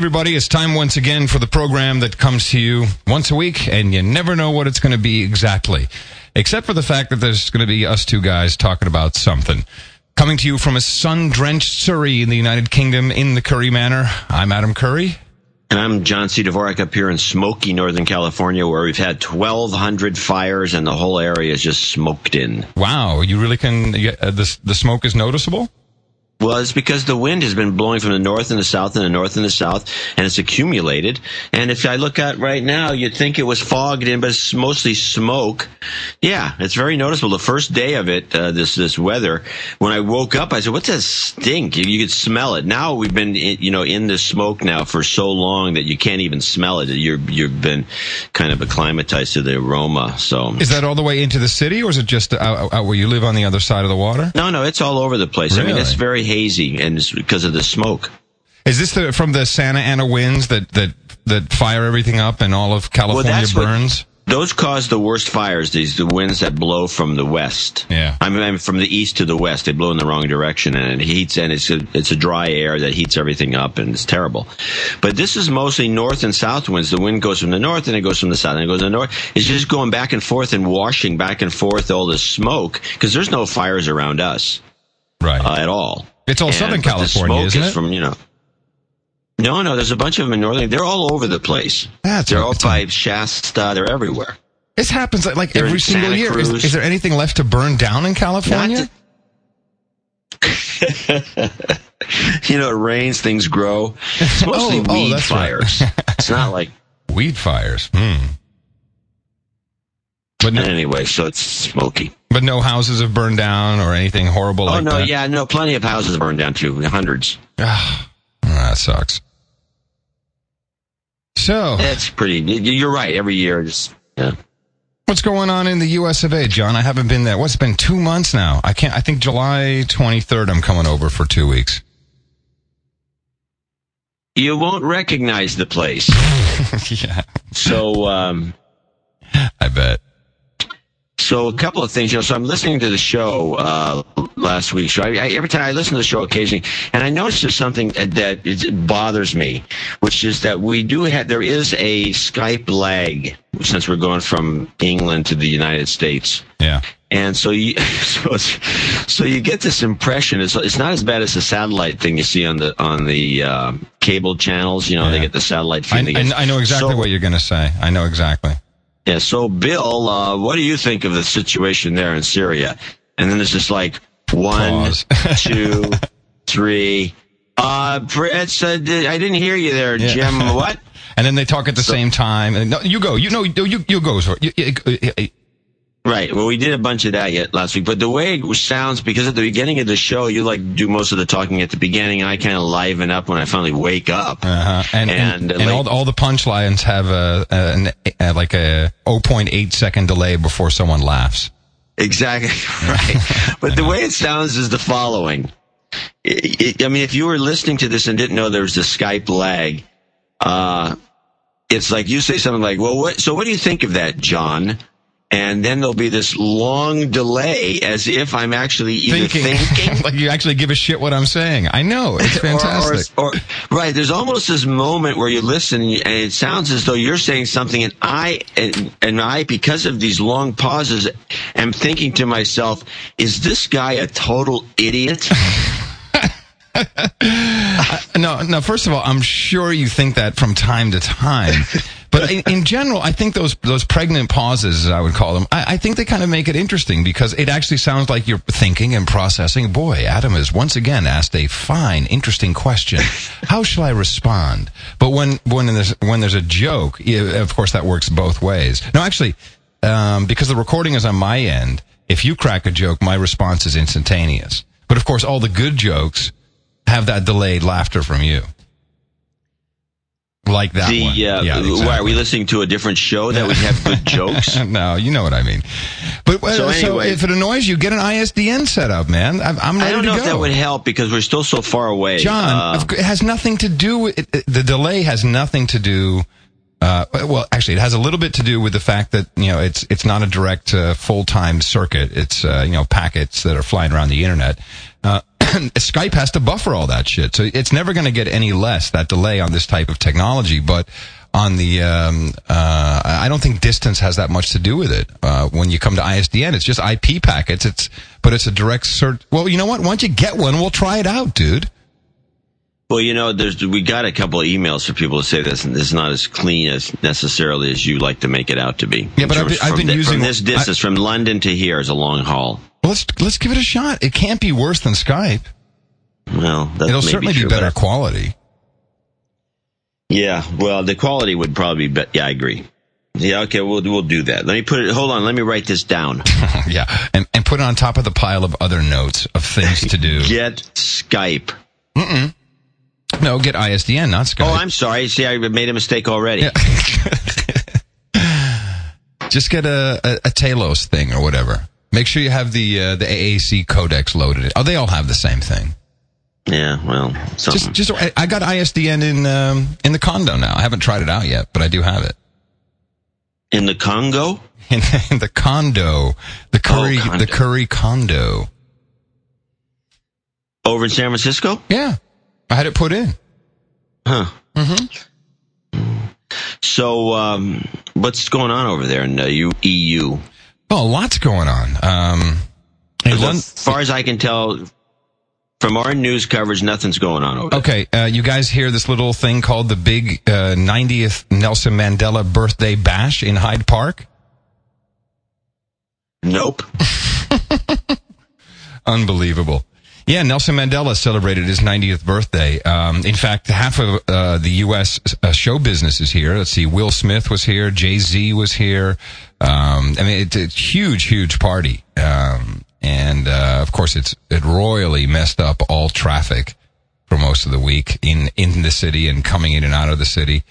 everybody. It's time once again for the program that comes to you once a week, and you never know what it's going to be exactly. Except for the fact that there's going to be us two guys talking about something. Coming to you from a sun drenched Surrey in the United Kingdom in the Curry Manor, I'm Adam Curry. And I'm John C. Dvorak up here in smoky Northern California where we've had 1,200 fires and the whole area is just smoked in. Wow, you really can, uh, the, the smoke is noticeable? Well, it's because the wind has been blowing from the north and the south and the north and the south, and it's accumulated. And if I look at right now, you'd think it was fogged in, but it's mostly smoke. Yeah, it's very noticeable. The first day of it, uh, this this weather, when I woke up, I said, "What's that stink?" You, you could smell it. Now we've been, in, you know, in the smoke now for so long that you can't even smell it. You're you've been kind of acclimatized to the aroma. So is that all the way into the city, or is it just out, out where you live on the other side of the water? No, no, it's all over the place. Really? I mean, it's very hazy, and it's because of the smoke. Is this the, from the Santa Ana winds that, that, that fire everything up and all of California what- burns? Those cause the worst fires. These the winds that blow from the west. Yeah. I mean, from the east to the west, they blow in the wrong direction, and it heats, and it's a, it's a dry air that heats everything up, and it's terrible. But this is mostly north and south winds. The wind goes from the north, and it goes from the south, and it goes to the north. It's just going back and forth and washing back and forth all the smoke because there's no fires around us Right. uh, at all. It's all And- Southern California, isn't is it? From you know. No, no. There's a bunch of them in northern. They're all over the place. That's they're all by Shasta. They're everywhere. This happens like, They're every single Santa year. Is, is there anything left to burn down in California? you know, it rains, things grow. It's mostly Oh, oh, weed right. fires. it's not like Weed fires. Hmm. But no, anyway. So it's smoky. But no houses have burned down or anything horrible oh like no, that. yeah, no. Plenty of houses burned down too. Hundreds. Ah, that sucks. So, That's pretty. You're right. Every year, just yeah. what's going on in the U.S. of A., John? I haven't been there. What's been two months now? I can't. I think July 23rd. I'm coming over for two weeks. You won't recognize the place. yeah, So, um, I bet. So a couple of things, you know. So I'm listening to the show uh, last week. So I, I, every time I listen to the show occasionally, and I noticed there's something that, it bothers me, which is that we do have there is a Skype lag since we're going from England to the United States. Yeah. And so you, so, it's, so you get this impression. It's, it's not as bad as the satellite thing you see on the on the uh, cable channels. You know, they get the satellite I, feed. they I, I know exactly So- what you're going to say. I know exactly. Yeah. So, Bill, uh, what do you think of the situation there in Syria? And then it's just like one, two, three. Uh, Fritz, uh, I didn't hear you there, Yeah. Jim. What? And then they talk at the same time. And no, you go. You know. You you, go. You- Right. Well, we did a bunch of that yet last week, but the way it sounds, because at the beginning of the show, you like do most of the talking at the beginning, and I kind of liven up when I finally wake up. Uh-huh. And and, And, and, like- all, all the punchlines have a, a, an, a like a 0.8 second delay before someone laughs. Exactly right. but the way it sounds is the following. I I mean, if you were listening to this and didn't know there was a Skype lag, uh, it's like you say something like, "Well, what? So, what do you think of that, John?" And then there'll be this long delay, as if I'm actually either Thinking, thinking like you actually give a shit what I'm saying. I know it's fantastic. Or, or, or right, there's almost this moment where you listen and, and it sounds as though you're saying something, and I and, and I, because of these long pauses, am thinking to myself, "Is this guy a total idiot?" Uh, no, no. First of all, I'm sure you think that from time to time, but in, in general, I think those those pregnant pauses, as I would call them, I, I think they kind of make it interesting because it actually sounds like you're thinking and processing. Boy, Adam has once again asked a fine, interesting question. How shall I respond? But when when there's when there's a joke, of course that works both ways. No, actually, um, because the recording is on my end, if you crack a joke, my response is instantaneous. But of course, all the good jokes have that delayed laughter from you. Like that the one. uh, yeah, why are we listening to a different show that we have good jokes? no, you know what I mean. But uh, So so, anyway. if it annoys you, get an ISDN set up, man. I'm, I'm ready I don't know go. if that would help because we're still so far away. John, Uh, it has nothing to do with it, the delay. Has nothing to do. Uh, well, actually, it has a little bit to do with the fact that you know it's it's not a direct uh, full time circuit. It's uh, you know packets that are flying around the internet. Uh, Skype has to buffer all that shit. So it's never going to get any less, that delay on this type of technology. But on the, um, uh, I don't think distance has that much to do with it. Uh, when you come to ISDN, it's just IP packets. It's, but it's a direct search. Well, you know what? Why don't you get one? We'll try it out, dude. Well, you know, there's we got a couple of emails for people to say this, and this is not as clean as necessarily as you like to make it out to be. Yeah, but I've been, I've been the, using from this distance I, from London to here is a long haul. Well, let's let's give it a shot. It can't be worse than Skype. Well, it'll certainly be, true, be better quality. Yeah, well, the quality would probably be. Yeah, I agree. Yeah, okay, we'll we'll do that. Let me put it. Hold on, let me write this down. yeah, and and put it on top of the pile of other notes of things to do. Get Skype. Mm-mm. No, get ISDN, not Skype. Oh, I'm sorry. See, I made a mistake already. Yeah. Just get a, a, a, Telos thing or whatever. Make sure you have the uh, the AAC codecs loaded. Oh, they all have the same thing. Yeah, well, something. just just I got ISDN in um, in the condo now. I haven't tried it out yet, but I do have it. In the Congo? In, in the condo, the Curry, oh, the Curry condo. Over in San Francisco? Yeah. I had it put in. Huh. Mm-hmm. So, um, what's going on over there in the EU? Oh, lots going on. Um, as far as I can tell, from our news coverage, nothing's going on over there. Okay, uh, you guys hear this little thing called the big uh, 90th Nelson Mandela birthday bash in Hyde Park? Nope. Unbelievable. Yeah, Nelson Mandela celebrated his 90th birthday. Um, in fact, half of uh, the U.S. Uh, show business is here. Let's see, Will Smith was here, Jay Z was here. Um, I mean, it's a huge, huge party, um, and uh, of course, it's it royally messed up all traffic for most of the week in in the city and coming in and out of the city.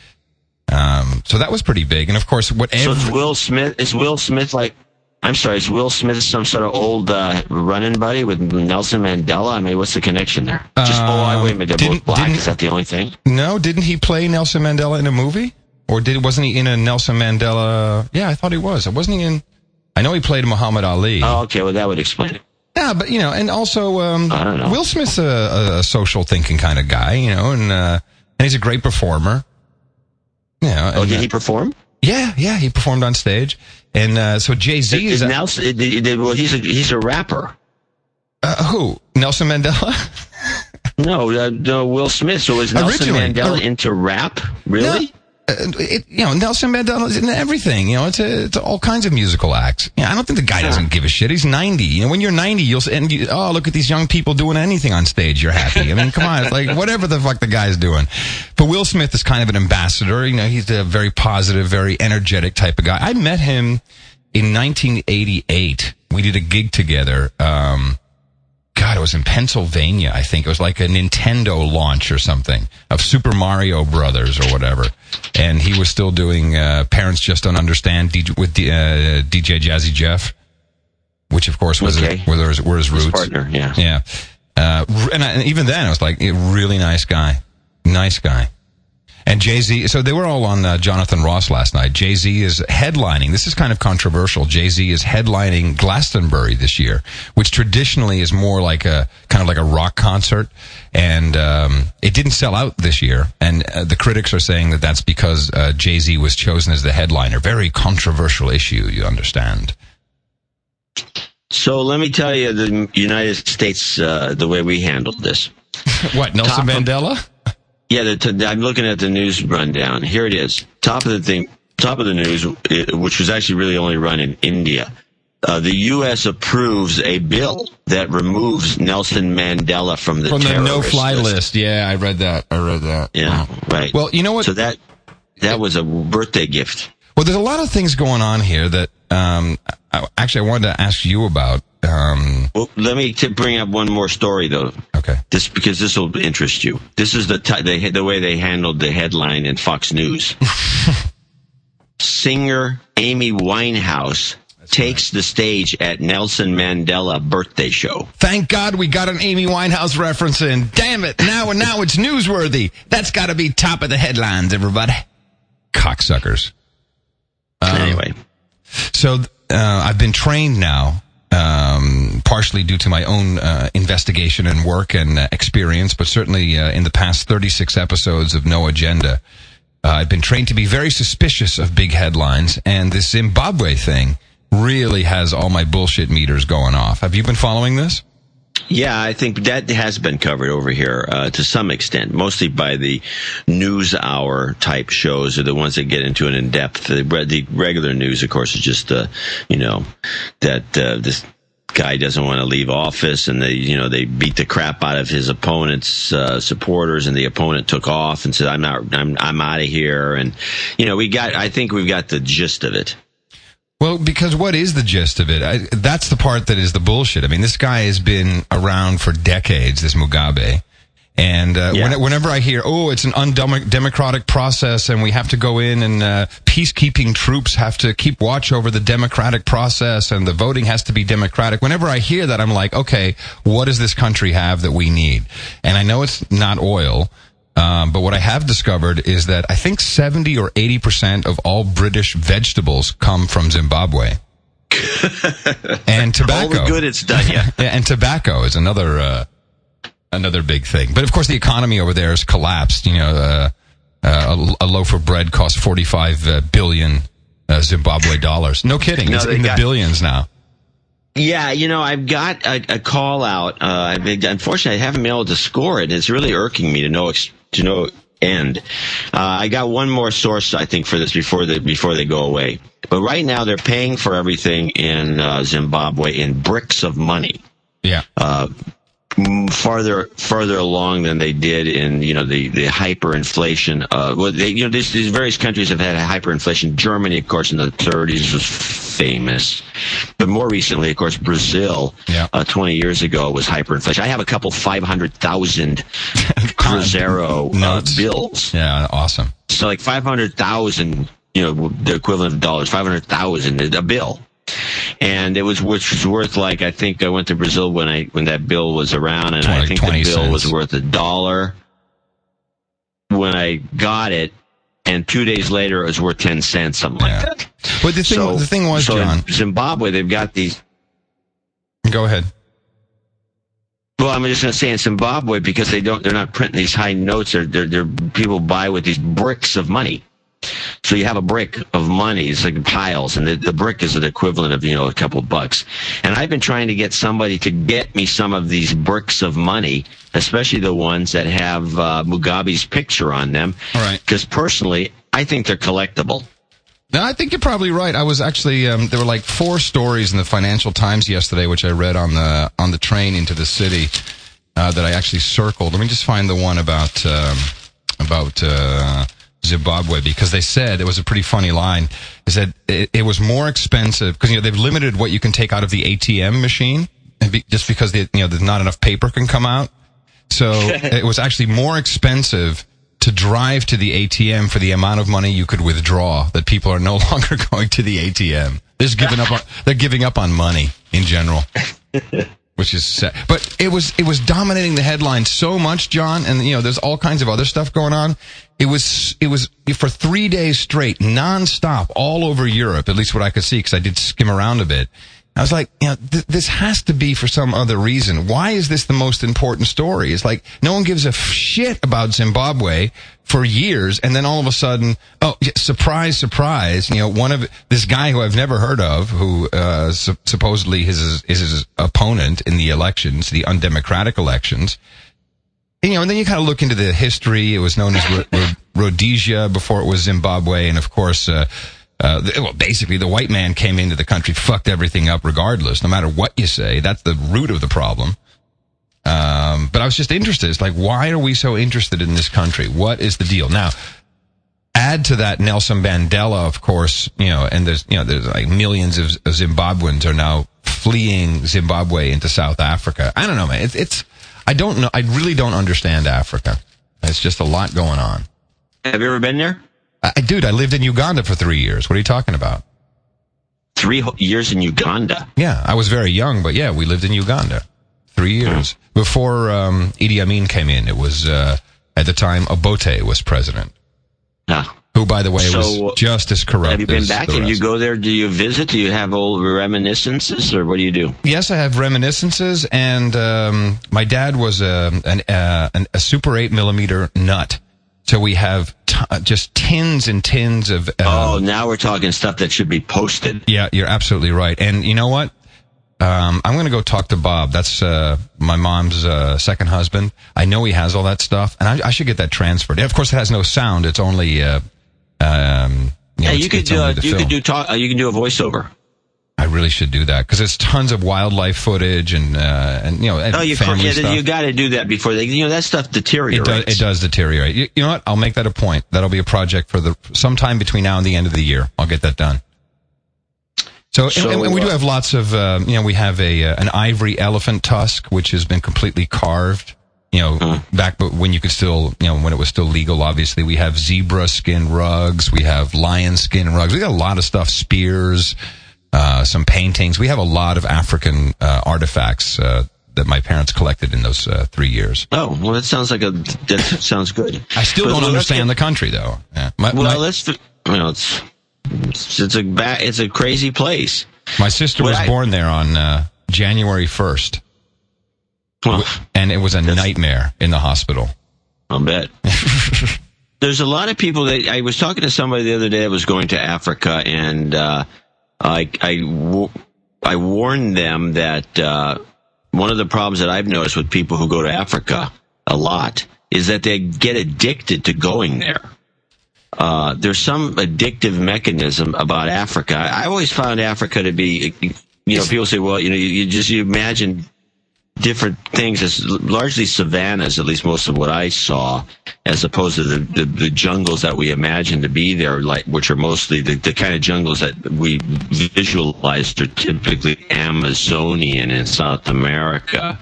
Um, so that was pretty big, and of course, whatever. So Will Smith is Will Smith like I'm sorry, is Will Smith some sort of old uh, running buddy with Nelson Mandela? I mean, what's the connection there? Just, oh, I wait a minute, they're both black. Is that the only thing? No, didn't he play Nelson Mandela in a movie? Or did wasn't he in a Nelson Mandela? Yeah, I thought he was. Wasn't he in? I know he played Muhammad Ali. Oh, okay. Well, that would explain it. Yeah, but you know, and also, um, I don't know. Will Smith's a, a social thinking kind of guy, you know, and uh, and he's a great performer. Yeah. oh, did he perform? Yeah, yeah, he performed on stage. And uh, so Jay Z is, is Nelson. well, he's a he's a rapper. Uh, who? Nelson Mandela? no, uh, no, Will Smith. So is Nelson Originally, Mandela uh, into rap? Really? Uh, it, you know, Nelson Mandela is in everything. You know, it's a, it's all kinds of musical acts. You know, I don't think the guy doesn't give a shit. He's 90. You know, when you're 90, you'll and you, oh, look at these young people doing anything on stage. You're happy. I mean, come on, like whatever the fuck the guy's doing. But Will Smith is kind of an ambassador. You know, he's a very positive, very energetic type of guy. I met him in 1988. We did a gig together. Um, God, it was in Pennsylvania. I think it was like a Nintendo launch or something of Super Mario Brothers or whatever. And he was still doing uh, Parents Just Don't Understand DJ, with uh, DJ Jazzy Jeff, which of course was okay. his, were, his, were his roots. His partner, yeah, yeah. Uh, and, I, and even then, I was like, really nice guy, nice guy. And Jay Z, so they were all on uh, Jonathan Ross last night. Jay Z is headlining. This is kind of controversial. Jay Z is headlining Glastonbury this year, which traditionally is more like a kind of like a rock concert. And um, it didn't sell out this year. And uh, the critics are saying that that's because uh, Jay Z was chosen as the headliner. Very controversial issue, you understand. So let me tell you the United States, uh, the way we handled this. what, Nelson Top Mandela? Yeah, the, t- I'm looking at the news rundown. Here it is. Top of the thing, top of the news, which was actually really only run in India. Uh, the U.S. approves a bill that removes Nelson Mandela from the from the no-fly list. list. Yeah, I read that. I read that. Yeah, wow. right. Well, you know what? So that that was a birthday gift. Well, there's a lot of things going on here that um, I, actually I wanted to ask you about. Um, well, let me bring up one more story though. Okay. This because this will interest you. This is the t- the, the way they handled the headline in Fox News. Singer Amy Winehouse That's takes right. the stage at Nelson Mandela birthday show. Thank God we got an Amy Winehouse reference in. Damn it! Now and now it's newsworthy. That's got to be top of the headlines, everybody. Cocksuckers. Um, anyway, so uh, I've been trained now um, partially due to my own uh, investigation and work and uh, experience, but certainly uh, in the past 36 episodes of No Agenda, uh, I've been trained to be very suspicious of big headlines, and this Zimbabwe thing really has all my bullshit meters going off. Have you been following this? Yeah, I think that has been covered over here uh, to some extent, mostly by the news hour type shows, are the ones that get into it in depth. The, the regular news, of course, is just uh, you know that uh, this guy doesn't want to leave office and they you know they beat the crap out of his opponent's uh, supporters and the opponent took off and said i'm not i'm i'm out of here and you know we got i think we've got the gist of it well, because what is the gist of it? I, that's the part that is the bullshit. I mean, this guy has been around for decades, this Mugabe. And uh, Yeah. when, whenever I hear, oh, it's an undemocratic process and we have to go in and uh, peacekeeping troops have to keep watch over the democratic process and the voting has to be democratic, whenever I hear that, I'm like, okay, what does this country have that we need? And I know it's not oil. Um, but what I have discovered is that I think 70 or 80% of all British vegetables come from Zimbabwe. and all tobacco. the good it's done yeah Yeah, and tobacco is another uh, another big thing. But of course, the economy over there has collapsed. You know, uh, uh, a, a loaf of bread costs forty five uh, billion uh, Zimbabwe dollars. No kidding, No, it's in the billions now. Yeah, you know, I've got a, a call out. Uh, I've unfortunately, I haven't been able to score it. It's really irking me to no ex- to no end. Uh, I got one more source, I think, for this before they before they go away. But right now, they're paying for everything in uh, Zimbabwe in bricks of money. Yeah, Mm, farther farther along than they did in you know the the hyperinflation. Uh, well, they, you know these, these various countries have had hyperinflation. Germany, of course, in the 30s was famous, but more recently, of course, Brazil. Yeah. Uh, 20 years ago was hyperinflation. I have a couple 500,000 Cruzeiro uh, bills. yeah, awesome. So like 500,000, you know, the equivalent of dollars, 500,000 a bill. And it was, which was worth like, I think I went to Brazil when I, when that bill was around and I think the bill was worth a dollar when I got it. And two days later, it was worth 10 cents, something like Yeah. that. But the thing, So, the thing was, so in John. Zimbabwe, they've got these, Go ahead. Well, I'm just going to say in Zimbabwe because they don't, they're not printing these high notes. They're, they're, they're people buy with these bricks of money. So you have a brick of money, it's like piles, and the, the brick is the equivalent of you know a couple bucks. And I've been trying to get somebody to get me some of these bricks of money, especially the ones that have uh, Mugabe's picture on them. All right. Because personally, I think they're collectible. No, I think you're probably right. I was actually um, there were like four stories in the Financial Times yesterday, which I read on the on the train into the city uh, that I actually circled. Let me just find the one about um, about uh, Zimbabwe because they said it was a pretty funny line. They said it, it was more expensive because you know they've limited what you can take out of the ATM machine, and be, just because the, you know there's not enough paper can come out. So it was actually more expensive to drive to the ATM for the amount of money you could withdraw that people are no longer going to the ATM. They're just giving up on, they're giving up on money in general. Which is sad. But it was, it was dominating the headlines so much, John, and you know, there's all kinds of other stuff going on. It was, it was for three days straight, nonstop, all over Europe, at least what I could see, because I did skim around a bit. I was like, you know, th- this has to be for some other reason. Why is this the most important story? It's like no one gives a shit about Zimbabwe for years, and then all of a sudden, oh, surprise, surprise! You know, one of this guy who I've never heard of, who uh, su- supposedly is his, is his opponent in the elections, the undemocratic elections. You know, and then you kind of look into the history. It was known as Rho- Rho- Rhodesia before it was Zimbabwe, and of course. Uh, uh, well, basically, the white man came into the country, fucked everything up regardless, no matter what you say. That's the root of the problem. Um, but I was just interested. It's like, why are we so interested in this country? What is the deal? Now, add to that Nelson Mandela, of course, you know, and there's, you know, there's like millions of, of Zimbabweans are now fleeing Zimbabwe into South Africa. I don't know, man. It's, it's, I don't know. I really don't understand Africa. It's just a lot going on. Have you ever been there? I, I- dude, I lived in Uganda for three years. What are you talking about? Three ho- years in Uganda. Yeah, I was very young, but yeah, we lived in Uganda three years before um, Idi Amin came in. It was uh, at the time Obote was president. Ah. who, by the way, So, was just as corrupt. Have you been back? Have you go there? Do you visit? Do you have old reminiscences, or what do you do? Yes, I have reminiscences, and um, my dad was a an, uh, an, a Super Eight millimeter nut, so we have t- uh, just tins and tins of. Uh, Oh, now we're talking stuff that should be posted. Yeah, you're absolutely right. And you know what? Um, I'm going to go talk to Bob. That's uh, my mom's uh, second husband. I know he has all that stuff, and I, I should get that transferred. Of course, it has no sound. It's only. Uh, um, you know, Yeah, you could do. You film. could do talk. Uh, you can do a voiceover. I really should do that because there's tons of wildlife footage and uh, and you know and Oh, you family yeah, stuff. you got to do that before they. You know that stuff It deteriorates. does, it does deteriorate. You, you know what? I'll make that a point. That'll be a project for the sometime between now and the end of the year. I'll get that done. So, and- So, and, and we do uh, have lots of, um, you know, we have a uh, an ivory elephant tusk which has been completely carved. You know, Hmm. back but when you could still, you know, when it was still legal. Obviously, we have zebra skin rugs. We have lion skin rugs. We got a lot of stuff. Spears, uh, some paintings. We have a lot of African uh, artifacts uh, that my parents collected in those uh, three years. Oh well, that sounds like a. That sounds good. I still But don't understand the country though. Yeah. My, Well, my, let's. You know, it's it's, a ba- it's a crazy place. my sister was I- born there on uh, January 1st, Well, and it was a nightmare in the hospital. I'll bet. There's a lot of people that I was talking to somebody the other day that was going to Africa, and uh, I I I warned them that uh, one of the problems that I've noticed with people who go to Africa a lot is that they get addicted to going there. Uh, there's some addictive mechanism about Africa. I, I always found Africa to be, you know, people say, well, you know, you, you just you imagine different things as largely savannas, at least most of what I saw, as opposed to the, the, the jungles that we imagine to be there, like which are mostly the, the kind of jungles that we visualized are typically Amazonian in South America.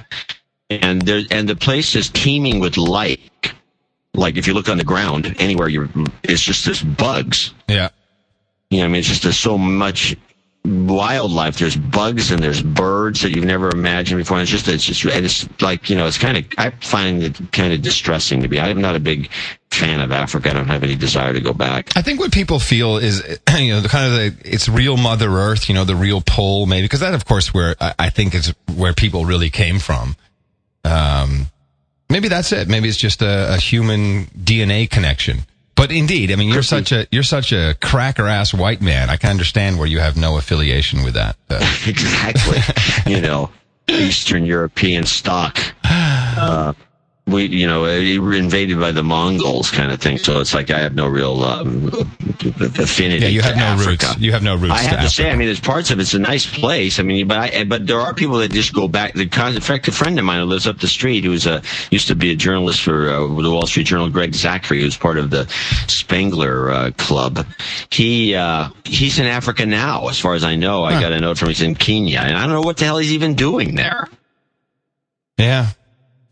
And there, and the place is teeming with light. Like if you look on the ground anywhere, you're it's just this bugs. Yeah. You know, I mean, it's just there's so much wildlife. There's bugs and there's birds that you've never imagined before. And it's just, it's just, and it's like, you know, it's kind of, I find it kind of distressing to be. I'm not a big fan of Africa. I don't have any desire to go back. I think what people feel is, you know, the kind of the, it's real Mother Earth, you know, the real pull, maybe, because that, of course, where I, I think is where people really came from. Um, maybe that's it. Maybe it's just a, a human DNA connection. But indeed, I mean, you're such a you're such a cracker ass white man. I can understand where you have no affiliation with that. Uh, exactly. you know, Eastern European stock. Uh, we, you know, we were invaded by the Mongols kind of thing. So it's like I have no real um, affinity. yeah, you to have no Africa. roots. You have no roots. I have to Africa. say, I mean, there's parts of it. it's a nice place. I mean, but I, but there are people that just go back. The in fact, a friend of mine who lives up the street, who's a used to be a journalist for uh, the Wall Street Journal, Greg Zachary, who's part of the Spengler uh, Club. He uh, he's in Africa now, as far as I know. I got a note from him. He's in Kenya, and I don't know what the hell he's even doing there. Yeah.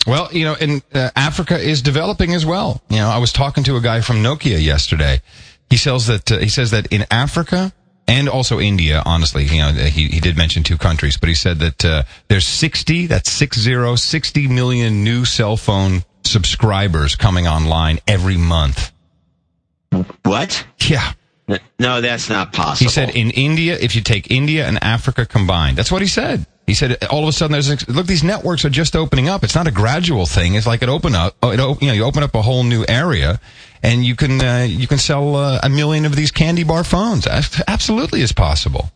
Well, you know, and uh, Africa is developing as well. You know, I was talking to a guy from Nokia yesterday. He sells that. Uh, he says that in Africa and also India. Honestly, you know, he he did mention two countries, but he said that uh, there's 60. That's six zero 60 million new cell phone subscribers coming online every month. What? Yeah. No, that's not possible. He said in India, if you take India and Africa combined, that's what he said. He said all of a sudden there's look these networks are just opening up. It's not a gradual thing. It's like it open up. oh, It, you know you open up a whole new area, and you can uh, you can sell uh, a million of these candy bar phones. Absolutely, is possible.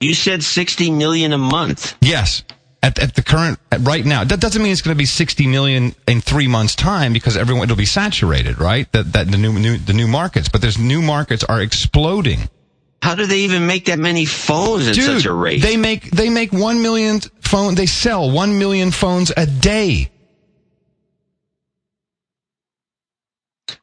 you said 60 million a month. Yes. At, at the current at right now, that doesn't mean it's going to be 60 million in three months' time because everyone it'll be saturated, right? That that the new, new the new markets, but there's new markets are exploding. How do they even make that many phones at Dude, such a rate? they make they make one million phone. They sell one million phones a day.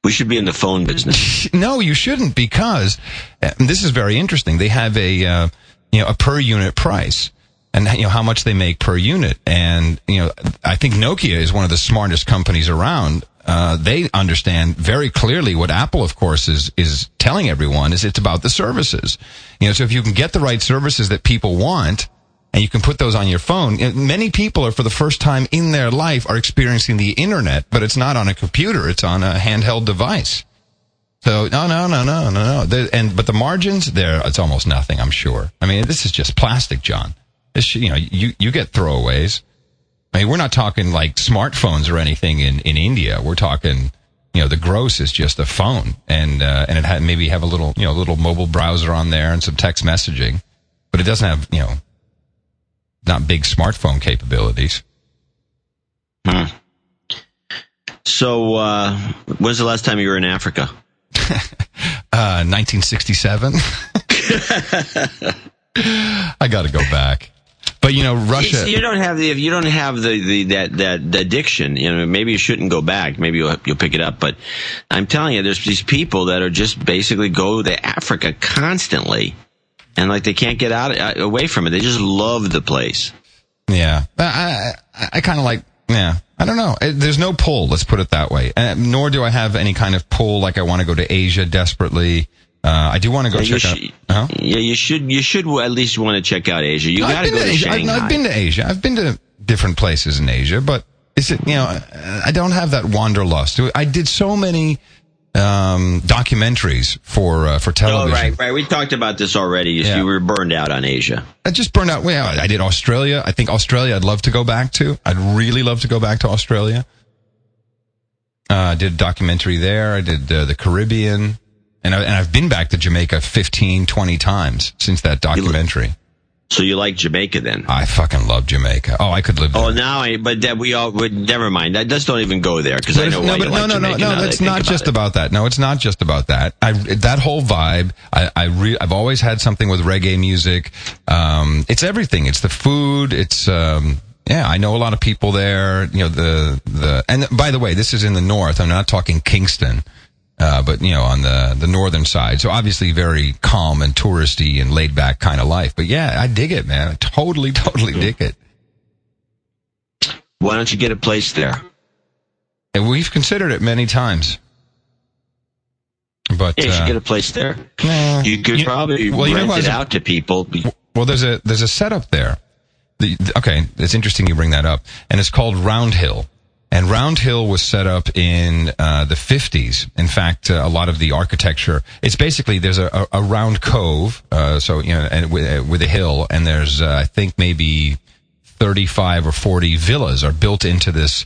we should be in the phone business. No, you shouldn't because uh, this is very interesting. They have a uh, you know a per unit price and you know how much they make per unit. And you know I think Nokia is one of the smartest companies around. Uh, they understand very clearly what Apple, of course, is is telling everyone is it's about the services. You know, so if you can get the right services that people want. And you can put those on your phone. Many people are, for the first time in their life, are experiencing the internet, but it's not on a computer; it's on a handheld device. So no, no, no, no, no, no. And but the margins there, it's almost nothing. I'm sure. I mean, this is just plastic, John. You know, you you get throwaways. I mean, we're not talking like smartphones or anything in in India. We're talking, you know, the gross is just a phone, and uh, and it had maybe have a little, you know, little mobile browser on there and some text messaging, but it doesn't have, you know, not big smartphone capabilities. Hmm. So, uh, when's the last time you were in Africa? uh, 1967. I got to go back. But you know, Russia. You don't have the if you don't have the, the that that addiction. You know, maybe you shouldn't go back. Maybe you'll you'll pick it up. But I'm telling you, there's these people that are just basically go to Africa constantly, and like they can't get out uh, away from it. They just love the place. Yeah, I I, I kind of like yeah. I don't know. There's no pull. Let's put it that way. Uh, nor do I have any kind of pull like I want to go to Asia desperately. Uh, I do want to go yeah, check out. huh Yeah, you should. You should at least want to check out Asia. You got to go to, Asia. Shanghai. I've, I've, been to Asia. I've been to different places in Asia, but is it? You know, I don't have that wanderlust. I did so many um, documentaries for uh, for television. Oh, right, right. We talked about this already. You, yeah. you were burned out on Asia. I just burned out. Well, I did Australia. I think Australia. I'd love to go back to. I'd really love to go back to Australia. Uh, I did a documentary there. I did uh, the Caribbean. And, I, and I've been back to Jamaica 15, 20 times since that documentary. So you like Jamaica then? I fucking love Jamaica. Oh, I could live there. Oh, now I, but that we all would never mind. I just don't even go there because I know no, why but you no, like no, Jamaica no, no, no. It's not just about, about that. No, it's not just about that. I that whole vibe. I, I re, I've always had something with reggae music. Um, it's everything. It's the food. It's um, yeah. I know a lot of people there. You know the the and by the way, this is in the north. I'm not talking Kingston. Uh, but you know, on the the northern side, so obviously very calm and touristy and laid back kind of life. But yeah, I dig it, man. I totally, totally mm. dig it. Why don't you get a place there? And we've considered it many times. But yeah, you uh, get a place there. Nah, you could you, probably well, rent you know it out to people. Well, there's a there's a setup there. The, okay, it's interesting you bring that up, and it's called Round Hill. And Round Hill was set up in uh, the 50s. In fact, uh, a lot of the architecture, it's basically there's a, a, a round cove, uh, so you know, and with, uh, with, a hill, and there's uh, I think maybe 35 or 40 villas are built into this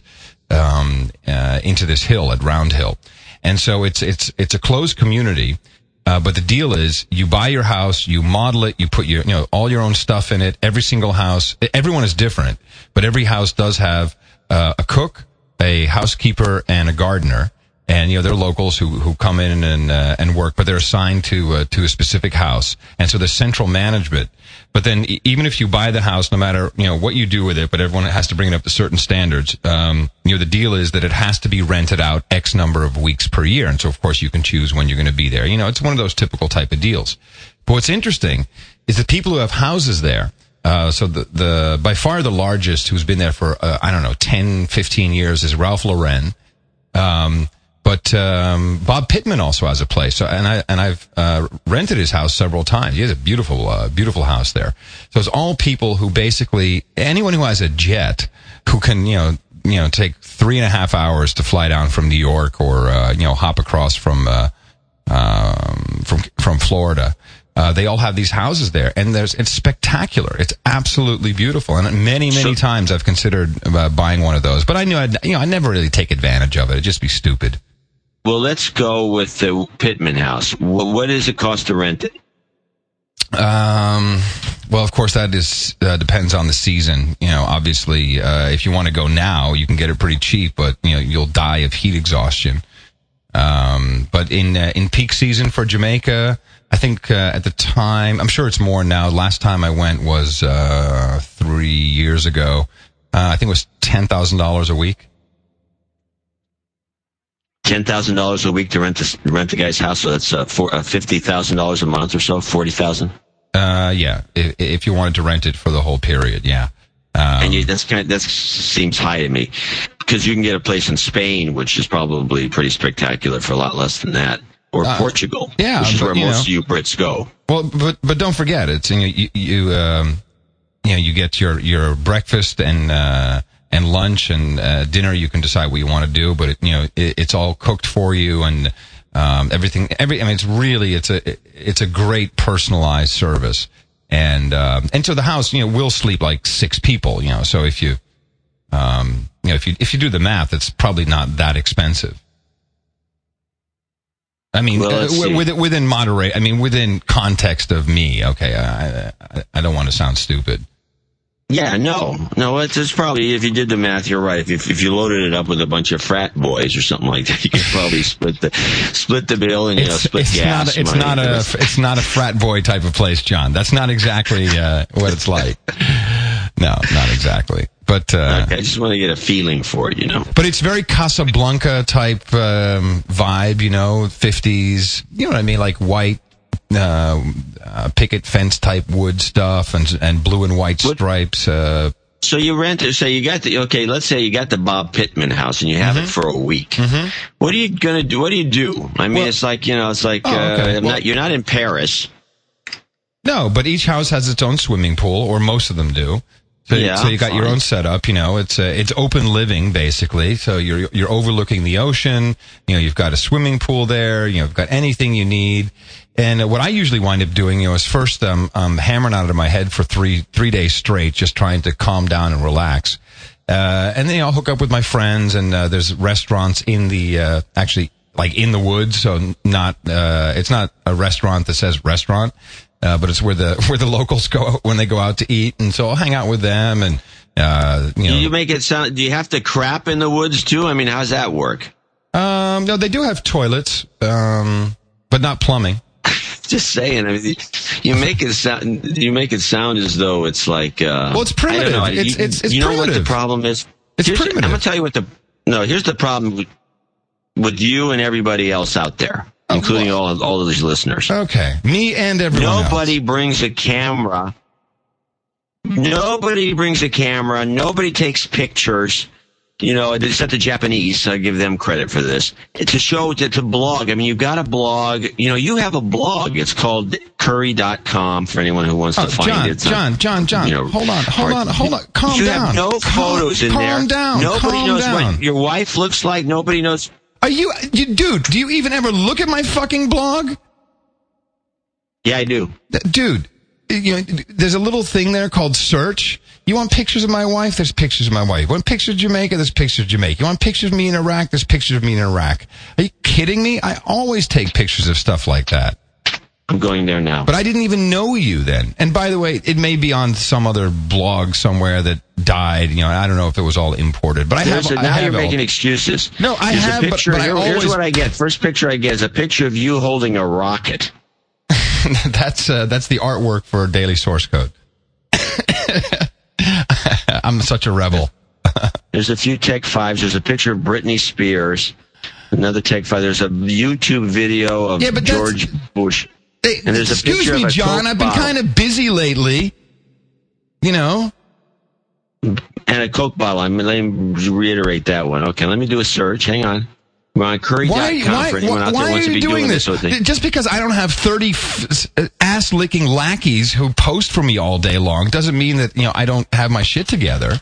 um, uh, into this hill at Round Hill, and so it's it's it's a closed community. but the deal is, you buy your house, you model it, you put your, you know, all your own stuff in it. Every single house, everyone is different, but every house does have a cook, a housekeeper and a gardener. And you know they're locals who who come in and uh, and work, but they're assigned to uh, to a specific house, and so there's central management. But then even if you buy the house, no matter you know what you do with it, but everyone has to bring it up to certain standards. Um, you know the deal is that it has to be rented out X number of weeks per year, and so of course you can choose when you're going to be there. You know it's one of those typical type of deals. But what's interesting is that people who have houses there uh, so the, the, by far the largest who's been there for, uh, I don't know, 10, 15 years is Ralph Lauren. Um, but, um, Bob Pittman also has a place. So, and I, and I've, uh, rented his house several times. He has a beautiful, uh, beautiful house there. So it's all people who basically, anyone who has a jet who can, you know, you know, take three and a half hours to fly down from New York or, uh, you know, hop across from, uh, um, from, from Florida uh, they all have these houses there, and there's it's spectacular. It's absolutely beautiful, and many many so, times I've considered uh, buying one of those, but I knew I'd, you know I never really take advantage of it. It'd just be stupid. Well, let's go with the Pittman house. What does it cost to rent it? Um. Well, of course, that is uh, depends on the season. You know, obviously, uh, if you want to go now, you can get it pretty cheap, but you know you'll die of heat exhaustion. Um, but in uh, in peak season for Jamaica, I think uh, at the time, I'm sure it's more now. Last time I went was uh, three years ago. Uh, I think it was ten thousand dollars a week. Ten thousand dollars a week to rent the rent the guy's house. So that's uh, for uh, fifty thousand dollars a month or so. Forty thousand. Uh, yeah. If, if, you wanted to rent it for the whole period, yeah. Um, and you, that's kind of, that seems high to me because you can get a place in Spain, which is probably pretty spectacular for a lot less than that or uh, Portugal. Yeah, which is where most know, of you Brits go. Well, but but don't forget, it's you you you, um, you know you get your your breakfast and uh, and lunch and uh, dinner. You can decide what you want to do, but it, you know it, it's all cooked for you and. Um, everything, every, I mean, it's really, it's a, it's a great personalized service. And, um, and so the house, you know, will sleep like six people, you know, so if you, um, you know, if you, if you do the math, it's probably not that expensive. I mean, Well, uh, let's wi- see. within, within moderate, I mean, within context of me, okay, I, I, I don't want to sound stupid. Yeah, no, no. It's, it's probably if you did the math, you're right. If, if you loaded it up with a bunch of frat boys or something like that, you could probably split the split the bill and you know split it's gas. not, it's money. not a, it's not a frat boy type of place, John. That's not exactly, uh, what it's like. No, not exactly. But, uh, Okay, I just want to get a feeling for it, you know. But it's very Casablanca type um, vibe, you know, fifties. You know what I mean, like white uh, uh, picket fence type wood stuff and and blue and white stripes. Uh, So you rent it. So you got the okay. Let's say you got the Bob Pittman house and you have Mm-hmm. it for a week. What are you gonna do? What do you do? I mean, Well- it's like you know, it's like Oh, uh, okay. I'm Well- not. You're not in Paris. no, but each house has its own swimming pool, or most of them do. So, Yeah, so you got your own setup. You know, it's uh, it's open living basically. So you're you're overlooking the ocean. You know, you've got a swimming pool there. You know, you've got anything you need. And what I usually wind up doing, you know, is first um, um hammering out of my head for three three days straight, just trying to calm down and relax. Uh, and then you know, I'll hook up with my friends, and uh, there's restaurants in the uh, actually like in the woods, so not uh, it's not a restaurant that says restaurant, uh, but it's where the where the locals go when they go out to eat, and so I'll hang out with them, and uh, you Do know, you make it sound? Do you have to crap in the woods too? I mean, how's that work? um, no, they do have toilets, um, but not plumbing. Just saying. I mean, you make it sound. You make it sound as though it's like. Uh, Well, it's I don't primitive. know. It's- you, it's- it's you know what the problem is? It's Here's- primitive. I'm gonna tell you what the. No, here's the problem with, you and everybody else out there, including all of all of these listeners. Okay, me and everyone. Nobody else. brings a camera. Nobody brings a camera. Nobody takes pictures. You know, except the Japanese. I give them credit for this. To show to, to blog. I mean, you've got a blog. You know, you have a blog. It's called curry.com for anyone who wants Oh, to find John, it. It's not- John, John, John, you know, hold on, hold on, hold on, calm you down. have no Calm- photos in there. calm there. down, Nobody calm knows down. what your wife looks like. Nobody knows. Are you, you, dude? Do you even ever look at my fucking blog? Yeah, I do. Dude you know there's a little thing there called search. You want pictures of my wife? There's pictures of my wife. You want pictures of jamaica? There's pictures of jamaica. You want pictures of me in iraq? There's pictures of me in iraq. Are you kidding me? I always take pictures of stuff like that I'm going there now. but i didn't even know you then and by the way it may be on some other blog somewhere that died you know i don't know if it was all imported but i have, There's a- I now have you're making excuses. No, I There's have, a but- picture. but I here- always- Here's what I get. First picture I get is a picture of you holding a rocket. that's uh, that's the artwork for daily source code i'm such a rebel There's a few Tech Fives. There's a picture of Britney Spears. Another Tech Five. There's a YouTube video of Yeah, George Bush. Hey, And there's a excuse picture me, of a John. Coke I've been bottle. kind of busy lately. You know, and a Coke bottle. I'm, let me reiterate that one. Okay, let me do a search. Hang on. We're on curry.com why? for Why? anyone Why, out there why are you be doing this? of. Just because I don't have thirty f- uh, ass licking lackeys who post for me all day long doesn't mean that you know I don't have my shit together.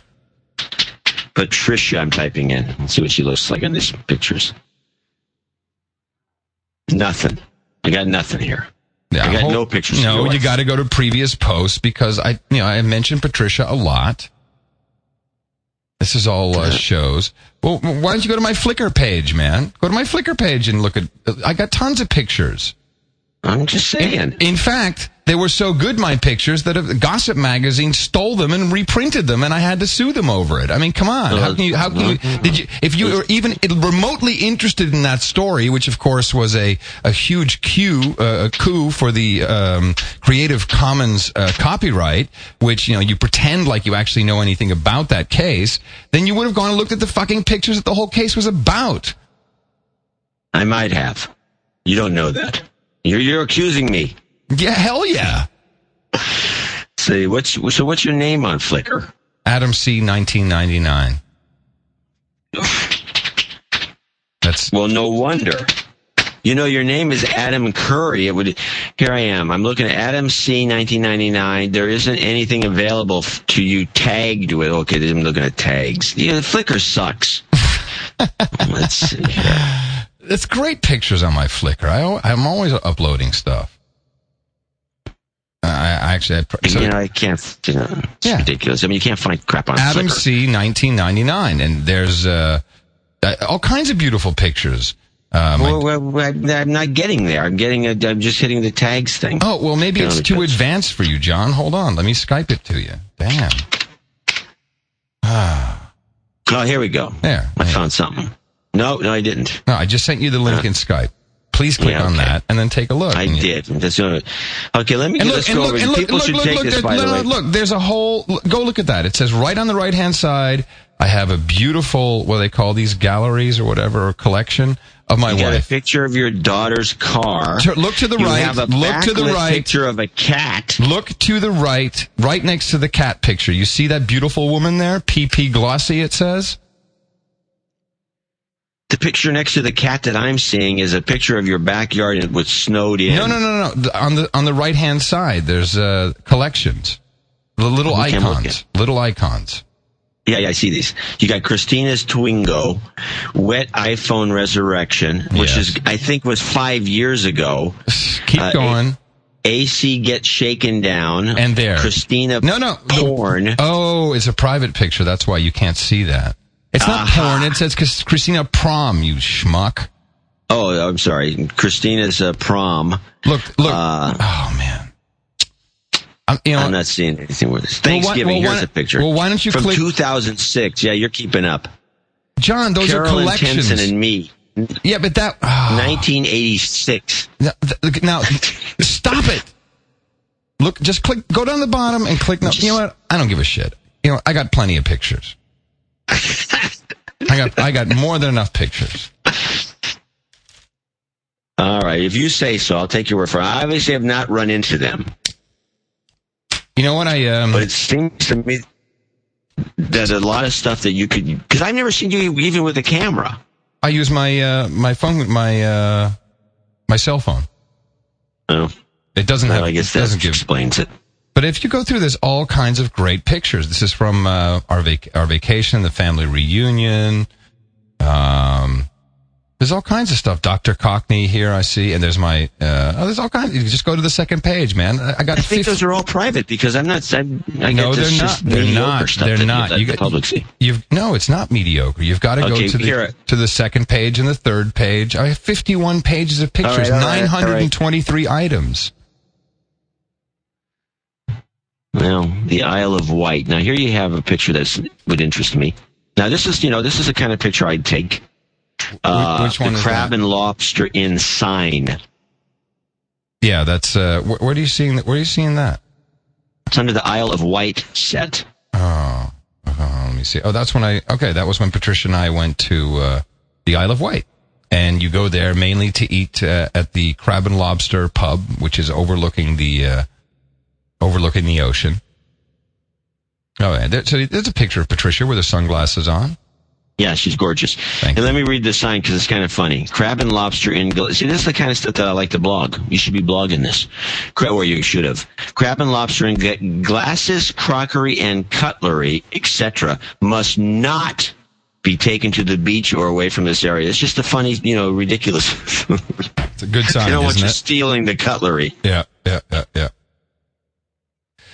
Patricia, I'm typing in. Let's see what she looks like in these pictures. Nothing. I got nothing here. Yeah, I got no pictures No, you got to go to previous posts because I, you know, I mentioned Patricia a lot. This is all uh, shows. Well, why don't you go to my Flickr page, man? Go to my Flickr page and look at. I got tons of pictures. I'm just saying. In fact, they were so good, my pictures, that a gossip magazine stole them and reprinted them, and I had to sue them over it. I mean, come on. How can you, how can you, did you, if you were even remotely interested in that story, which of course was a, a huge coup, uh, a coup for the, um, Creative Commons, uh, copyright, which, you know, you pretend like you actually know anything about that case, then you would have gone and looked at the fucking pictures that the whole case was about. I might have. You don't know that. You're, you're accusing me. Yeah, hell yeah. Say, what's, so what's your name on Flickr? Adam C. 1999. That's Well, no wonder. You know, your name is Adam Curry. It would. Here I am. I'm looking at Adam C. 1999. There isn't anything available to you tagged with. Okay, I'm looking at tags. Yeah, Flickr sucks. Let's see here. it's great pictures on my Flickr. I, I'm always uploading stuff. I, I actually, I, so you know, I can't. You know, it's Yeah. ridiculous. I mean, you can't find crap on Adam Flickr. C. 1999, and there's uh, uh, all kinds of beautiful pictures. Uh, my- Well, well, I'm not getting there. I'm getting. A, I'm just hitting the tags thing. oh, well, maybe it's too advanced for you, John. Hold on. Let me Skype it to you. Damn. Ah. Oh, here we go. There. I Hey. found something. No, no, I didn't. No, I just sent you the link in Skype. Please click Yeah, on that and then take a look. I did. That's the okay, let me And get look, this go look, over. look, People look, should look, take look, this, there- by no, the way. look, there's a whole, look, go look at that. It says right on the right hand side, I have a beautiful, what they call these galleries or whatever, or collection of my You got a wife. picture of your daughter's car. Tur- look to the you right, look to the right. picture of a cat. Look to the right, right next to the cat picture. You see that beautiful woman there? PP Glossy, it says? The picture next to the cat that I'm seeing is a picture of your backyard with snowed in. No, no, no, no. On the, on the right hand side, there's, uh, collections. The little Okay, icons. Little icons. Yeah, yeah, I see these. You got Christina's Twingo, Wet iPhone Resurrection, which Yes. is I think was five years ago. Keep Uh, going. AC gets shaken down, And there. Christina No, no. porn. Oh, it's a private picture. That's why you can't see that. It's not Aha. porn. It says Christina Prom, you schmuck. Oh, I'm sorry, Christina's uh, prom. Look, look. Uh, oh, man. I'm, you know, I'm not seeing anything with this. Well, why- Thanksgiving. well, why- here's a picture. well, why don't you from click- 2006? Yeah, you're keeping up. John, those Carolyn are collections. Tenson and me, yeah, but that. oh. 1986. Now, th- now, stop it. Look, just click, go down the bottom and click. No, you know what? I don't give a shit. You know, I got plenty of pictures. I got, I got more than enough pictures. All right, if you say so, I'll take your word for it. I obviously have not run into them, You know what? I um, but it seems to me that a lot of stuff that you could, because I've never seen you even with a camera. I use my uh, my phone, my uh, my cell phone. Oh, It doesn't have. I guess it that doesn't give. explains it. But if you go through, there's all kinds of great pictures. This is from uh, our vac- our vacation, the family reunion. Um, there's all kinds of stuff. Dr. Cockney here, I see, and there's my. Uh, oh, there's all kinds. You just go to the second page, man. I got. I think 50 those are all private because I'm not. I'm, I no, they're not. They're not. They're that not. You, got- public see. You've no, it's not mediocre. You've got to Okay, go to the to the second page and the third page. I have 51 pages of pictures, all right, all right. 923 items. Well, the Isle of Wight. Now here you have a picture that would interest me. Now this is, you know, this is the kind of picture I'd take. Uh, which one the crab that? and lobster in sign. Yeah, that's. Uh, wh- where are you seeing? that? Where are you seeing that? It's under the Isle of Wight set. Oh, uh, let me see. Oh, that's when I. Okay, that was when Patricia and I went to uh, the Isle of Wight, and you go there mainly to eat uh, at the Crab and Lobster pub, which is overlooking the uh, overlooking the ocean. Oh, yeah. There, so there's a picture of Patricia with her sunglasses on. Yeah, she's gorgeous. Thank and you. let me read the sign because it's kind of funny. Crab and lobster in. gla- See, this is the kind of stuff that I like to blog. You should be blogging this. Cra- Or you should have. Crab and lobster in gla- glasses, crockery, and cutlery, etc., must not be taken to the beach or away from this area. It's just a funny, you know, ridiculous. It's a good sign, they don't want isn't you it? stealing the cutlery. Yeah, yeah, yeah, yeah.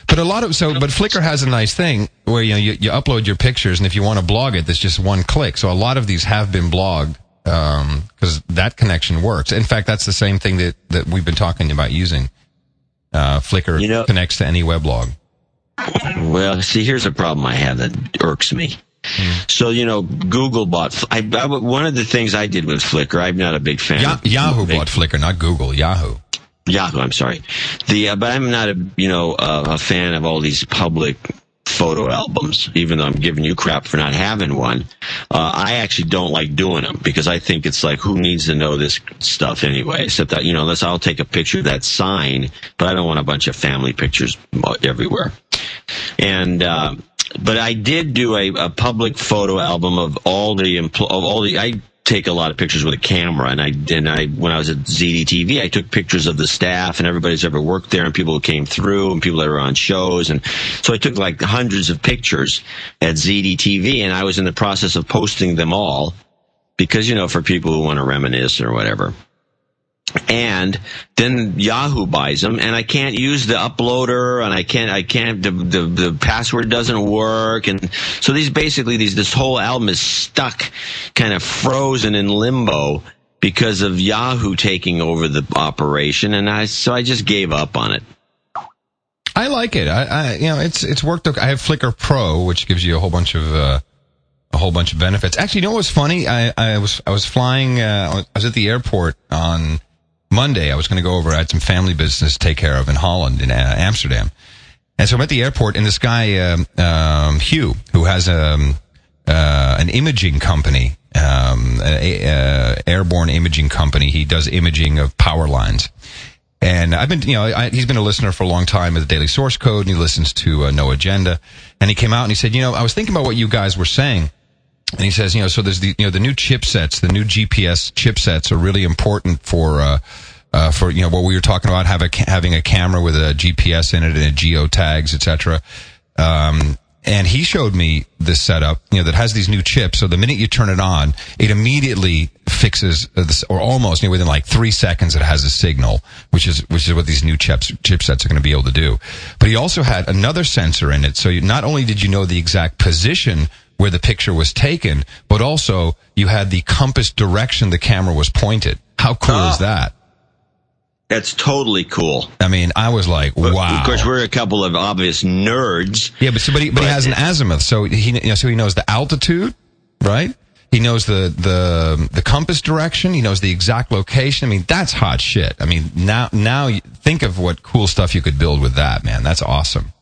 But a lot of so, but Flickr has a nice thing where you know you, you upload your pictures, and if you want to blog it, there's just one click. So a lot of these have been blogged because that connection works. In fact, that's the same thing that that we've been talking about using. Uh, Flickr You know- connects to any weblog. Well, see, here's a problem I have that irks me. So you know, Google bought. I, I, one of the things I did with Flickr. I'm not a big fan. Ya- Yahoo big- bought Flickr, not Google. Yahoo. Yahoo. I'm sorry. The uh, but I'm not a you know uh, a fan of all these public photo albums. Even though I'm giving you crap for not having one, uh, I actually don't like doing them because I think it's like who needs to know this stuff anyway? Except that you know, unless I'll take a picture of that sign, but I don't want a bunch of family pictures everywhere. And uh, but I did do a, a public photo album of all the empl- of all the I take a lot of pictures with a camera. And I and I when I was at ZDTV I took pictures of the staff and everybody who's ever worked there and people who came through and people that were on shows. And so I took like hundreds of pictures at ZDTV and I was in the process of posting them all because you know for people who want to reminisce or whatever and then Yahoo buys them, and I can't use the uploader, and I can't, I can't, the, the, the password doesn't work, and so these basically these this whole album is stuck, kind of frozen in limbo because of Yahoo taking over the operation, and I so I just gave up on it. I like it. I, I you know, it's it's worked. I have Flickr Pro, which gives you a whole bunch of. Uh, a whole bunch of benefits. Actually, you know what was funny? I, I was I was flying. Uh, I was at the airport on Monday, I was going to go over. I had some family business to take care of in Holland, in uh, Amsterdam. And so I'm at the airport, and this guy, um, um, Hugh, who has um, uh, an imaging company, um, a, uh, airborne imaging company. He does imaging of power lines. And I've been, you know, I, he's been a listener for a long time at the Daily Source Code, and he listens to uh, No Agenda. And he came out and he said, you know, I was thinking about what you guys were saying. And he says, you know, so there's the, you know, the new chipsets, the new GPS chipsets are really important for, uh, uh, for you know what we were talking about, have a, having a camera with a GPS in it and geo tags, etc. Um, and he showed me this setup, you know, that has these new chips. So the minute you turn it on, it immediately fixes this, or almost you know, within like three seconds, it has a signal, which is which is what these new chips chipsets are going to be able to do. But he also had another sensor in it, so you, not only did you know the exact position where the picture was taken, but also you had the compass direction the camera was pointed. How cool oh. is that? That's totally cool. I mean, I was like, wow. Of course, we're a couple of obvious nerds. Yeah, but, so, but, he, but, but he has an azimuth, so he you know, so he knows the altitude, right? He knows the the the compass direction. He knows the exact location. I mean, that's hot shit. I mean, now now think of what cool stuff you could build with that, man. That's awesome.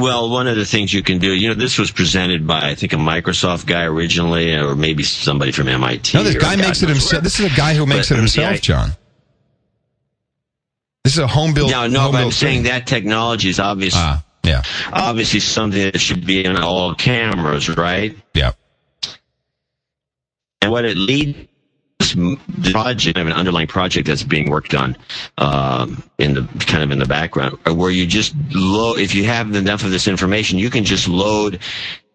Well, one of the things you can do, you know, this was presented by I think a Microsoft guy originally, or maybe somebody from MIT. No, this guy makes it himself. This is a guy who makes but, it himself, John. This is a home built. No, no, but I'm thing. saying that technology is obvious. Uh, yeah. Obviously, something that should be in all cameras, right? Yeah. And what it leads project, I have an underlying project that's being worked on um, in the kind of in the background, where you just load. If you have enough of this information, you can just load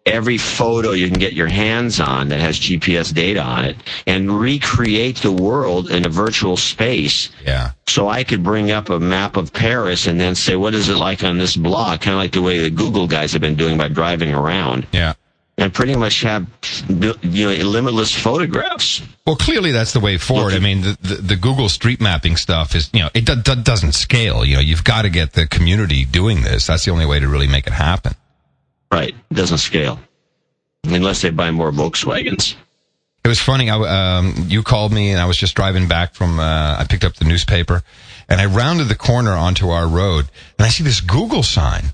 every photo you can get your hands on that has GPS data on it and recreate the world in a virtual space. Yeah. So I could bring up a map of Paris and then say, what is it like on this block? Kind of like the way the Google guys have been doing by driving around. Yeah. And pretty much have you know limitless photographs. Well, clearly that's the way forward. I mean, the, the, the, Google Street Mapping stuff is you know it do, do, doesn't scale. You know, you've got to get the community doing this. That's the only way to really make it happen. Right. It doesn't scale. Unless they buy more Volkswagens. It was funny. I, um, you called me and I was just driving back from, uh, I picked up the newspaper and I rounded the corner onto our road and I see this Google sign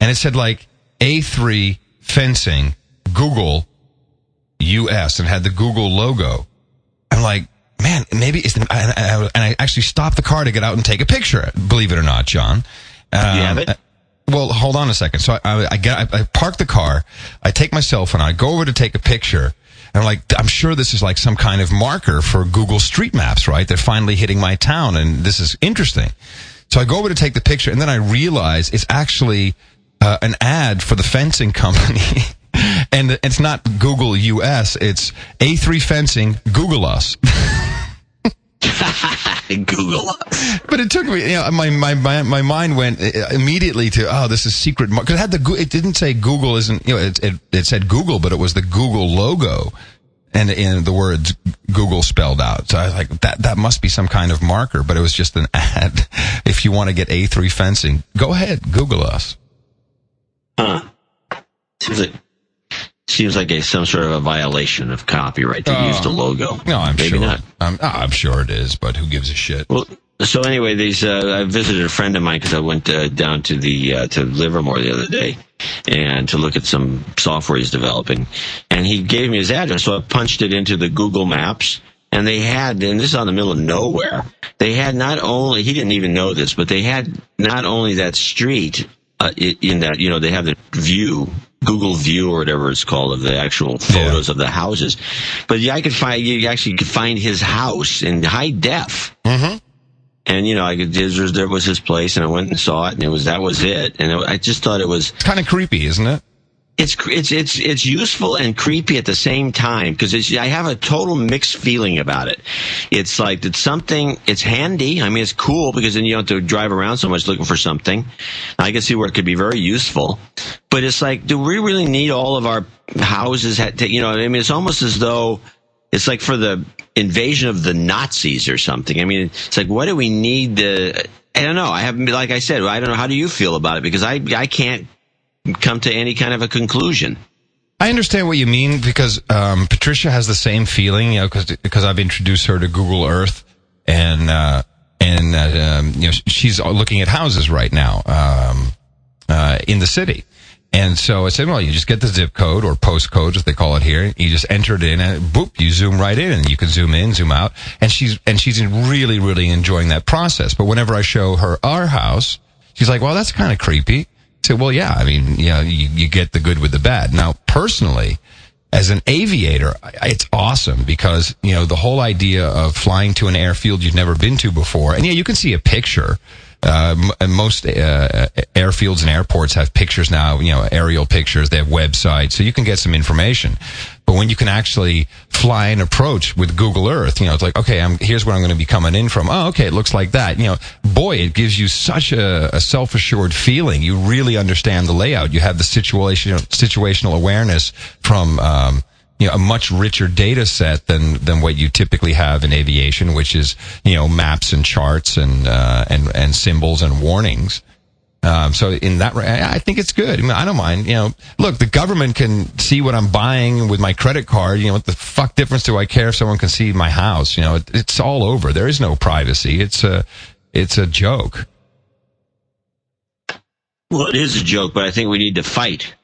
and it said like A3 fencing Google US and had the Google logo. I'm like, man, maybe it's, and I, and I actually stopped the car to get out and take a picture. Believe it or not, John. Um, you have it? Well, hold on a second. So I, I, I get, I, I, park the car. I take my cell phone. I go over to take a picture. And I'm like, I'm sure this is like some kind of marker for Google Street Maps, right? They're finally hitting my town, and this is interesting. So I go over to take the picture, and then I realize it's actually uh, an ad for the fencing company. and it's not Google US, it's A3 Fencing, Google us. Google us. But it took me, you know, my, my, my, my mind went uh, immediately to, oh, this is secret. Because it had the, it didn't say Google isn't, you know, it, it, it said Google, but it was the Google logo and in the words Google spelled out. So I was like, that, that must be some kind of marker, but it was just an ad. If you want to get A3 fencing, go ahead, Google us. Huh. Seems like seems like a some sort of a violation of copyright to uh, use the logo. No, I'm Maybe sure. not. I'm, oh, I'm sure it is, but who gives a shit? Well, so anyway, these uh, I visited a friend of mine because I went uh, down to the uh, to Livermore the other day and to look at some software he's developing, and he gave me his address. So I punched it into the Google Maps, and they had, and this is on the middle of nowhere. They had not only he didn't even know this, but they had not only that street uh, in that you know they have the view Google View or whatever it's called of the actual photos yeah. of the houses. But yeah, I could find you actually could find his house in high def. Mm-hmm. And you know, I could there was his place, and I went and saw it, and it was that was it. And it, I just thought it was kind of creepy, isn't it? It's it's it's it's useful and creepy at the same time because I have a total mixed feeling about it. It's like it's something. It's handy. I mean, it's cool because then you don't have to drive around so much looking for something. I can see where it could be very useful, but it's like, do we really need all of our houses? To, you know, I mean, it's almost as though it's like for the invasion of the Nazis or something. I mean, it's like, what do we need the I don't know. I haven't like I said, I don't know. How do you feel about it? Because I, I can't come to any kind of a conclusion. I understand what you mean because um, Patricia has the same feeling, you know, because I've introduced her to Google Earth, and uh, and uh, um, you know she's looking at houses right now um, uh, in the city, and so I said, well, you just get the zip code or postcode, as they call it here. You just enter it in, and boop, you zoom right in, and you can zoom in, zoom out, and she's and she's really really enjoying that process. But whenever I show her our house, she's like, well, that's kind of creepy say, well, yeah, I mean, you know, you, you get the good with the bad. Now, personally, as an aviator, it's awesome because, you know, the whole idea of flying to an airfield you've never been to before, and yeah, you can see a picture uh, most uh, airfields and airports have pictures now, you know, aerial pictures. They have websites, so you can get some information. But when you can actually fly and approach with Google Earth, you know, it's like, okay, I'm, here's where I'm going to be coming in from. Oh, okay, it looks like that. You know, boy, it gives you such a, a self-assured feeling. You really understand the layout. You have the situation, situational awareness from, um, you know, a much richer data set than, than what you typically have in aviation, which is, you know, maps and charts and, uh, and, and symbols and warnings. Um, so in that, I think it's good. I, mean, I don't mind. You know, look, the government can see what I'm buying with my credit card. You know, what the fuck difference do I care if someone can see my house? You know, it, it's all over. There is no privacy. It's a, it's a joke. Well, it is a joke, but I think we need to fight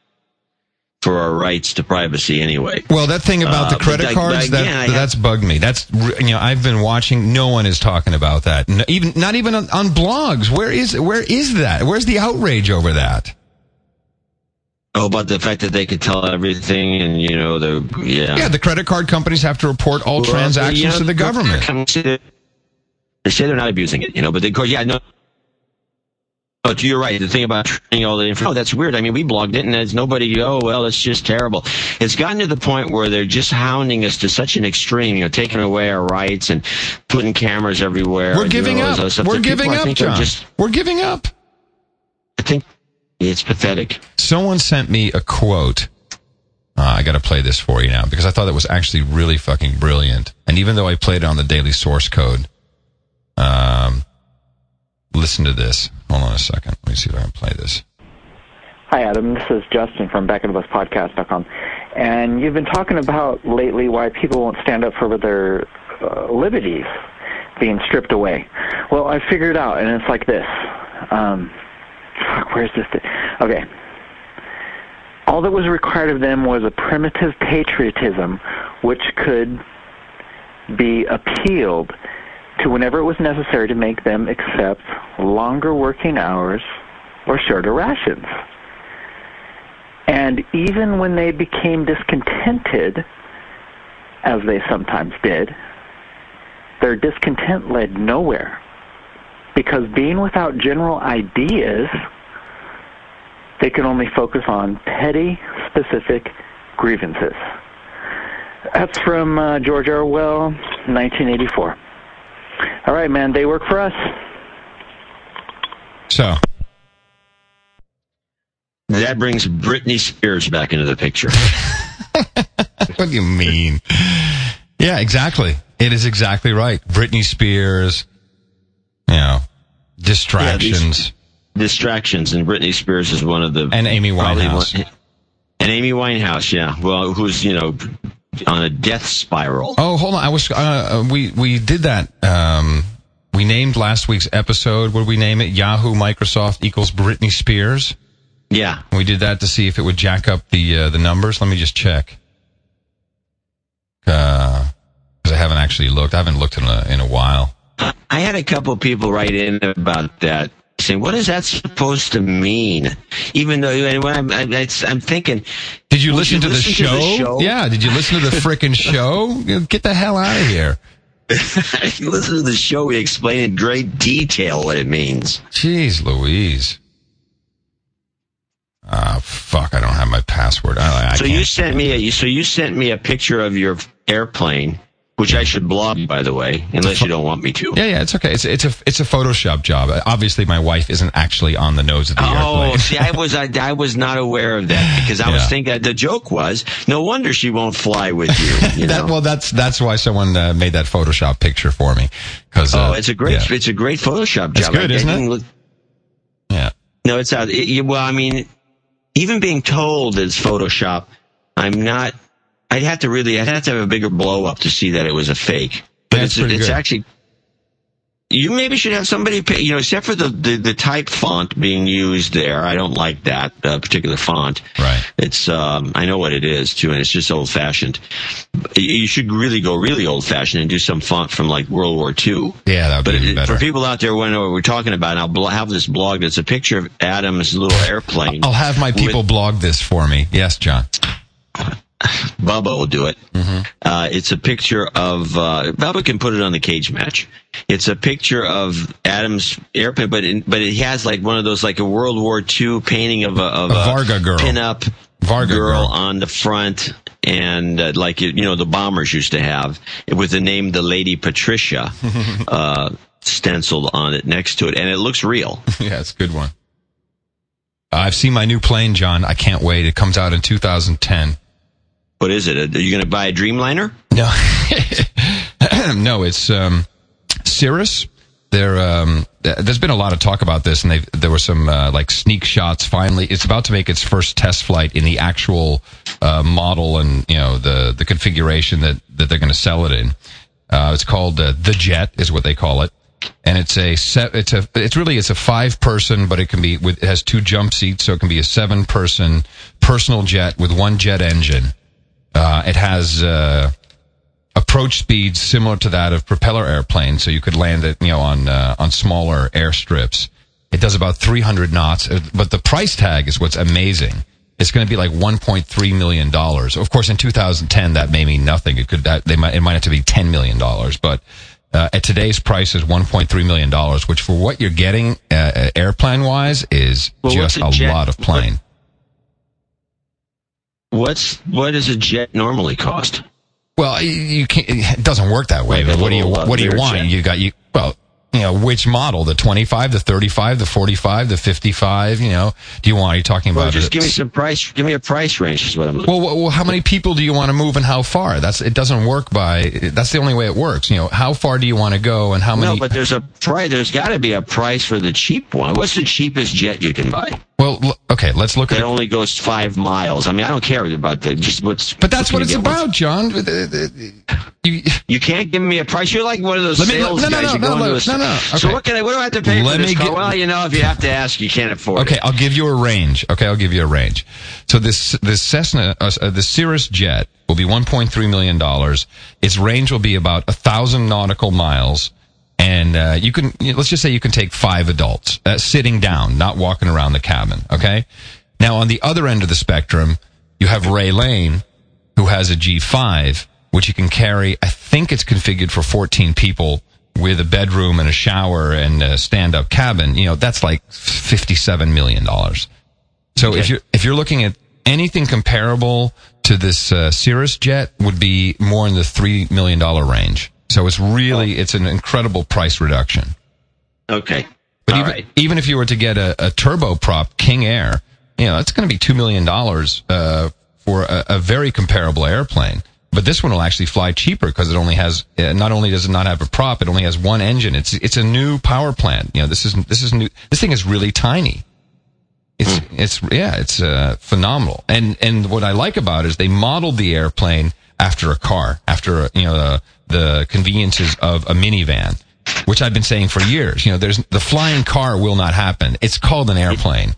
for our rights to privacy anyway. Well, that thing about uh, the credit but, cards, that, that's bugged me. That's, you know, I've been watching, no one is talking about that. No, even, not even on, on, blogs. Where is, where is that? Where's the outrage over that? Oh, about the fact that they could tell everything and, you know, the, yeah. Yeah, the credit card companies have to report all well, transactions you know, to the government. They say they're not abusing it, you know, but of course, yeah, no, but you're right. The thing about training all the information, oh, that's weird. I mean, we blogged it and there's nobody, oh, well, it's just terrible. It's gotten to the point where they're just hounding us to such an extreme, you know, taking away our rights and putting cameras everywhere. We're giving up. We're giving up, John. Just, We're giving up. I think it's pathetic. Someone sent me a quote. Uh, I got to play this for you now because I thought it was actually really fucking brilliant. And even though I played it on the daily source code, um, listen to this. Hold on a second. Let me see if I can play this. Hi, Adam. This is Justin from backofthebus.podcast.com. And you've been talking about lately why people won't stand up for their uh, liberties being stripped away. Well, I figured out, and it's like this. Um, fuck, where's this? Th- okay. All that was required of them was a primitive patriotism which could be appealed to whenever it was necessary to make them accept longer working hours or shorter rations. And even when they became discontented, as they sometimes did, their discontent led nowhere. Because being without general ideas, they could only focus on petty, specific grievances. That's from uh, George Orwell, 1984. All right, man. They work for us. So. That brings Britney Spears back into the picture. what do you mean? Yeah, exactly. It is exactly right. Britney Spears, you know, distractions. Yeah, distractions, and Britney Spears is one of the and Amy Winehouse. One, and Amy Winehouse, yeah. Well, who's you know on a death spiral. Oh, hold on. I was uh, we we did that. Um, we named last week's episode. What did we name it? Yahoo Microsoft equals Britney Spears. Yeah, we did that to see if it would jack up the uh, the numbers. Let me just check. Because uh, I haven't actually looked. I haven't looked in a in a while. I had a couple people write in about that saying, what is that supposed to mean? Even though, and when I'm, I, am thinking, did you listen, to, the listen to, the show? Yeah, did you listen to the freaking show? Get the hell out of here. you listen to the show, we explain in great detail what it means. Jeez Louise. Ah, fuck, I don't have my password. I, I So you sent me a so you sent me a picture of your airplane, which I should blog by the way, unless you don't want me to. yeah, yeah, it's okay. It's it's a it's a Photoshop job. Obviously, my wife isn't actually on the nose of the Oh, airplane. see, I was I, I was not aware of that because I was Yeah. thinking the joke was no wonder she won't fly with you. you that, well, that's that's why someone uh, made that Photoshop picture for me. Because oh, it's a great yeah. it's a great Photoshop job. It's good, I- I isn't it? look- yeah. No, it's out. It, well, I mean, even being told it's Photoshop, I'm not. I'd have to really. I'd have to have a bigger blow up to see that it was a fake. But That's it's it's good. actually. You maybe should have somebody pay, you know, except for the, the, the type font being used there. I don't like that uh, particular font. Right. It's, um, I know what it is too, and it's just old fashioned. You should really go really old fashioned and do some font from like World War II. Yeah, that would But be it, better. for people out there who want to know what we're talking about, I'll bl- have this blog that's a picture of Adam's little airplane. I'll have my people blog this for me. Yes, John. Bubba will do it. Mm-hmm. Uh, it's a picture of uh, Bubba can put it on the cage match. It's a picture of Adam's airplane, but in, but it has like one of those like a World War II painting of a of A Varga girl. pinup Varga girl. on the front, and uh, like you know the bombers used to have it with the name the Lady Patricia uh, stenciled on it next to it, and it looks real. yeah, it's a good one. I've seen my new plane, John. I can't wait. It comes out in 2010. What is it? Are you going to buy a Dreamliner? No, no, it's um, Cirrus. There, um, there's been a lot of talk about this, and there were some uh, like sneak shots. Finally, it's about to make its first test flight in the actual uh, model and you know the the configuration that that they're going to sell it in. Uh, it's called uh, the Jet, is what they call it, and it's a. It's a it's really it's a five person, but it can be with it has two jump seats, so it can be a seven person personal jet with one jet engine. Uh, it has uh, approach speeds similar to that of propeller airplanes, so you could land it, you know, on uh, on smaller airstrips. It does about 300 knots, uh, but the price tag is what's amazing. It's going to be like 1.3 million dollars. Of course, in 2010, that may mean nothing. It could that they might it might have to be 10 million dollars, but uh, at today's price is 1.3 million dollars, which for what you're getting uh, airplane wise is Well, just a a jet- lot of plane. What's what does a jet normally cost? Well, you- can't. It doesn't work that way. Like what do you uh, What do you want? You got you. Well, you know, which model? The twenty-five, the thirty-five, the forty-five, the fifty-five. You know, do you want? Are you talking Well, about? just it? give me some price. Give me a price range. Is what I'm. Well, well, well, how many people do you want to move and how far? That's it. Doesn't work by. That's the only way it works. You know, how far do you want to go and how many? no, but there's a price. There's got to be a price for the cheap one. What's the cheapest jet you can buy? Well, okay, let's look at. It. only goes five miles. I mean, I don't care about the just what's. But that's what it's about, John. Uh, uh, You, You can't give me a price. You're like one of those Let me- sales no, no, guys. no, no, go no, no, no. So what can I? What do I have to pay Let for me this car? get- well, you know, if you have to ask, you can't afford Okay, it. I'll give you a range. Okay, I'll give you a range. So this this Cessna, uh, uh, the Cirrus jet will be 1.3 million dollars. Its range will be about a thousand nautical miles, and uh, you can let's just say you can take five adults uh, sitting down, not walking around the cabin. Okay. Now on the other end of the spectrum, you have Ray Lane, who has a G5, which you can carry. I think it's configured for 14 people with a bedroom and a shower and a stand-up cabin. You know, that's like 57 million dollars. So if you're if you're looking at anything comparable to this uh, Cirrus jet, would be more in the three million dollar range. So it's really it's an incredible price reduction. Okay. But All even, right. even if you were to get a, a turboprop King Air, you know, that's going to be $2 million, uh, for a, a very comparable airplane. But this one will actually fly cheaper because it only has, uh, not only does it not have a prop, it only has one engine. It's, it's a new power plant. You know, this is, this is new, this thing is really tiny. It's, it's, yeah, it's, uh, phenomenal. And, and what I like about it is they modeled the airplane after a car, after, you know, the, the conveniences of a minivan which I've been saying for years. You know, there's the flying car will not happen. It's called an airplane.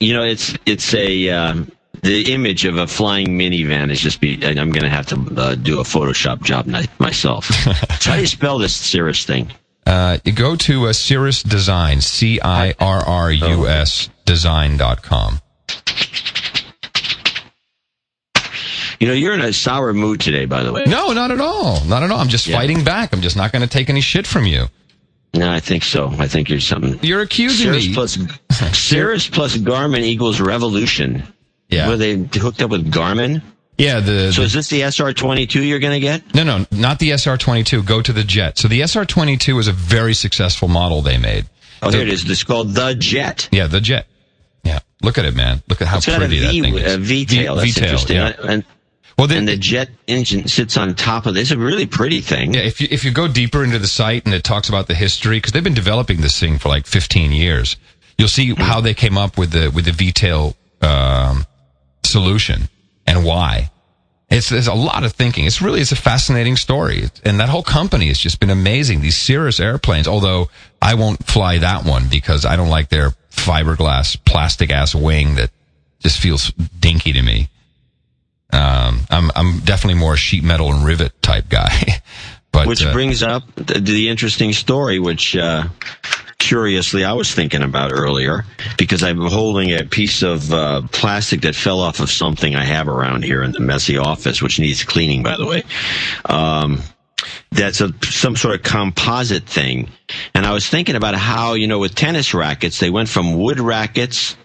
You know, it's it's a um, the image of a flying minivan is just be. I'm going to have to uh, do a Photoshop job myself. do you spell this Cirrus thing? Uh, go to uh, Cirrus Design, C I R R U S design.com. You know, you're in a sour mood today, by the way. No, not at all. Not at all. I'm just Yeah. fighting back. I'm just not going to take any shit from you. No, I think so. I think you're something. You're accusing Cirrus me. plus Cirrus plus Garmin equals revolution. Yeah. Were they hooked up with Garmin? Yeah, the, So the is this the SR22 you're going to get? no, no, not the SR22. Go to the Jet. So the SR22 is a very successful model they made. Oh, The- here it is. It's called the Jet. Yeah, the Jet. Yeah, look at it, man. Look at how It's pretty that V, thing is. a V tail. That's V- V-tail, interesting. yeah. And, Well, they, and the jet engine sits on top of this. It's a really pretty thing. Yeah, if you if you go deeper into the site and it talks about the history, because they've been developing this thing for like 15 years, you'll see how they came up with the with the V-tail um, solution and why. It's there's a lot of thinking. It's really it's a fascinating story, and that whole company has just been amazing. These Cirrus airplanes, although I won't fly that one because I don't like their fiberglass plastic ass wing that just feels dinky to me. Um, I'm I'm definitely more a sheet metal and rivet type guy. but Which uh, brings up the, the interesting story, which uh, curiously I was thinking about earlier, because I'm holding a piece of uh, plastic that fell off of something I have around here in the messy office, which needs cleaning, by the way. Um, that's a some sort of composite thing, and I was thinking about how you know with tennis rackets they went from wood rackets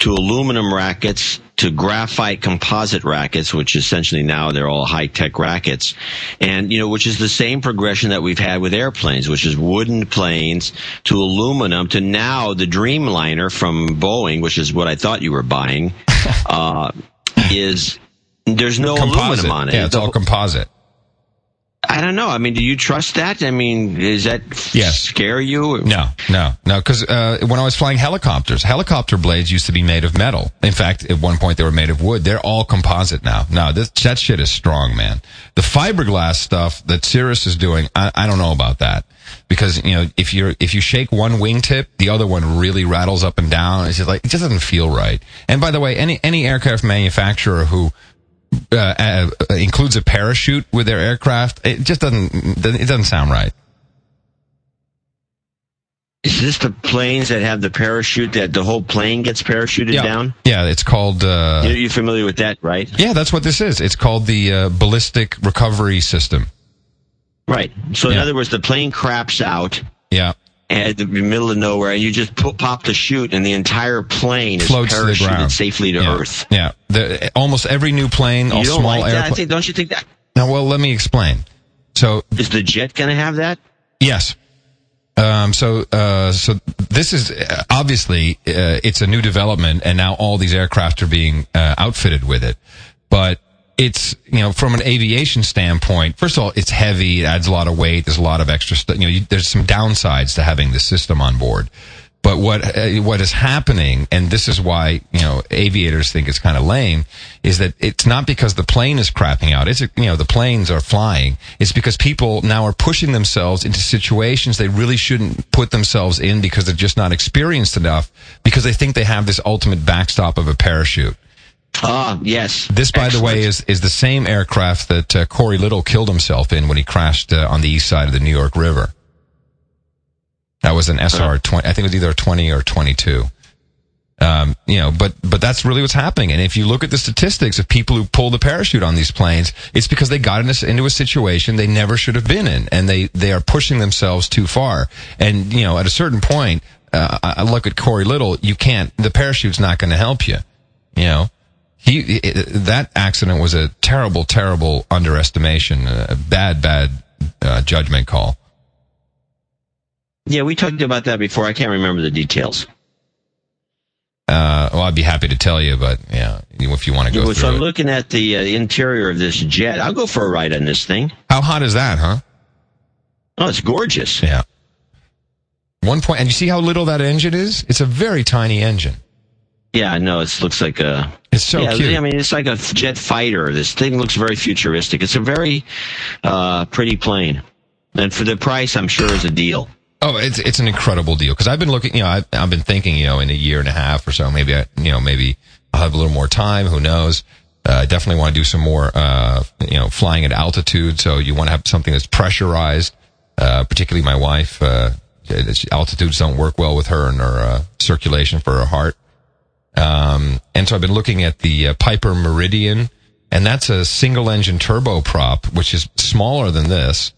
to aluminum rackets to graphite composite rackets, which essentially now they're all high tech rackets. And, you know, which is the same progression that we've had with airplanes, which is wooden planes to aluminum to now the Dreamliner from Boeing, which is what I thought you were buying, uh, is there's no composite. aluminum on it. Yeah, it's all composite. I don't know. I mean, do you trust that? I mean, does that Yes. scare you? No, no, no. Because uh, when I was flying helicopters, helicopter blades used to be made of metal. In fact, at one point they were made of wood. They're all composite now. No, this, that shit is strong, man. The fiberglass stuff that Cirrus is doing, I, I don't know about that. Because you know, if you're if you shake one wingtip, the other one really rattles up and down. It's just like it just doesn't feel right. And by the way, any any aircraft manufacturer who uh, uh, includes a parachute with their aircraft, it just doesn't it doesn't sound right. Is this the planes that have the parachute that the whole plane gets parachuted yeah. down? Yeah, it's called. Uh, You're, you're familiar with that, right? yeah, that's what this is. It's called the uh, ballistic recovery system. Right. So in other words, the plane craps out Yeah, at the middle of nowhere, and you just pop the chute, and the entire plane is floats to the parachuted ground safely to yeah. Earth. Yeah, the, almost every new plane, all small like? Airplanes. think, don't you think that Now, well, let me explain. So is the jet going to have that? Yes. Um, so, uh, so this is uh, obviously uh, it's a new development, and now all these aircraft are being uh, outfitted with it. But it's you know from an aviation standpoint, first of all, it's heavy. It adds a lot of weight. There's a lot of extra stuff. You know, you, there's some downsides to having the system on board. But what uh, what is happening, and this is why you know aviators think it's kind of lame, is that it's not because the plane is crapping out. It's you know the planes are flying. It's because people now are pushing themselves into situations they really shouldn't put themselves in because they're just not experienced enough because they think they have this ultimate backstop of a parachute. Ah, yes. This, by the way, is is the same aircraft that uh, Cory Lidle killed himself in when he crashed uh, on the east side of the New York River. That was an SR twenty. I think it was either a twenty or twenty two. Um, you know, but but that's really what's happening. And if you look at the statistics of people who pull the parachute on these planes, it's because they got in a, into a situation they never should have been in, and they they are pushing themselves too far. And you know, at a certain point, uh, I I look at Cory Lidle. You can't. The parachute's not going to help you. You know, he that accident was a terrible, terrible underestimation, a bad, bad uh, judgment call. Yeah, we talked about that before. I can't remember the details. Uh, well, I'd be happy to tell you, but yeah, if you want to go Well, so I'm it. looking at the uh, interior of this jet. I'll go for a ride on this thing. How hot is that, huh? Oh, it's gorgeous. Yeah. One point, and you see how little that engine is? It's a very tiny engine. Yeah, I know. It looks like a. It's so yeah, cute. I mean, it's like a jet fighter. This thing looks very futuristic. It's a very uh, pretty plane, and for the price, I'm sure is a deal. Oh, it's it's an incredible deal because I've been looking. You know, I've, I've been thinking. You know, in a year and a half or so, maybe I, you know, maybe I'll have a little more time. Who knows? Uh, I definitely want to do some more. Uh, you know, flying at altitude. So you want to have something that's pressurized. Uh, particularly my wife. Uh, altitudes don't work well with her and her uh, circulation for her heart. Um, and so I've been looking at the uh, Piper Meridian, and that's a single engine turboprop, which is smaller than this,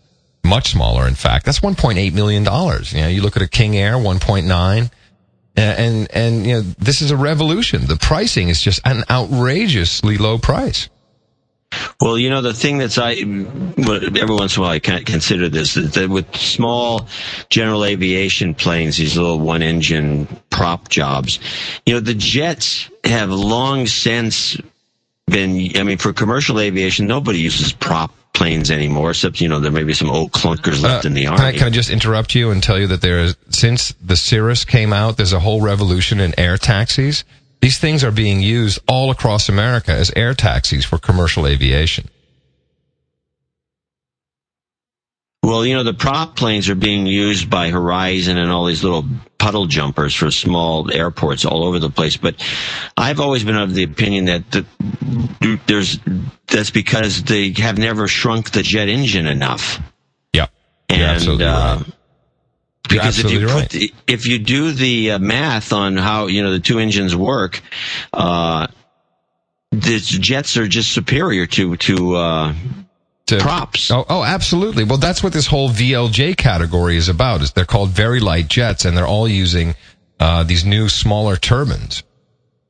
much smaller, in fact. That's $1.8 million. You know, you look at a King Air, 1.9. And, and, and, you know, this is a revolution. The pricing is just an outrageously low price. Well, you know, the thing that's I, every once in a while I consider this, that with small general aviation planes, these little one engine prop jobs, you know, the jets have long since been, I mean, for commercial aviation, nobody uses prop planes anymore, except, you know, there may be some old clunkers left uh, in the army. Can I, can I just interrupt you and tell you that there is, since the Cirrus came out, there's a whole revolution in air taxis these things are being used all across America as air taxis for commercial aviation. Well, you know, the prop planes are being used by Horizon and all these little puddle jumpers for small airports all over the place. But I've always been of the opinion that the, there's that's because they have never shrunk the jet engine enough. Yeah, and uh, right because if you put the, if you do the uh, math on how you know the two engines work, uh, the jets are just superior to to. Uh, to, props. Oh, oh, absolutely. Well, that's what this whole VLJ category is about. Is they're called very light jets, and they're all using uh, these new smaller turbines.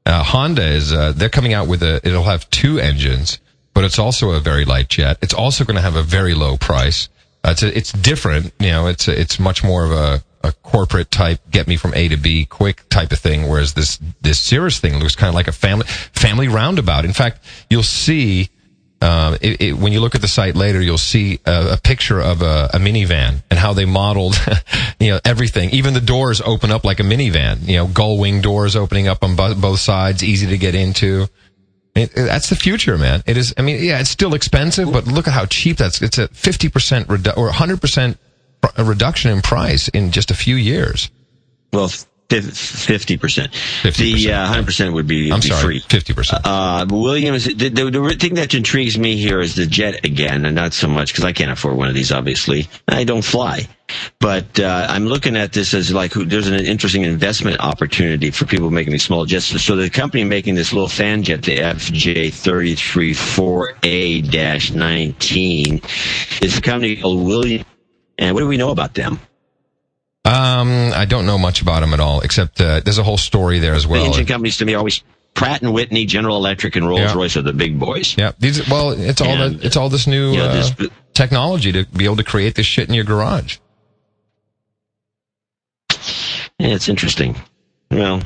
Uh, Honda is uh, they're coming out with a. It'll have two engines, but it's also a very light jet. It's also going to have a very low price. It's a, it's different, you know. It's a, it's much more of a, a corporate type, get me from A to B quick type of thing. Whereas this this Cirrus thing looks kind of like a family family roundabout. In fact, you'll see uh, it, it, when you look at the site later, you'll see a, a picture of a, a, minivan and how they modeled, you know, everything. Even the doors open up like a minivan. You know, gull wing doors opening up on both sides, easy to get into. It, that's the future, man. It is. I mean, yeah, it's still expensive, but look at how cheap that's. It's a fifty percent redu- or hundred percent reduction in price in just a few years. Well, Fifty percent. The uh, hundred uh, percent would be, I'm be sorry, free. Fifty percent. Uh, Williams. The, the, the, thing that intrigues me here is the jet again, and not so much because I can't afford one of these. Obviously, I don't fly, but uh, I'm looking at this as like there's an interesting investment opportunity for people making these small jets. So the company making this little fan jet, the FJ33-4A-19, is a company called Williams. And what do we know about them? Um, I don't know much about them at all, except uh, there's a whole story there as well. The engine companies to me always Pratt and Whitney, General Electric, and Rolls yeah. Royce are the big boys. Yeah, these well, it's all and, the, it's all this new uh, this, technology to be able to create this shit in your garage. Yeah, it's interesting. Well,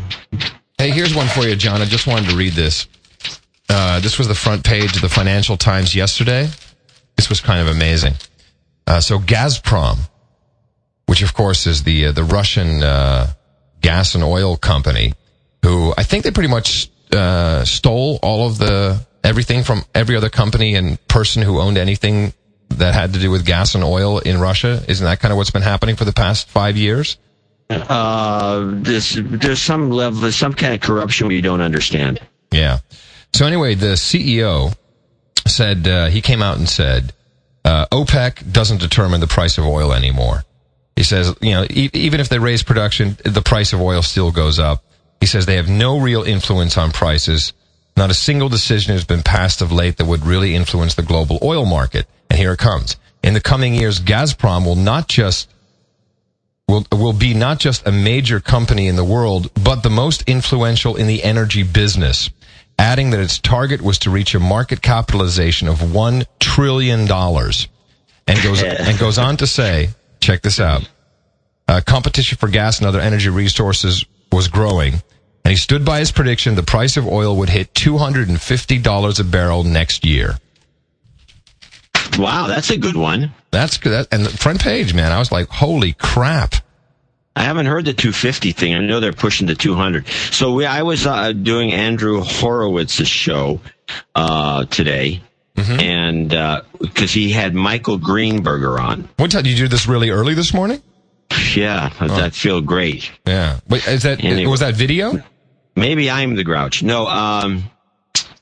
hey, here's one for you, John. I just wanted to read this. Uh, this was the front page of the Financial Times yesterday. This was kind of amazing. Uh, so Gazprom which of course is the uh, the Russian uh, gas and oil company, who I think they pretty much uh, stole all of the everything from every other company and person who owned anything that had to do with gas and oil in Russia. Isn't that kind of what's been happening for the past five years? Uh, there's there's some level, some kind of corruption we don't understand. Yeah. So anyway, the CEO said uh, he came out and said uh, OPEC doesn't determine the price of oil anymore. He says, you know, e- even if they raise production, the price of oil still goes up. He says they have no real influence on prices. Not a single decision has been passed of late that would really influence the global oil market. And here it comes. In the coming years, Gazprom will not just will will be not just a major company in the world, but the most influential in the energy business. Adding that its target was to reach a market capitalization of one trillion dollars, and goes and goes on to say Check this out. Uh, competition for gas and other energy resources was growing, and he stood by his prediction the price of oil would hit $250 a barrel next year. Wow, that's a good one. That's good. And the front page, man, I was like, holy crap. I haven't heard the 250 thing. I know they're pushing the 200. So we, I was uh, doing Andrew Horowitz's show uh, today, Mm-hmm. And because uh, he had Michael Greenberger on. What time did you do this really early this morning? Yeah, oh. that feel great. Yeah, Wait, is that was that video? Maybe I'm the grouch. No, um,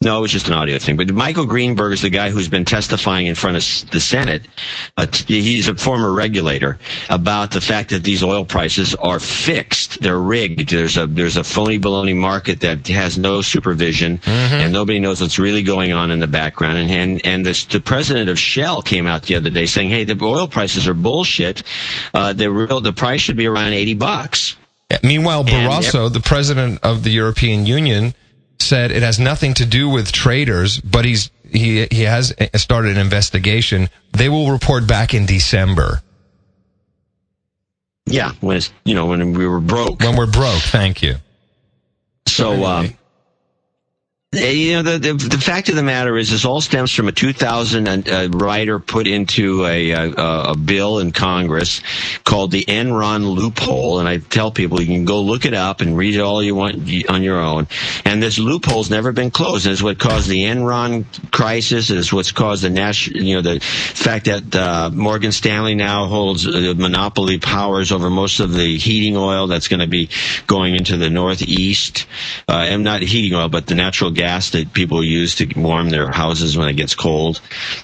no, it was just an audio thing. But Michael Greenberger is the guy who's been testifying in front of the Senate. Uh, he's a former regulator about the fact that these oil prices are fixed. They're rigged. There's a there's a phony baloney market that has no supervision, mm-hmm. and nobody knows what's really going on in the background. And and, and this, the president of Shell came out the other day saying, "Hey, the oil prices are bullshit. Uh, the real the price should be around eighty bucks." Meanwhile, Barroso, the president of the European Union, said it has nothing to do with traders, but he's he he has started an investigation. They will report back in December. Yeah, when it's you know when we were broke. When we're broke, thank you. So, uh, you know, the, the, the fact of the matter is, this all stems from a 2000 uh, writer put into a, a, a bill in Congress called the Enron loophole. And I tell people you can go look it up and read it all you want on your own. And this loophole's never been closed. And it's what caused the Enron crisis. It's what's caused the national, you know, the fact that uh, Morgan Stanley now holds uh, monopoly powers over most of the heating oil that's going to be going into the Northeast. Uh, and not heating oil, but the natural gas gas that people use to warm their houses when it gets cold.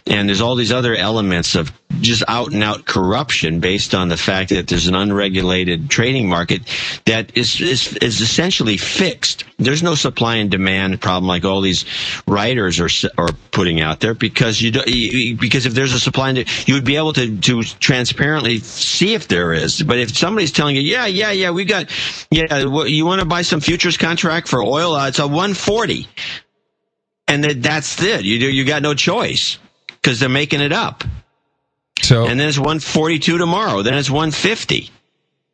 And there's all these other elements of just out and out corruption based on the fact that there's an unregulated trading market that is, is, is essentially fixed. There's no supply and demand problem like all these writers are, are putting out there because you, do, because if there's a supply and you would be able to, to transparently see if there is. But if somebody's telling you, yeah, yeah, yeah, we got, yeah, you want to buy some futures contract for oil? Uh, it's a 140 and that that's it. You do, you got no choice because they're making it up. So and then it's 142 tomorrow. Then it's 150.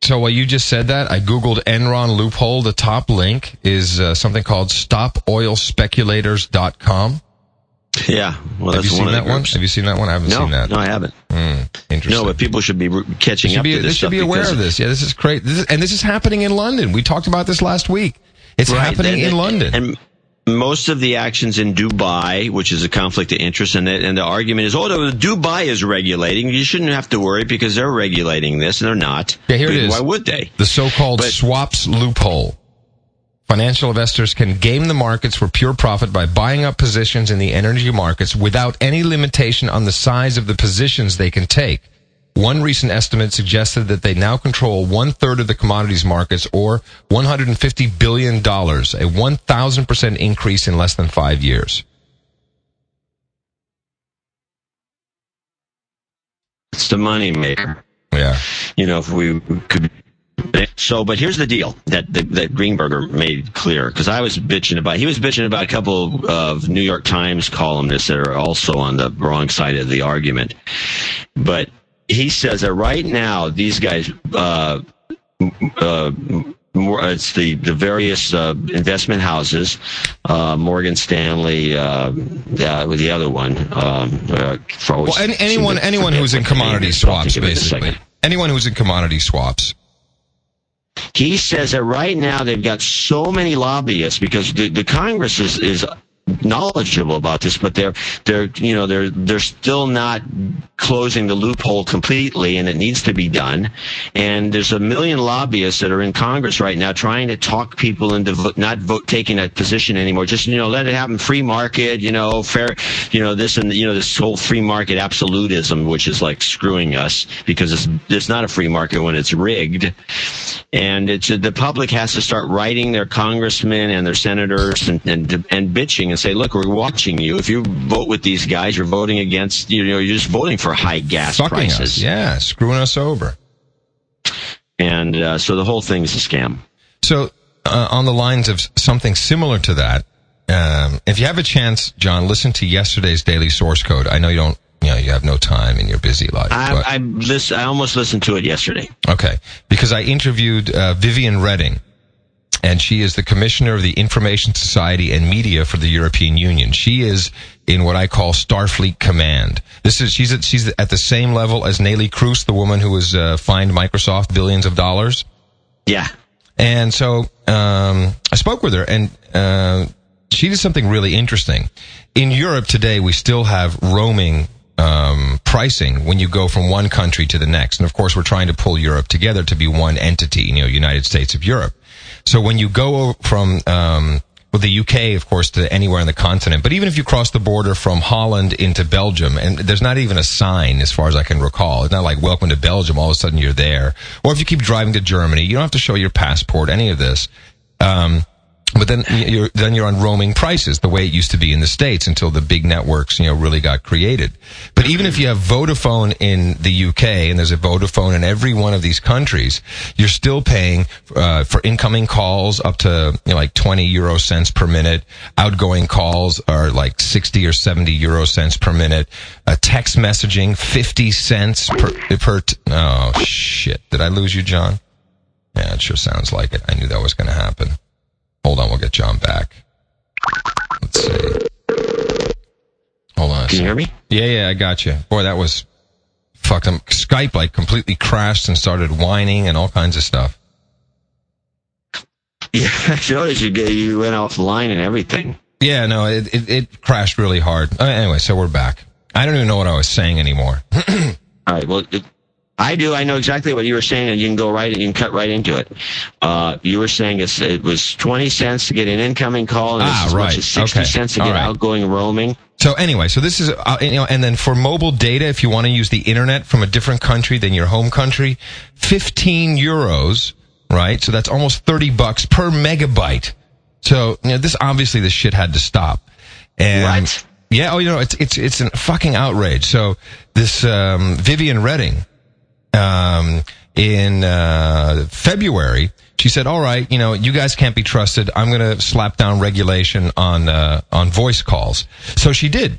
So while you just said that, I googled Enron loophole. The top link is uh, something called StopOilSpeculators.com. Yeah, well, have you seen that one? Have you seen that one? I haven't no, seen that. No, I haven't. Mm, interesting. No, but people should be catching should up be, to this. They should be aware of this. Yeah, this is great. This is, and this is happening in London. We talked about this last week. It's right, happening and, in London. And most of the actions in Dubai, which is a conflict of interest, and the, and the argument is, oh, Dubai is regulating. You shouldn't have to worry because they're regulating this, and they're not. Yeah, here it is. Why would they? The so-called but, swaps loophole. Financial investors can game the markets for pure profit by buying up positions in the energy markets without any limitation on the size of the positions they can take. One recent estimate suggested that they now control one third of the commodities markets or $150 billion, a 1,000% increase in less than five years. It's the money maker. Yeah. You know, if we could so, but here's the deal that that, that Greenberger made clear because I was bitching about. He was bitching about a couple of New York Times columnists that are also on the wrong side of the argument. But he says that right now these guys uh, uh, more, it's the the various uh, investment houses, uh, Morgan Stanley, uh, with the other one. Um, uh, well, any, anyone anyone who's in commodity swaps, basically, anyone who's in commodity swaps. He says that right now they've got so many lobbyists because the, the Congress is, is knowledgeable about this, but they're they're you know they're they're still not closing the loophole completely, and it needs to be done. And there's a million lobbyists that are in Congress right now trying to talk people into vo- not vote taking a position anymore. Just you know let it happen, free market, you know fair, you know this and you know this whole free market absolutism, which is like screwing us because it's it's not a free market when it's rigged. And it's the public has to start writing their congressmen and their senators and and, and bitching and say, look, we're watching you. If you vote with these guys, you're voting against, you know, you're just voting for high gas Sucking prices. Us. Yeah, screwing us over. And uh, so the whole thing is a scam. So, uh, on the lines of something similar to that, um, if you have a chance, John, listen to yesterday's daily source code. I know you don't, you know, you have no time in your busy life. I, I, listen, I almost listened to it yesterday. Okay, because I interviewed uh, Viviane Reding and she is the commissioner of the Information Society and Media for the European Union. She is in what I call Starfleet Command. This is she's at, she's at the same level as Neelie Kroes, the woman who was uh, fined Microsoft billions of dollars. Yeah, and so um, I spoke with her, and uh, she did something really interesting. In Europe today, we still have roaming um, pricing when you go from one country to the next. And of course, we're trying to pull Europe together to be one entity, you know, United States of Europe. So when you go from, um, well, the UK, of course, to anywhere on the continent, but even if you cross the border from Holland into Belgium, and there's not even a sign as far as I can recall. It's not like welcome to Belgium, all of a sudden you're there. Or if you keep driving to Germany, you don't have to show your passport, any of this. Um, But then you're then you're on roaming prices, the way it used to be in the states until the big networks, you know, really got created. But even if you have Vodafone in the UK and there's a Vodafone in every one of these countries, you're still paying uh, for incoming calls up to you know, like 20 euro cents per minute. Outgoing calls are like 60 or 70 euro cents per minute. Uh, text messaging 50 cents per per. T- oh shit! Did I lose you, John? Yeah, it sure sounds like it. I knew that was going to happen. Hold on, we'll get John back. Let's see. Hold on. Can you hear me? Yeah, yeah, I got you. Boy, that was fucked up. Skype like completely crashed and started whining and all kinds of stuff. Yeah, I noticed you get, you went offline and everything. Yeah, no, it, it, it crashed really hard. Uh, anyway, so we're back. I don't even know what I was saying anymore. All right. Well, it, I do. I know exactly what you were saying, and you can go right. You can cut right into it. Uh, you were saying it's, it was twenty cents to get an incoming call, and Ah, it's as right. much as sixty Okay. cents to All get right. outgoing roaming. So anyway, so this is, uh, you know, and then for mobile data, if you want to use the internet from a different country than your home country, 15 euros, right? So that's almost 30 bucks per megabyte. So, you know, this, obviously this shit had to stop. And What? yeah, oh, you know, it's, it's, it's a fucking outrage. So this, um, Viviane Reding, um, in uh, February, she said, "All right, you know, you guys can't be trusted. I'm going to slap down regulation on uh, on voice calls." So she did,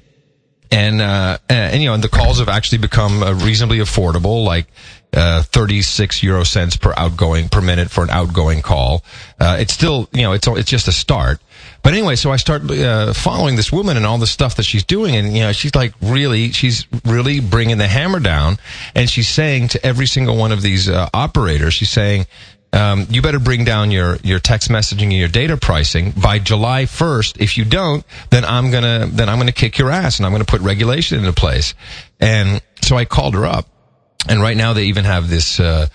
and uh, and, and, you know, and the calls have actually become uh, reasonably affordable, like. Uh, 36 euro cents per outgoing per minute for an outgoing call. Uh, it's still, you know, it's, it's just a start. But anyway, so I start, uh, following this woman and all the stuff that she's doing. And, you know, she's like really, she's really bringing the hammer down. And she's saying to every single one of these, uh, operators, she's saying, um, you better bring down your, your text messaging and your data pricing by July 1st. If you don't, then I'm gonna, then I'm gonna kick your ass and I'm gonna put regulation into place. And so I called her up and right now they even have this, uh,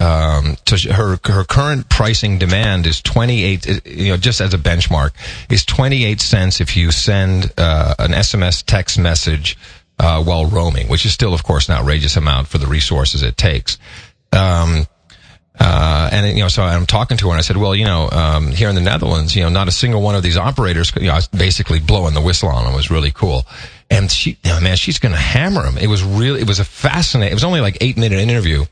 um, she- her her current pricing demand is 28 you know just as a benchmark is 28 cents if you send uh, an SMS text message uh, while roaming which is still of course an outrageous amount for the resources it takes um, uh, and you know, so I'm talking to her, and I said, "Well, you know, um, here in the Netherlands, you know, not a single one of these operators, you know, I was basically blowing the whistle on them. It was really cool." And she, you know, man, she's going to hammer him. It was really, it was a fascinating. It was only like eight minute interview,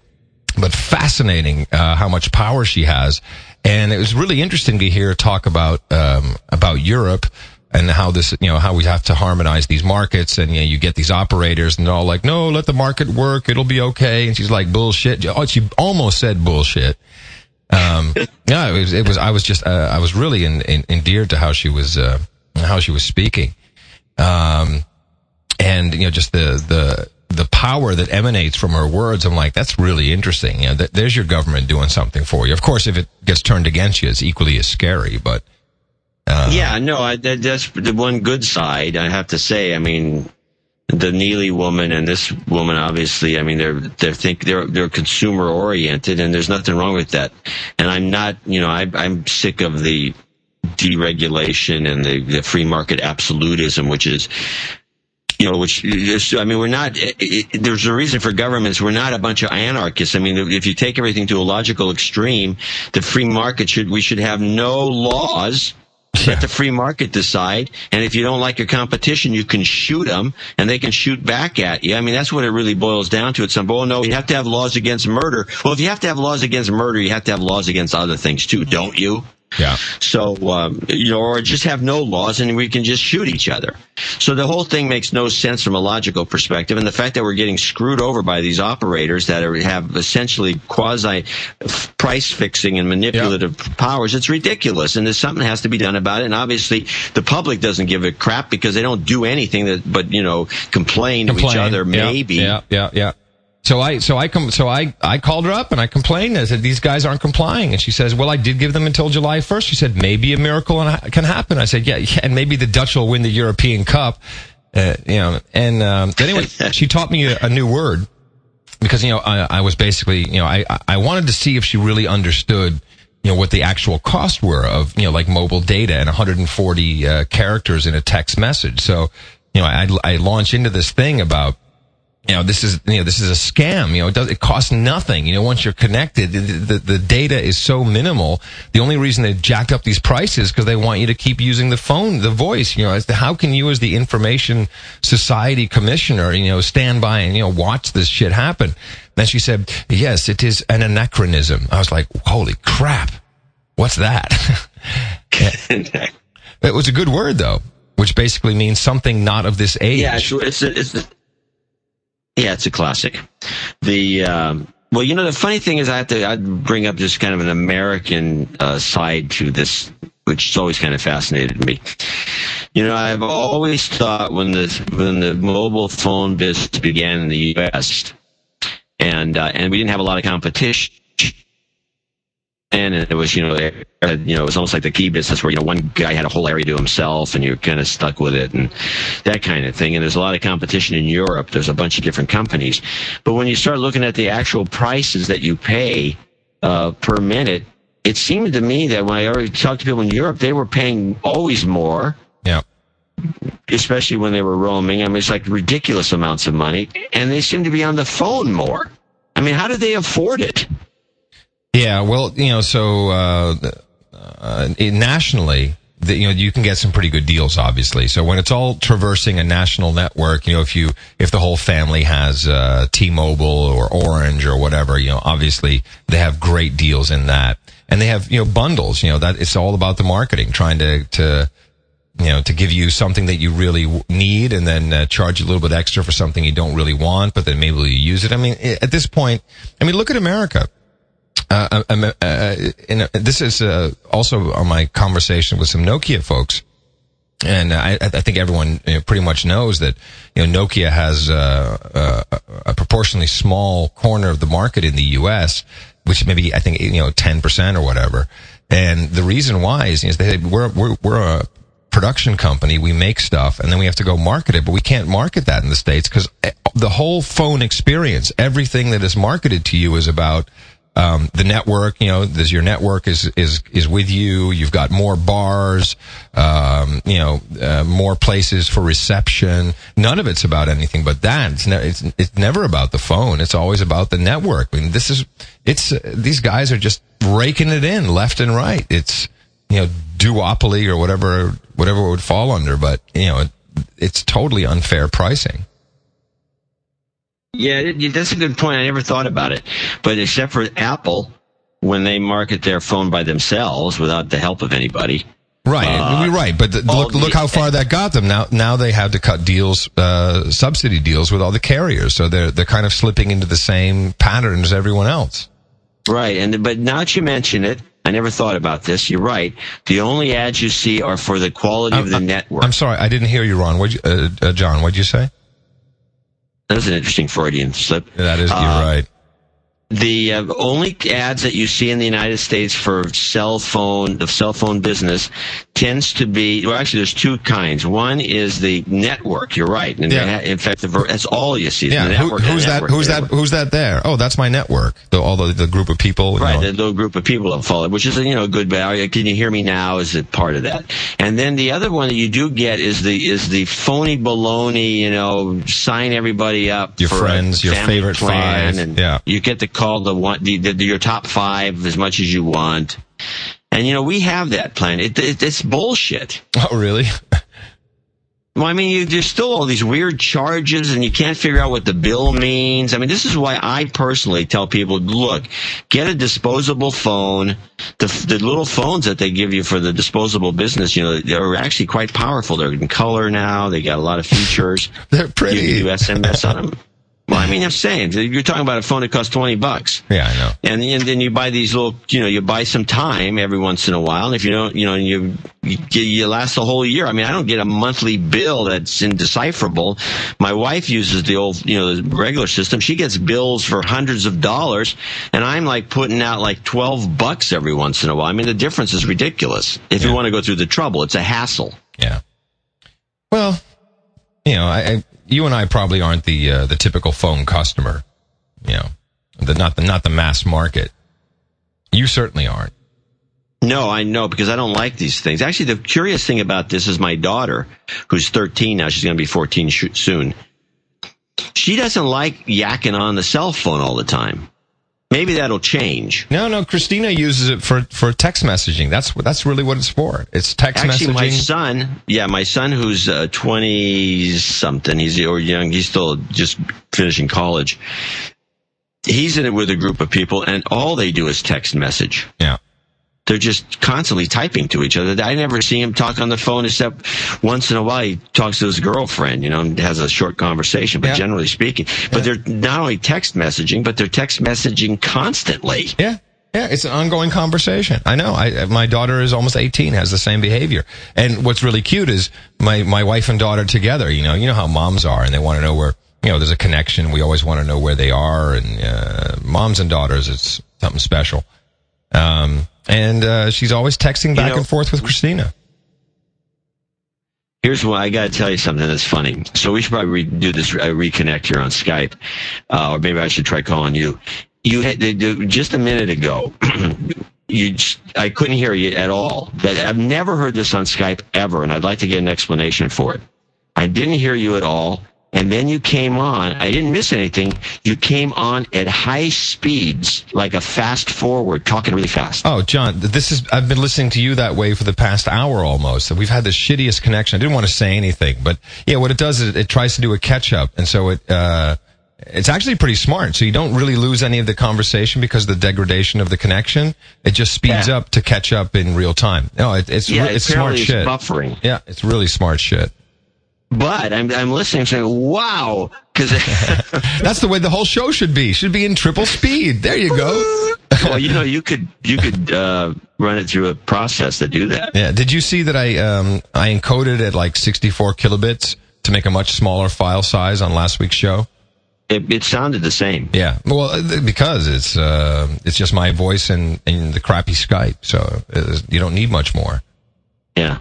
but fascinating uh, how much power she has. And it was really interesting to hear her talk about um, about Europe and how this, you know, how we have to harmonize these markets. And you, know, you get these operators, and they're all like, "No, let the market work; it'll be okay." And she's like, "Bullshit." Oh, she almost said bullshit. Um, yeah, it was, it was. I was just, uh, I was really in, in, endeared to how she was, uh, how she was speaking. Um, and you know just the the the power that emanates from her words i'm like that's really interesting you know th- there's your government doing something for you of course if it gets turned against you it's equally as scary but uh, Yeah, no, I, that, that's the one good side. I have to say. I mean, the Neelie woman and this woman, obviously, I mean, they're they think they're they're consumer oriented, and there's nothing wrong with that. And I'm not, you know, I, I'm sick of the deregulation and the, the free market absolutism, which is you know, which I mean, we're not, it, it, there's a reason for governments. We're not a bunch of anarchists. I mean, if you take everything to a logical extreme, the free market should, we should have no laws. Let the free market decide. And if you don't like your competition, you can shoot them and they can shoot back at you. I mean, that's what it really boils down to. It's some, oh no, you have to have laws against murder. Well, if you have to have laws against murder, you have to have laws against other things too, don't you? Yeah So, um, you know, or just have no laws and we can just shoot each other. So the whole thing makes no sense from a logical perspective. And the fact that we're getting screwed over by these operators that are, have essentially quasi price fixing and manipulative powers, it's ridiculous. And there's something that has to be done about it. And obviously the public doesn't give a crap because they don't do anything that, but, you know, complain, to each Complain. other, Yeah, maybe. yeah yeah yeah so I so I come so I I called her up and I complained. I said these guys aren't complying, and she says, "Well, I did give them until July 1st. She said maybe a miracle can happen. I said, "Yeah, yeah and maybe the Dutch will win the European Cup." Uh, you know, and um, anyway, she taught me a, a new word because you know I, I was basically you know I I wanted to see if she really understood you know what the actual costs were of you know like mobile data and 140 uh, characters in a text message. So you know I I launch into this thing about you know, this is, you know, this is a scam. You know, it does, it costs nothing. You know, once you're connected, the, the, the data is so minimal. The only reason they jacked up these prices because they want you to keep using the phone, the voice, you know, as to how can you as the information society commissioner, you know, stand by and, you know, watch this shit happen? Then she said, yes, it is an anachronism. I was like, holy crap. What's that? it was a good word though, which basically means something not of this age. Yeah, it's, it's, it's yeah, it's a classic. The um, well, you know, the funny thing is, I have to I bring up just kind of an American uh, side to this, which has always kind of fascinated me. You know, I've always thought when the when the mobile phone business began in the U.S. and uh, and we didn't have a lot of competition and it was you know you know it was almost like the key business where you know one guy had a whole area to himself and you're kind of stuck with it and that kind of thing. And there's a lot of competition in Europe. There's a bunch of different companies. But when you start looking at the actual prices that you pay uh, per minute it seemed to me that when I already talked to people in Europe they were paying always more. Yeah. Especially when they were roaming. I mean it's like ridiculous amounts of money and they seem to be on the phone more. I mean how do they afford it yeah, well, you know, so uh, uh, nationally, the, you know, you can get some pretty good deals, obviously. So when it's all traversing a national network, you know, if you if the whole family has uh, T-Mobile or Orange or whatever, you know, obviously they have great deals in that, and they have you know bundles. You know, that it's all about the marketing, trying to to you know, to give you something that you really need and then uh, charge you a little bit extra for something you don't really want, but then maybe you use it. I mean, at this point, I mean, look at America. Uh, uh, uh, in, this is uh, also on my conversation with some Nokia folks. And I, I think everyone you know, pretty much knows that you know Nokia has uh, a, a proportionally small corner of the market in the U.S., which maybe I think you know ten percent or whatever. And the reason why is, is they we're we're we're a production company. We make stuff and then we have to go market it, but we can't market that in the states because eh, the whole phone experience, everything that is marketed to you is about um, the network, you know, this, your network is, is, is with you. You've got more bars, um, you know, uh, more places for reception. None of it's about anything but that. It's, ne- it's, it's never about the phone. It's always about the network. I mean, this is, it's, uh, these guys are just raking it in left and right. It's, you know, duopoly or whatever, whatever it would fall under, but, you know, it, it's totally unfair pricing. Yeah, it, that's a good point. I never thought about it. But except for Apple, when they market their phone by themselves without the help of anybody. Right, uh, right. But the, look, the, look how far that got them. Now, now they have to cut deals, uh, subsidy deals with all the carriers. So they're they're kind of slipping into the same pattern as everyone else. Right, and but now that you mention it, I never thought about this. You're right. The only ads you see are for the quality of the I'm, network. I'm sorry, I didn't hear you, Ron. What, uh, uh, John? What'd you say? That was an interesting Freudian slip. Yeah, That is, you're uh, right the uh, only ads that you see in the United States for cell phone, the cell phone business tends to be, well, actually there's two kinds. One is the network. You're right. And yeah. in fact, that's all you see. Yeah. Who, who's that, who's that, who's that there? Oh, that's my network. The, all the, the group of people. Right. Know. The little group of people that follow, which is, you know, a good value. Can you hear me now? Is it part of that? And then the other one that you do get is the, is the phony baloney, you know, sign everybody up. Your friends, your favorite five. And yeah. You get the call the one, the, the, your top five as much as you want. And you know, we have that plan. It, it, it's bullshit. Oh, really? Well, I mean, you, there's still all these weird charges, and you can't figure out what the bill means. I mean, this is why I personally tell people, look, get a disposable phone. The, the little phones that they give you for the disposable business, you know, they're actually quite powerful. They're in color now. They got a lot of features. they're pretty. You can do SMS on them. Well, I mean, I'm saying you're talking about a phone that costs twenty bucks. Yeah, I know. And, and then you buy these little, you know, you buy some time every once in a while. And if you don't, you know, you, you you last the whole year. I mean, I don't get a monthly bill that's indecipherable. My wife uses the old, you know, the regular system. She gets bills for hundreds of dollars, and I'm like putting out like twelve bucks every once in a while. I mean, the difference is ridiculous. If yeah. you want to go through the trouble, it's a hassle. Yeah. Well, you know, I, you and I probably aren't the uh, the typical phone customer, you know, the not the not the mass market. You certainly aren't. No, I know because I don't like these things. Actually, the curious thing about this is my daughter, who's 13 now. She's going to be 14 sh- soon. she doesn't like yakking on the cell phone all the time. Maybe that'll change. No, no. Christina uses it for for text messaging. That's that's really what it's for. It's text Actually, messaging. my son, yeah, my son who's uh, twenty something, he's or young, he's still just finishing college. He's in it with a group of people, and all they do is text message. yeah. They're just constantly typing to each other. I never see him talk on the phone except once in a while he talks to his girlfriend, you know, and has a short conversation, but Yeah. generally speaking. But they're not only text messaging, but they're text messaging constantly. Yeah. Yeah, it's an ongoing conversation. I know. I, my daughter is almost 18, has the same behavior. And what's really cute is my, my wife and daughter together, you know, you know how moms are and they want to know where, you know, there's a connection. We always want to know where they are and, uh, moms and daughters, it's something special. Um, and, uh, she's always texting back know- and forth with Christina. Here's why I got to tell you something that's funny. So we should probably re- do this uh, reconnect here on Skype, uh, or maybe I should try calling you. You had just a minute ago. You, just, I couldn't hear you at all. But I've never heard this on Skype ever, and I'd like to get an explanation for it. I didn't hear you at all, and then you came on. I didn't miss anything. You came on at high speeds, like a fast forward, talking really fast. Oh, John, this is, I've been listening to you that way for the past hour almost. We've had the shittiest connection. I didn't want to say anything, but yeah, what it does is it tries to do a catch up. And so it, uh, it's actually pretty smart. So you don't really lose any of the conversation because of the degradation of the connection. It just speeds Yeah. up to catch up in real time. No, it, it's, Yeah, re- it's smart shit. buffering. Yeah, it's really smart shit. But I'm, I'm listening, saying, "Wow," because That's the way the whole show should be. Should be in triple speed. There you go. well, you know, you could you could uh, run it through a process to do that. Yeah. Did you see that I um I encoded at like 64 kilobits to make a much smaller file size on last week's show? It, it sounded the same. Yeah. Well, because it's uh it's just my voice and and the crappy Skype, so uh, you don't need much more. Yeah.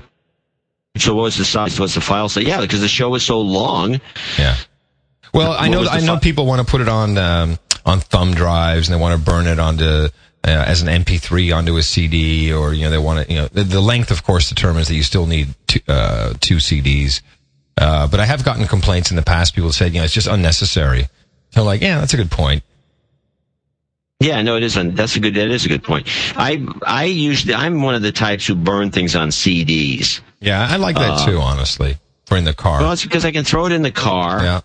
So what was the size? What's the file say? Yeah, because the show was so long. Yeah. Well, I know I know fi- people want to put it on um on thumb drives and they want to burn it onto uh, as an MP3 onto a CD, or you know they want to you know the, the length, of course, determines that you still need two, uh, two CDs. Uh, but I have gotten complaints in the past. People said, you know, it's just unnecessary. So like, yeah, that's a good point. Yeah, no, it isn't. That's a good. That is a good point. I I usually I'm one of the types who burn things on CDs. Yeah, I like that too, honestly, for in the car. Well, it's because I can throw it in the car. yeah.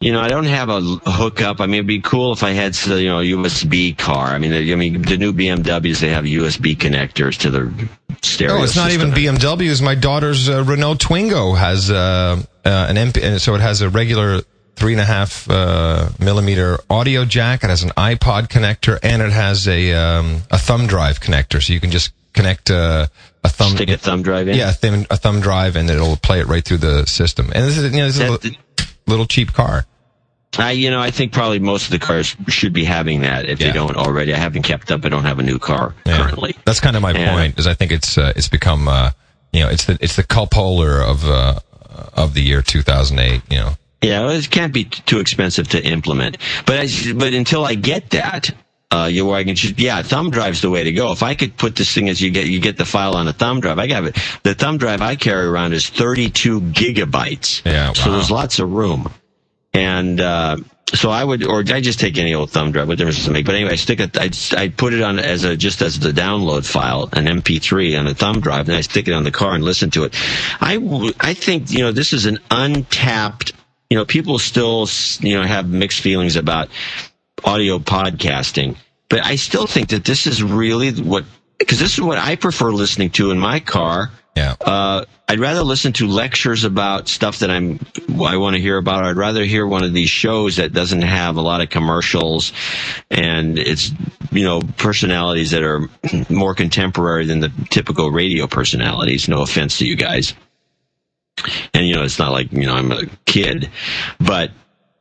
You know, I don't have a hookup. I mean, it'd be cool if I had, you know, a USB car. I mean, I mean, the new BMWs they have USB connectors to the stereo. No, it's not system. even BMWs. My daughter's uh, Renault Twingo has uh, uh, an MP, and so it has a regular three and a half uh, millimeter audio jack. It has an iPod connector, and it has a um, a thumb drive connector, so you can just connect uh, a thumb. Stick a thumb drive in. Yeah, a, thumb, a thumb drive, and it'll play it right through the system. And this is you know this is a li- little cheap car. I, you know, I think probably most of the cars should be having that if Yeah. they don't already. I haven't kept up. I don't have a new car Yeah. currently. That's kind of my point. Is I think it's uh, it's become uh, you know it's the it's the cup holder of uh, of the year 2008. You know. Yeah, well, it can't be t- too expensive to implement. But I, but until I get that, uh, you where I can just yeah, thumb drive's the way to go. If I could put this thing as you get you get the file on a thumb drive, I got it. The thumb drive I carry around is 32 gigabytes. Yeah, So wow. there's lots of room. And uh, so I would, or I just take any old thumb drive. What difference does it make? But anyway, I stick it. I I put it on as a just as the download file, an MP3 on a thumb drive, and I stick it on the car and listen to it. I I think you know this is an untapped. You know, people still you know have mixed feelings about audio podcasting, but I still think that this is really what because this is what I prefer listening to in my car. Yeah. Uh, I'd rather listen to lectures about stuff that I'm I want to hear about. I'd rather hear one of these shows that doesn't have a lot of commercials and it's you know personalities that are more contemporary than the typical radio personalities. No offense to you guys. And you know it's not like you know I'm a kid, but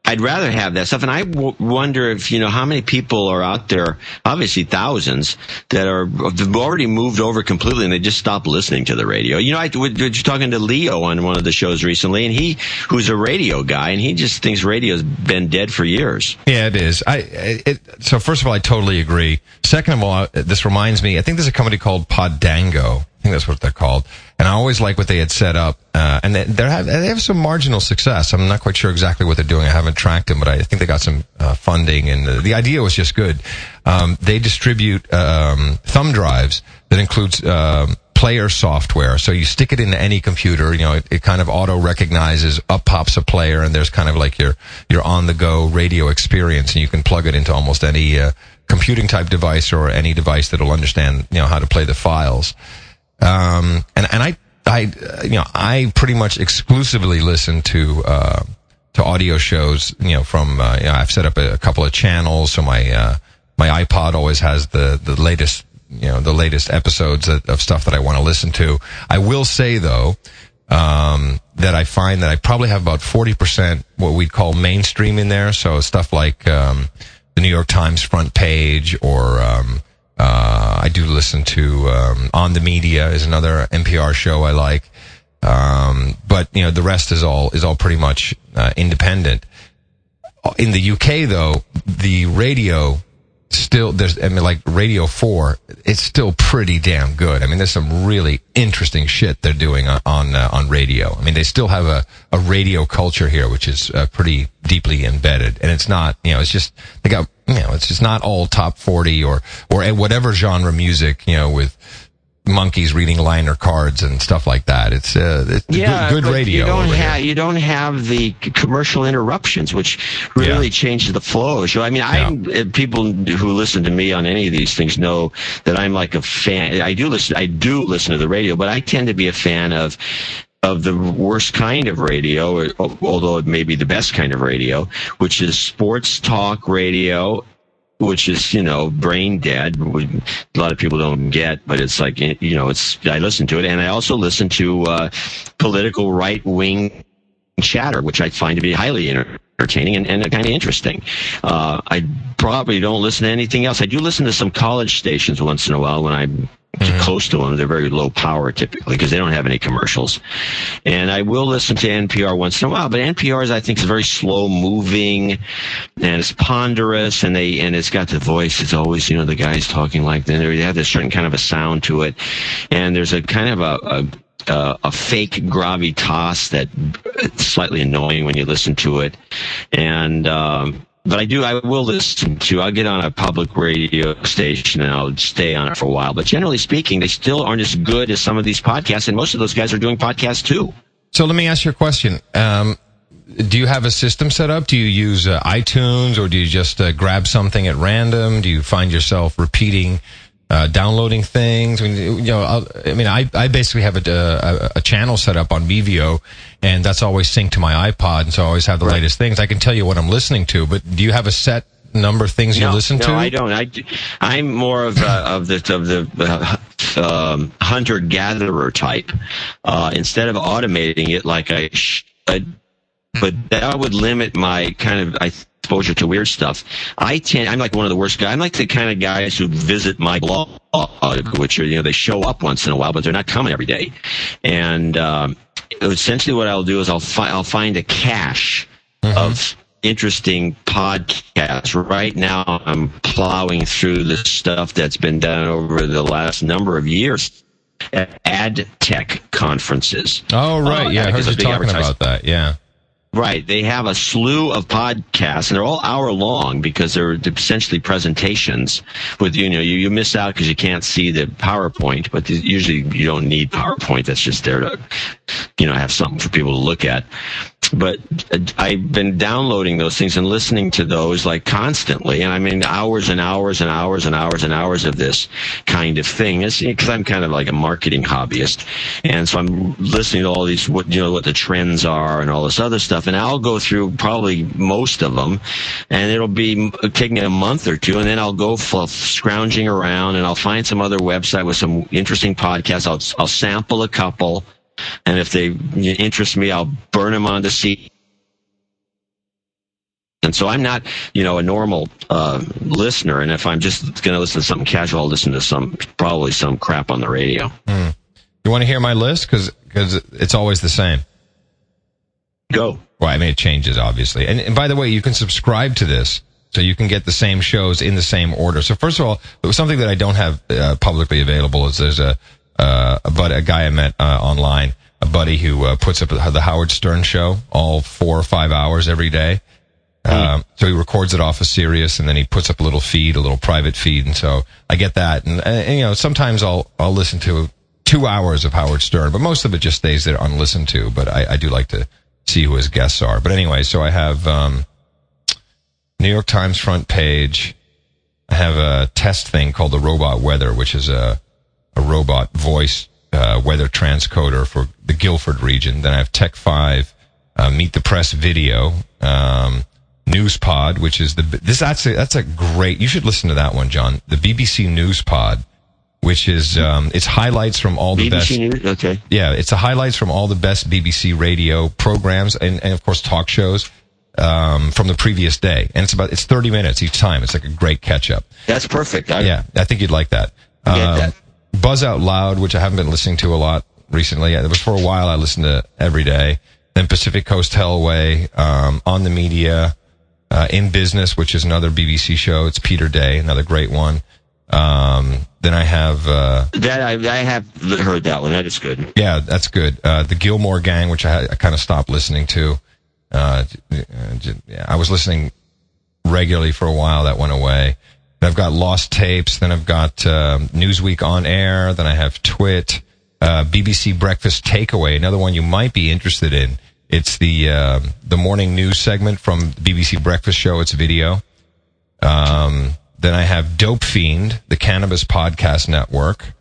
I'd rather have that stuff. And I w- wonder if, you know, how many people are out there, obviously thousands, that are have already moved over completely and they just stopped listening to the radio. You know, I was talking to Leo on one of the shows recently and he, who's a radio guy, and he just thinks radio's been dead for years. Yeah, it is. I it, so first of all, I totally agree. Second of all, this reminds me. I think there's a company called Podango. I think that's what they're called. And I always like what they had set up. Uh, and they, they have they have some marginal success. I'm not quite sure exactly what they're doing. I haven't tracked them, but I think they got some uh, funding, and the, the idea was just good. Um, they distribute um, thumb drives that includes. Um, player software. So you stick it into any computer, you know, it, it kind of auto recognizes, up pops a player, and there's kind of like your, your on the go radio experience, and you can plug it into almost any, uh, computing type device or any device that'll understand, you know, how to play the files. Um, and, and I, I, uh, you know, I pretty much exclusively listen to, uh, to audio shows, you know, from, uh, you know, I've set up a, a couple of channels, so my, uh, my iPod always has the, the latest you know the latest episodes of, stuff that I want to listen to. I will say though um, that I find that I probably have about forty percent what we'd call mainstream in there. So stuff like um, the New York Times front page, or um, uh, I do listen to um, On the Media is another NPR show I like. Um, but you know the rest is all is all pretty much uh, independent. In the UK though, the radio still there's I mean like Radio 4 it's still pretty damn good. I mean there's some really interesting shit they're doing on on, uh, on radio. I mean they still have a a radio culture here which is uh, pretty deeply embedded and it's not, you know, it's just they got you know, it's just not all top 40 or or whatever genre music, you know, with monkeys reading liner cards and stuff like that. It's uh, it's yeah, good, good radio. You don't have you don't have the commercial interruptions, which really Yeah. changes the flow. So I mean, I people who listen to me on any of these things know that I'm like a fan. I do listen. I do listen to the radio, but I tend to be a fan of of the worst kind of radio, although it may be the best kind of radio, which is sports talk radio which is you know brain dead a lot of people don't get but it's like you know it's i listen to it. And i also listen to uh, political right wing chatter which i find to be highly entertaining and, and kind of interesting. Uh, i probably don't listen to anything else. I do listen to some college stations once in a while when i'm close to them they're very low power typically because they don't have any commercials and I will listen to NPR once in a while, but NPR is, I think, is very slow moving and it's ponderous and they, and it's got the voice. It's always, you know, the guys talking like that. They have this certain kind of a sound to it. And there's a kind of a, a, a, a fake gravitas that it's slightly annoying when you listen to it. And, um, but I do, I will listen to, I'll get on a public radio station and I'll stay on it for a while. But generally speaking, they still aren't as good as some of these podcasts. And most of those guys are doing podcasts too. So let me ask you a question. Um, do you have a system set up? Do you use uh, iTunes or do you just uh, grab something at random? Do you find yourself repeating, uh, downloading things? I mean, you know, I'll, I mean, I, I basically have a, a, a channel set up on Vivio and that's always synced to my iPod. And so I always have the latest things. I can tell you what I'm listening to, but do you have a set number of things you no, listen no, to? I don't. I, I'm more of uh, of the of the uh, um, hunter gatherer type. Uh, instead of automating it like I should, but that would limit my kind of I, exposure to weird stuff. I tend. I'm like one of the worst guys. I'm like the kind of guys who visit my blog, which are you know they show up once in a while, but they're not coming every day. And um, essentially, what I'll do is I'll fi- I'll find a cache of interesting podcasts. Right now, I'm plowing through the stuff that's been done over the last number of years at ad tech conferences. oh, right. Uh, yeah. I because heard you talking about that. Yeah. Right. They have a slew of podcasts and they're all hour long because they're essentially presentations with, you know, you, you miss out because you can't see the PowerPoint, but th- usually you don't need PowerPoint. That's just there to, you know, have something for people to look at. But uh, I've been downloading those things and listening to those like constantly. And I mean, hours and hours and hours and hours and hours of this kind of thing. It's because I'm kind of like a marketing hobbyist. And so I'm listening to all these, what, you know, what the trends are and all this other stuff. And I'll go through probably most of them and it'll be taking a month or two. And then I'll go f- scrounging around and I'll find some other website with some interesting podcasts. I'll, I'll sample a couple. And if they interest me, I'll burn them on the seat. And so I'm not, you know, a normal uh, listener. And if I'm just going to listen to something casual, I'll listen to some probably some crap on the radio. You want to hear my list? Cause, cause it's always the same. Go. Well, I mean, it changes obviously. And, and by the way, you can subscribe to this so you can get the same shows in the same order. So first of all, something that I don't have uh, publicly available is there's a, uh, a bud, a guy I met uh, online, a buddy who uh, puts up the Howard Stern show all four or five hours every day. Um, so he records it off of Sirius and then he puts up a little feed, a little private feed. And so I get that. And, and, you know, sometimes I'll, I'll listen to two hours of Howard Stern, but most of it just stays there unlistened to. But I, I do like to see who his guests are. But anyway, so I have, um, New York Times front page. I have a test thing called the robot weather, which is a, a robot voice, uh, weather transcoder for the Guildford region. Then I have Tech 5, uh, Meet the Press video, um, News Pod, which is the this that's a, that's a great. You should listen to that one, John. The BBC News Pod, which is um, it's highlights from all the BBC best. News? Okay. Yeah, it's the highlights from all the best BBC radio programs and, and of course talk shows um, from the previous day. And it's about it's thirty minutes each time. It's like a great catch up. That's perfect. I, Yeah, I think you'd like that. Get that. Buzz Out Loud, which I haven't been listening to a lot recently. It was for a while I listened to every day. Then Pacific Coast Hellway, um, On the Media, uh, In Business, which is another BBC show. It's Peter Day, another great one. Um, then I have, uh, That I, I have heard that one. That is good. yeah, that's good. Uh, the Gilmore Gang, which I, I kind of stopped listening to. Uh, j- j- yeah, I was listening regularly for a while. That went away. I've got Lost Tapes. Then I've got um, Newsweek on air. Then I have Twit, uh, BBC Breakfast Takeaway, another one you might be interested in. It's the uh, the morning news segment from BBC Breakfast Show. It's video. Um, then I have Dope Fiend, the Cannabis Podcast Network.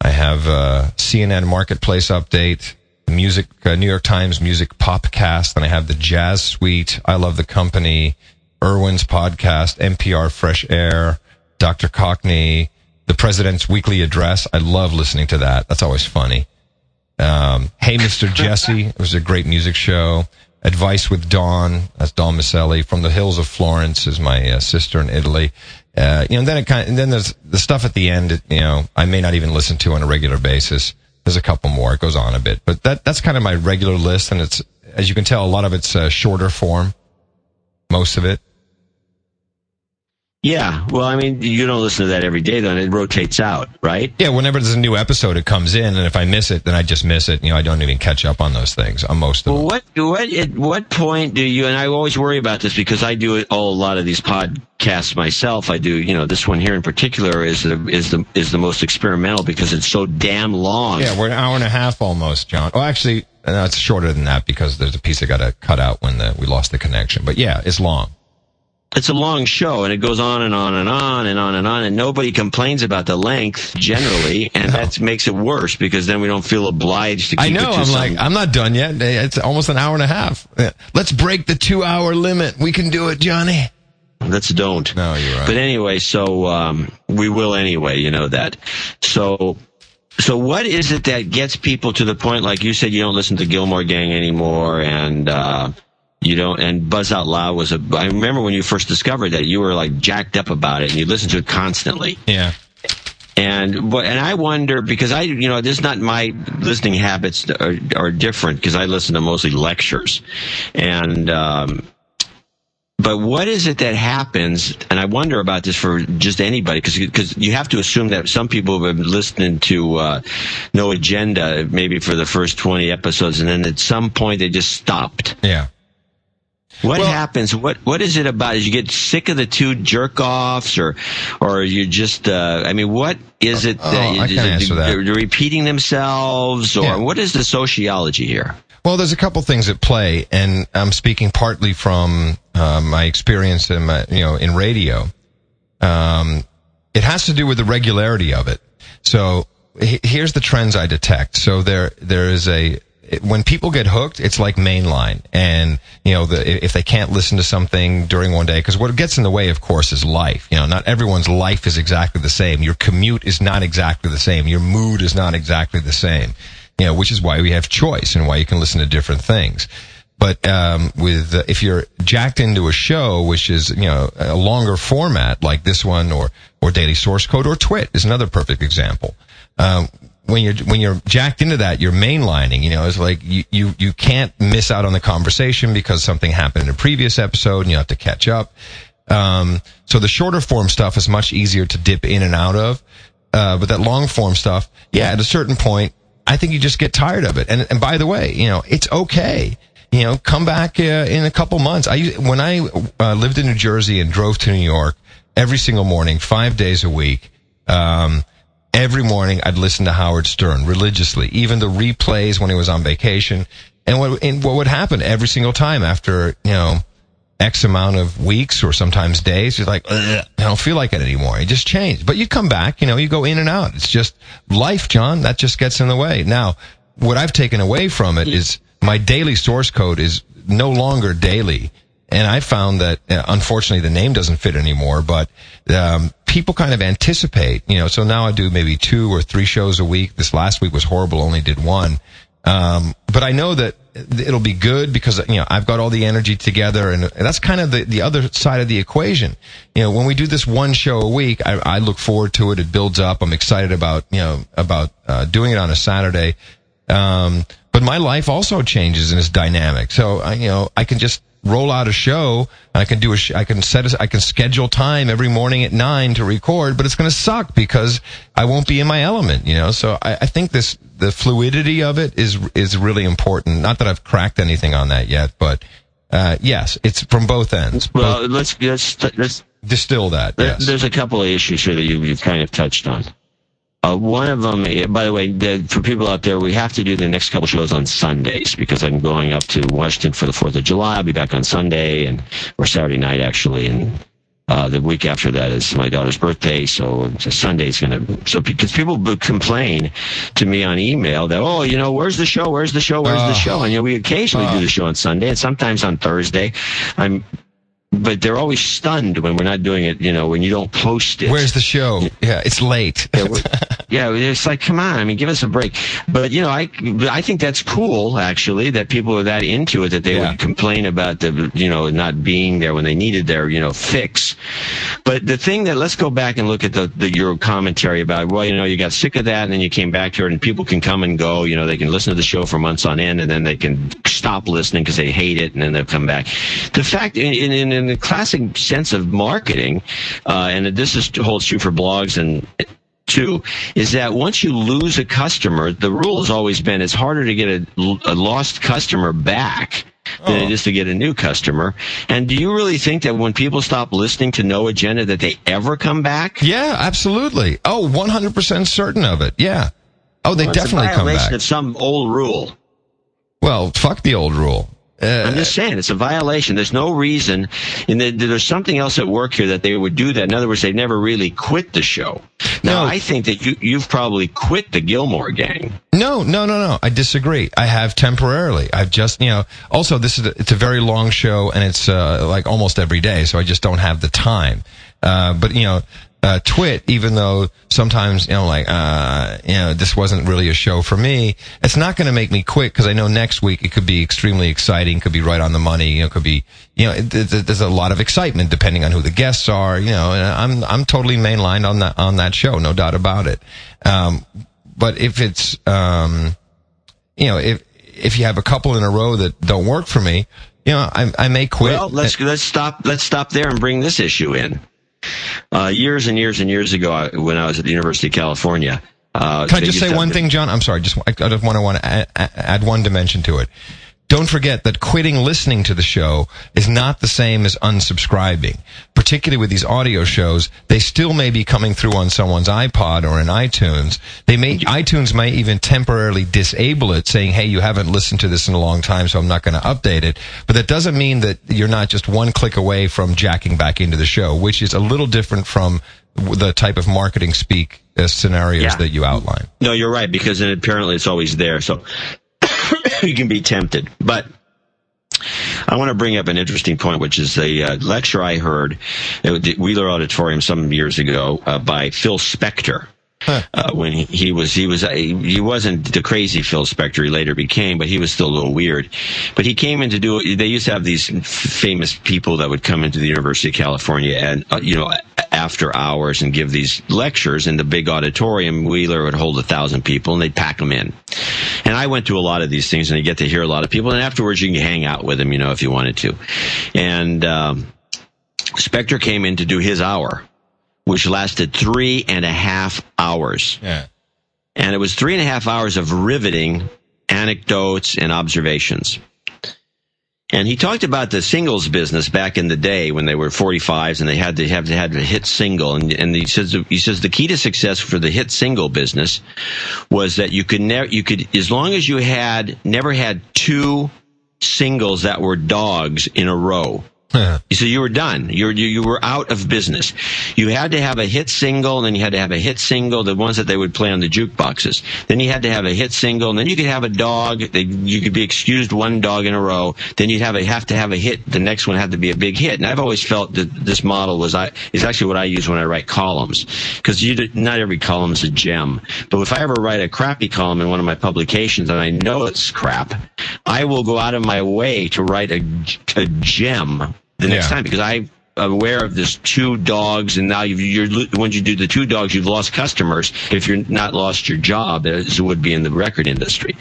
I have uh, CNN Marketplace Update, music, uh, New York Times Music Popcast. Then I have the Jazz Suite. I love the company. Irwin's podcast, NPR Fresh Air, Dr. Cockney, the President's Weekly Address. I love listening to that. That's always funny. Um, hey, Mr. Jesse. It was a great music show. Advice with Dawn. That's Dawn Maselli from the hills of Florence is my uh, sister in Italy. Uh, you know, then it kind and then there's the stuff at the end, you know, I may not even listen to on a regular basis. There's a couple more. It goes on a bit, but that, that's kind of my regular list. And it's, as you can tell, a lot of it's uh, shorter form. Most of it. Yeah. Well, I mean, you don't listen to that every day, then it rotates out, right? Yeah, whenever there's a new episode, it comes in, and if I miss it, then I just miss it. You know, I don't even catch up on those things on most of Well, them. what what at what point do you? And I always worry about this because I do it all a lot of these podcasts myself. I do, you know, this one here in particular is the is the is the most experimental because it's so damn long. Yeah, we're an hour and a half almost, John. Well, actually, no, it's shorter than that because there's a piece I got to cut out when the, we lost the connection. But yeah, it's long. It's a long show and it goes on and on and on and on and on and nobody complains about the length generally and that makes it worse because then we don't feel obliged to keep I know. I'm some- like, I'm not done yet. It's almost an hour and a half. Let's break the two hour limit. We can do it, Johnny. let's don't. No, you're right. But anyway, so um, we will anyway. You know that. So, so what is it that gets people to the point? Like you said, you don't listen to Gilmore Gang anymore, and uh, you don't. And Buzz Out Loud was a. I remember when you first discovered that you were like jacked up about it, and you listened to it constantly. yeah. And but and I wonder because I you know this is not my listening habits are, are different because I listen to mostly lectures, and um, but what is it that happens? And I wonder about this for just anybody because because you have to assume that some people have been listening to uh, No Agenda maybe for the first twenty episodes, and then at some point they just stopped. Yeah. What Well- happens? What what is it about? Is you get sick of the two jerk offs, or or you just? Uh, I mean, what is it? Oh, that I is can answer that. They're, they're repeating themselves, or Yeah. what is the sociology here? Well, there's a couple things at play, and I'm speaking partly from uh, my experience in my, you know in radio. Um, it has to do with the regularity of it. So here's the trends I detect. So there there is a when people get hooked, it's like mainline, and you know the, if they can't listen to something during one day, because what gets in the way, of course, is life. You know, not everyone's life is exactly the same. Your commute is not exactly the same. Your mood is not exactly the same you know, which is why we have choice and why you can listen to different things. But um, with uh, if you're jacked into a show, which is you know a longer format like this one, or or Daily Source Code, or Twit is another perfect example. Um, when you're when you're jacked into that, you're mainlining. You know, it's like you you you can't miss out on the conversation because something happened in a previous episode, and you have to catch up. Um, so the shorter form stuff is much easier to dip in and out of. uh, but that long form stuff, yeah, at a certain point, I think you just get tired of it. And, and by the way, you know, it's okay. You know, come back uh, in a couple months. I, when I uh, lived in New Jersey and drove to New York every single morning, five days a week, um, every morning I'd listen to Howard Stern religiously, even the replays when he was on vacation. And what, and what would happen every single time after, you know, X amount of weeks or sometimes days, you're like, I don't feel like it anymore. It just changed. But you come back, you know, you go in and out. It's just life, John. That just gets in the way. Now, what I've taken away from it is my daily source code is no longer daily. And I found that, uh, unfortunately, the name doesn't fit anymore, but, um, people kind of anticipate, you know, so now I do maybe two or three shows a week. This last week was horrible, only did one. Um, but I know that it'll be good because, you know, I've got all the energy together and that's kind of the, the other side of the equation. You know, when we do this one show a week, I, I look forward to it. It builds up. I'm excited about, you know, about, uh, doing it on a Saturday. Um, but my life also changes and is dynamic. So, I, you know, I can just roll out a show. I can do a, sh- I can set, a, I can schedule time every morning at nine to record, but it's going to suck because I won't be in my element, you know? So I, I think this, the fluidity of it is, is really important. Not that I've cracked anything on that yet, but, uh, yes, it's from both ends. Well, both, let's, let's, let's distill that. There, yes. There's a couple of issues here that you, you've kind of touched on. Uh, one of them, eh, by the way, the, for people out there, we have to do the next couple shows on Sundays because I'm going up to Washington for the Fourth of July. I'll be back on Sunday and or Saturday night actually, and uh, the week after that is my daughter's birthday, so Sunday's gonna. So because people complain to me on email that oh, you know, where's the show? Where's the show? Where's uh, the show? And you know, we occasionally uh, do the show on Sunday and sometimes on Thursday. I'm but they're always stunned when we're not doing it. You know, when you don't post it. Where's the show? Yeah, it's late. yeah, it's like, come on. I mean, give us a break. But you know, I I think that's cool actually that people are that into it that they yeah. would complain about the you know not being there when they needed their you know fix. But the thing that let's go back and look at the the your commentary about well, you know, you got sick of that and then you came back here and people can come and go. You know, they can listen to the show for months on end and then they can stop listening because they hate it and then they'll come back. The fact in in, in the classic sense of marketing, uh, and this is holds true for blogs and too, is that once you lose a customer, the rule has always been it's harder to get a, a lost customer back than oh. it is to get a new customer. And do you really think that when people stop listening to No Agenda that they ever come back? Yeah, absolutely. Oh, 100% certain of it. Yeah. Oh, they well, definitely come back. It's some old rule. Well, fuck the old rule. Uh, I'm just saying it's a violation. There's no reason, and the, there's something else at work here that they would do that. In other words, they never really quit the show. Now, no. I think that you you've probably quit the Gilmore Gang. No, no, no, no. I disagree. I have temporarily. I've just you know. Also, this is a, it's a very long show, and it's uh, like almost every day, so I just don't have the time. Uh, but you know, uh, twit, even though sometimes, you know, like, uh, you know, this wasn't really a show for me, it's not going to make me quit because I know next week it could be extremely exciting, could be right on the money, you know, could be, you know, it, it, there's a lot of excitement depending on who the guests are, you know, and I'm, I'm totally mainlined on that, on that show, no doubt about it. Um, but if it's, um, you know, if, if you have a couple in a row that don't work for me, you know, I, I may quit. Well, let's, let's stop, let's stop there and bring this issue in. Uh, years and years and years ago, when I was at the University of California. Uh, Can I just say one thing, John? I'm sorry. Just I just want to want to add, add one dimension to it. Don't forget that quitting listening to the show is not the same as unsubscribing. Particularly with these audio shows, they still may be coming through on someone's iPod or in iTunes. They may, iTunes may even temporarily disable it saying, hey, you haven't listened to this in a long time, so I'm not going to update it. But that doesn't mean that you're not just one click away from jacking back into the show, which is a little different from the type of marketing speak uh, scenarios yeah. that you outline. No, you're right because apparently it's always there. So you can be tempted. But I want to bring up an interesting point, which is a uh, lecture I heard at the Wheeler Auditorium some years ago uh, by Phil Spector. Huh. Uh, when he, he, was he was he wasn't the crazy Phil Spector he later became, but he was still a little weird. But he came in to do. They used to have these famous people that would come into the University of California and uh, you know after hours and give these lectures in the big auditorium. Wheeler would hold a thousand people and they'd pack them in. And I went to a lot of these things and you get to hear a lot of people. And afterwards you can hang out with them, you know, if you wanted to. And, um, Spector came in to do his hour which lasted three and a half hours. Yeah. And it was three and a half hours of riveting anecdotes and observations. And he talked about the singles business back in the day when they were 45s and they had to have to have a hit single. And, and he says he says the key to success for the hit single business was that you could never you could as long as you had never had two singles that were dogs in a row. So you were done. You were, you, you were out of business. You had to have a hit single, and then you had to have a hit single, the ones that they would play on the jukeboxes. Then you had to have a hit single, and then you could have a dog. They, you could be excused one dog in a row. Then you'd have a, have to have a hit. The next one had to be a big hit. And I've always felt that this model was I is actually what I use when I write columns because not every column is a gem. But if I ever write a crappy column in one of my publications and I know it's crap, I will go out of my way to write a, a gem the next Yeah. time because I. am aware of this two dogs, and now you've, once you do the two dogs, you've lost customers. If you're not lost your job, as it would be in the record industry.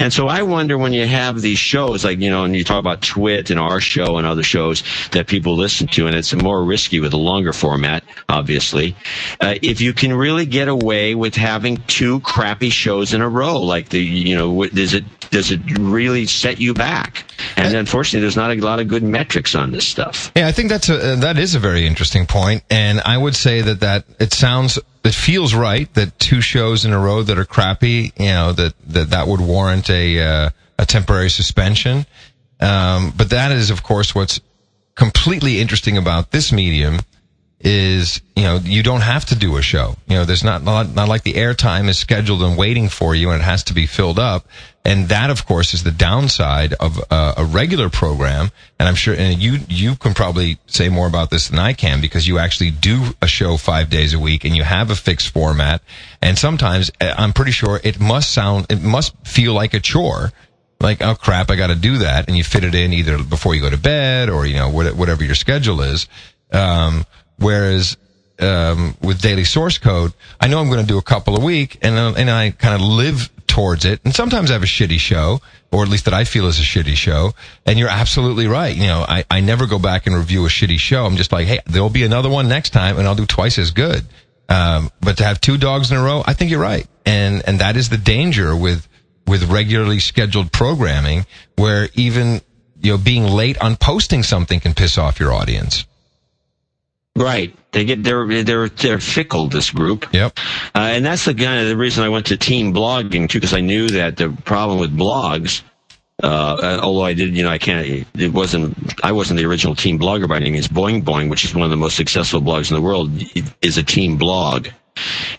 And so I wonder when you have these shows, like you know, and you talk about Twit and our show and other shows that people listen to, and it's more risky with a longer format, obviously. Uh, if you can really get away with having two crappy shows in a row, like the you know, what- does it does it really set you back? And unfortunately, there's not a lot of good metrics on this stuff. Yeah, I think that's a uh, that is a very interesting point, and I would say that that it sounds it feels right that two shows in a row that are crappy, you know, that that that would warrant a uh, a temporary suspension. Um, but that is, of course, what's completely interesting about this medium is you know you don't have to do a show you know there's not not, not like the airtime is scheduled and waiting for you and it has to be filled up and that of course is the downside of uh, a regular program. And i'm sure and you you can probably say more about this than i can because you actually do a show five days a week and you have a fixed format. And sometimes uh, i'm pretty sure it must sound it must feel like a chore. Like oh crap i got to do that. And you fit it in either before you go to bed or you know whatever your schedule is. Um, whereas um, with daily source code i know i'm going to do a couple a week and then, and i kind of live towards it. And sometimes i have a shitty show or at least that i feel is a shitty show. And you're absolutely right. You know i, I never go back and review a shitty show. I'm just like hey there'll be another one next time and i'll do twice as good. Um, but to have two dogs in a row i think you're right. And and that is the danger with with regularly scheduled programming where even you know being late on posting something can piss off your audience. Right. They get they're they're they're fickle. This group. Yep. Uh, and that's the kind of the reason I went to team blogging too, because I knew that the problem with blogs. Uh, although I did, you know, I can't. It wasn't. I wasn't the original team blogger by any means. Boing Boing, which is one of the most successful blogs in the world, is a team blog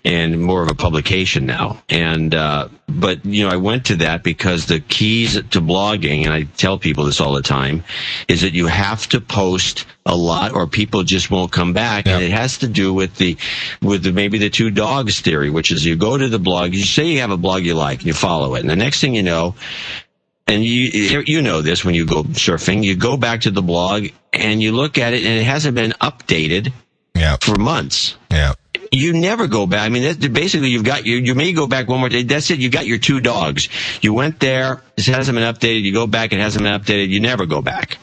and more of a publication now. And uh, but you know, I went to that because the keys to blogging, and I tell people this all the time, is that you have to post a lot, or people just won't come back. And it has to do with the with the, maybe the two dogs theory, which is you go to the blog, you say you have a blog you like, and you follow it, and the next thing you know. And you you know this when you go surfing, you go back to the blog and you look at it, and it hasn't been updated Yeah. for months Yeah. You never go back. I mean, that, basically, you've got you. You may go back one more day. That's it. You got your two dogs. You went there. It hasn't been updated. You go back. It hasn't been updated. You never go back.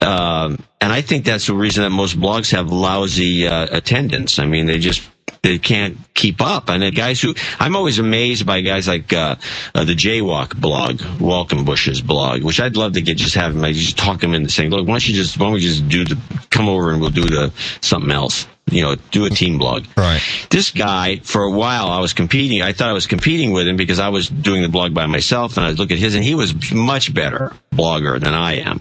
Um, and I think that's the reason that most blogs have lousy uh, attendance. I mean, they just they can't keep up. And the guys who I'm always amazed by guys like uh, uh, the J-Walk blog, Walkenbach's blog, which I'd love to get just have him. I just talk him into saying, look, why don't you just why don't we just do the come over and we'll do the something else. You know, do a team blog. Right. This guy, for a while, I was competing. I thought I was competing with him because I was doing the blog by myself, and I look at his, and he was much better blogger than I am.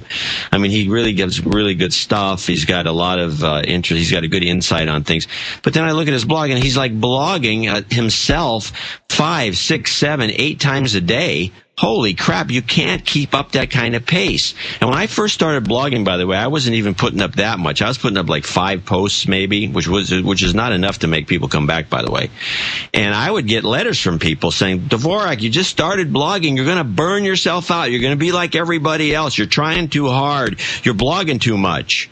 I mean, he really gives really good stuff. He's got a lot of uh, interest. He's got a good insight on things. But then I look at his blog, and he's like blogging uh, himself five, six, seven, eight times a day. Holy crap, you can't keep up that kind of pace. And when I first started blogging, by the way, I wasn't even putting up that much. I was putting up like five posts maybe, which was, which is not enough to make people come back, by the way. And I would get letters from people saying, Dvorak, you just started blogging. You're going to burn yourself out. You're going to be like everybody else. You're trying too hard. You're blogging too much.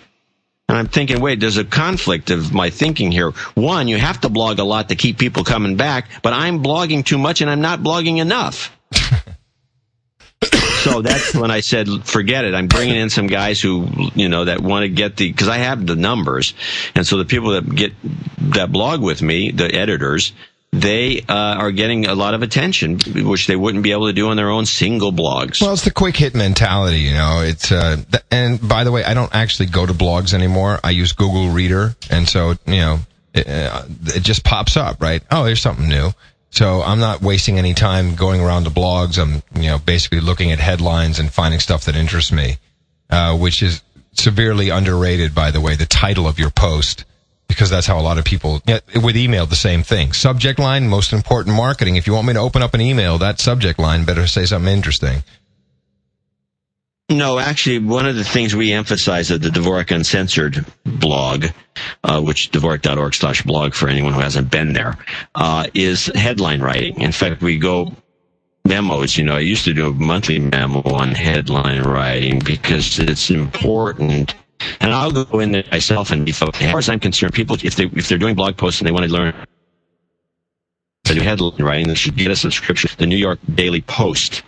And I'm thinking, wait, there's a conflict of my thinking here. One, you have to blog a lot to keep people coming back, but I'm blogging too much and I'm not blogging enough. so that's when I said, forget it. I'm bringing in some guys who, you know, that want to get the, cause I have the numbers. And so the people that get that blog with me, the editors, they uh, are getting a lot of attention, which they wouldn't be able to do on their own single blogs. Well, it's the quick hit mentality, you know. It's uh, th- and by the way, I don't actually go to blogs anymore. I use Google Reader, and so you know, it, uh, it just pops up, right? Oh, there's something new. So I'm not wasting any time going around to blogs. I'm, you know, basically looking at headlines and finding stuff that interests me, uh, which is severely underrated, by the way. The title of your post because that's how a lot of people with email the same thing. Subject line, most important marketing. If you want me to open up an email, that subject line better say something interesting. No, actually, one of the things we emphasize at the Dvorak Uncensored blog, uh, which Dvorak.org slash blog for anyone who hasn't been there, uh, is headline writing. In fact, we go memos. You know, I used to do a monthly memo on headline writing because it's important and I'll go in there myself and be focused. As far as I'm concerned, people, if they, if they're doing blog posts and they want to learn to do headline writing, they should get a subscription the New York Daily Post.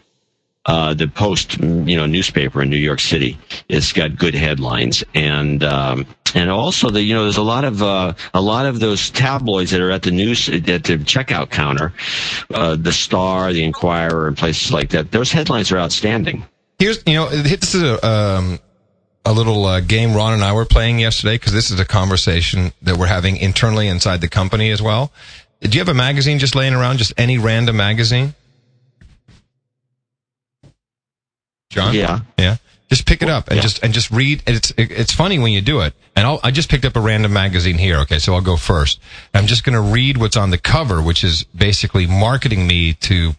Uh, the Post, you know, newspaper in New York City. It's got good headlines, and um, and also the you know there's a lot of uh, a lot of those tabloids that are at the news at the checkout counter, uh, the Star, the Inquirer, and places like that. Those headlines are outstanding. Here's you know this is a um, a little uh, game Ron and I were playing yesterday because this is a conversation that we're having internally inside the company as well. Do you have a magazine just laying around, just any random magazine? John? Yeah. Yeah. Just pick it up and Yeah. just and just read. It's it's funny when you do it. And I'll, I just picked up a random magazine here. Okay, so I'll go first. I'm just going to read what's on the cover, which is basically marketing me to,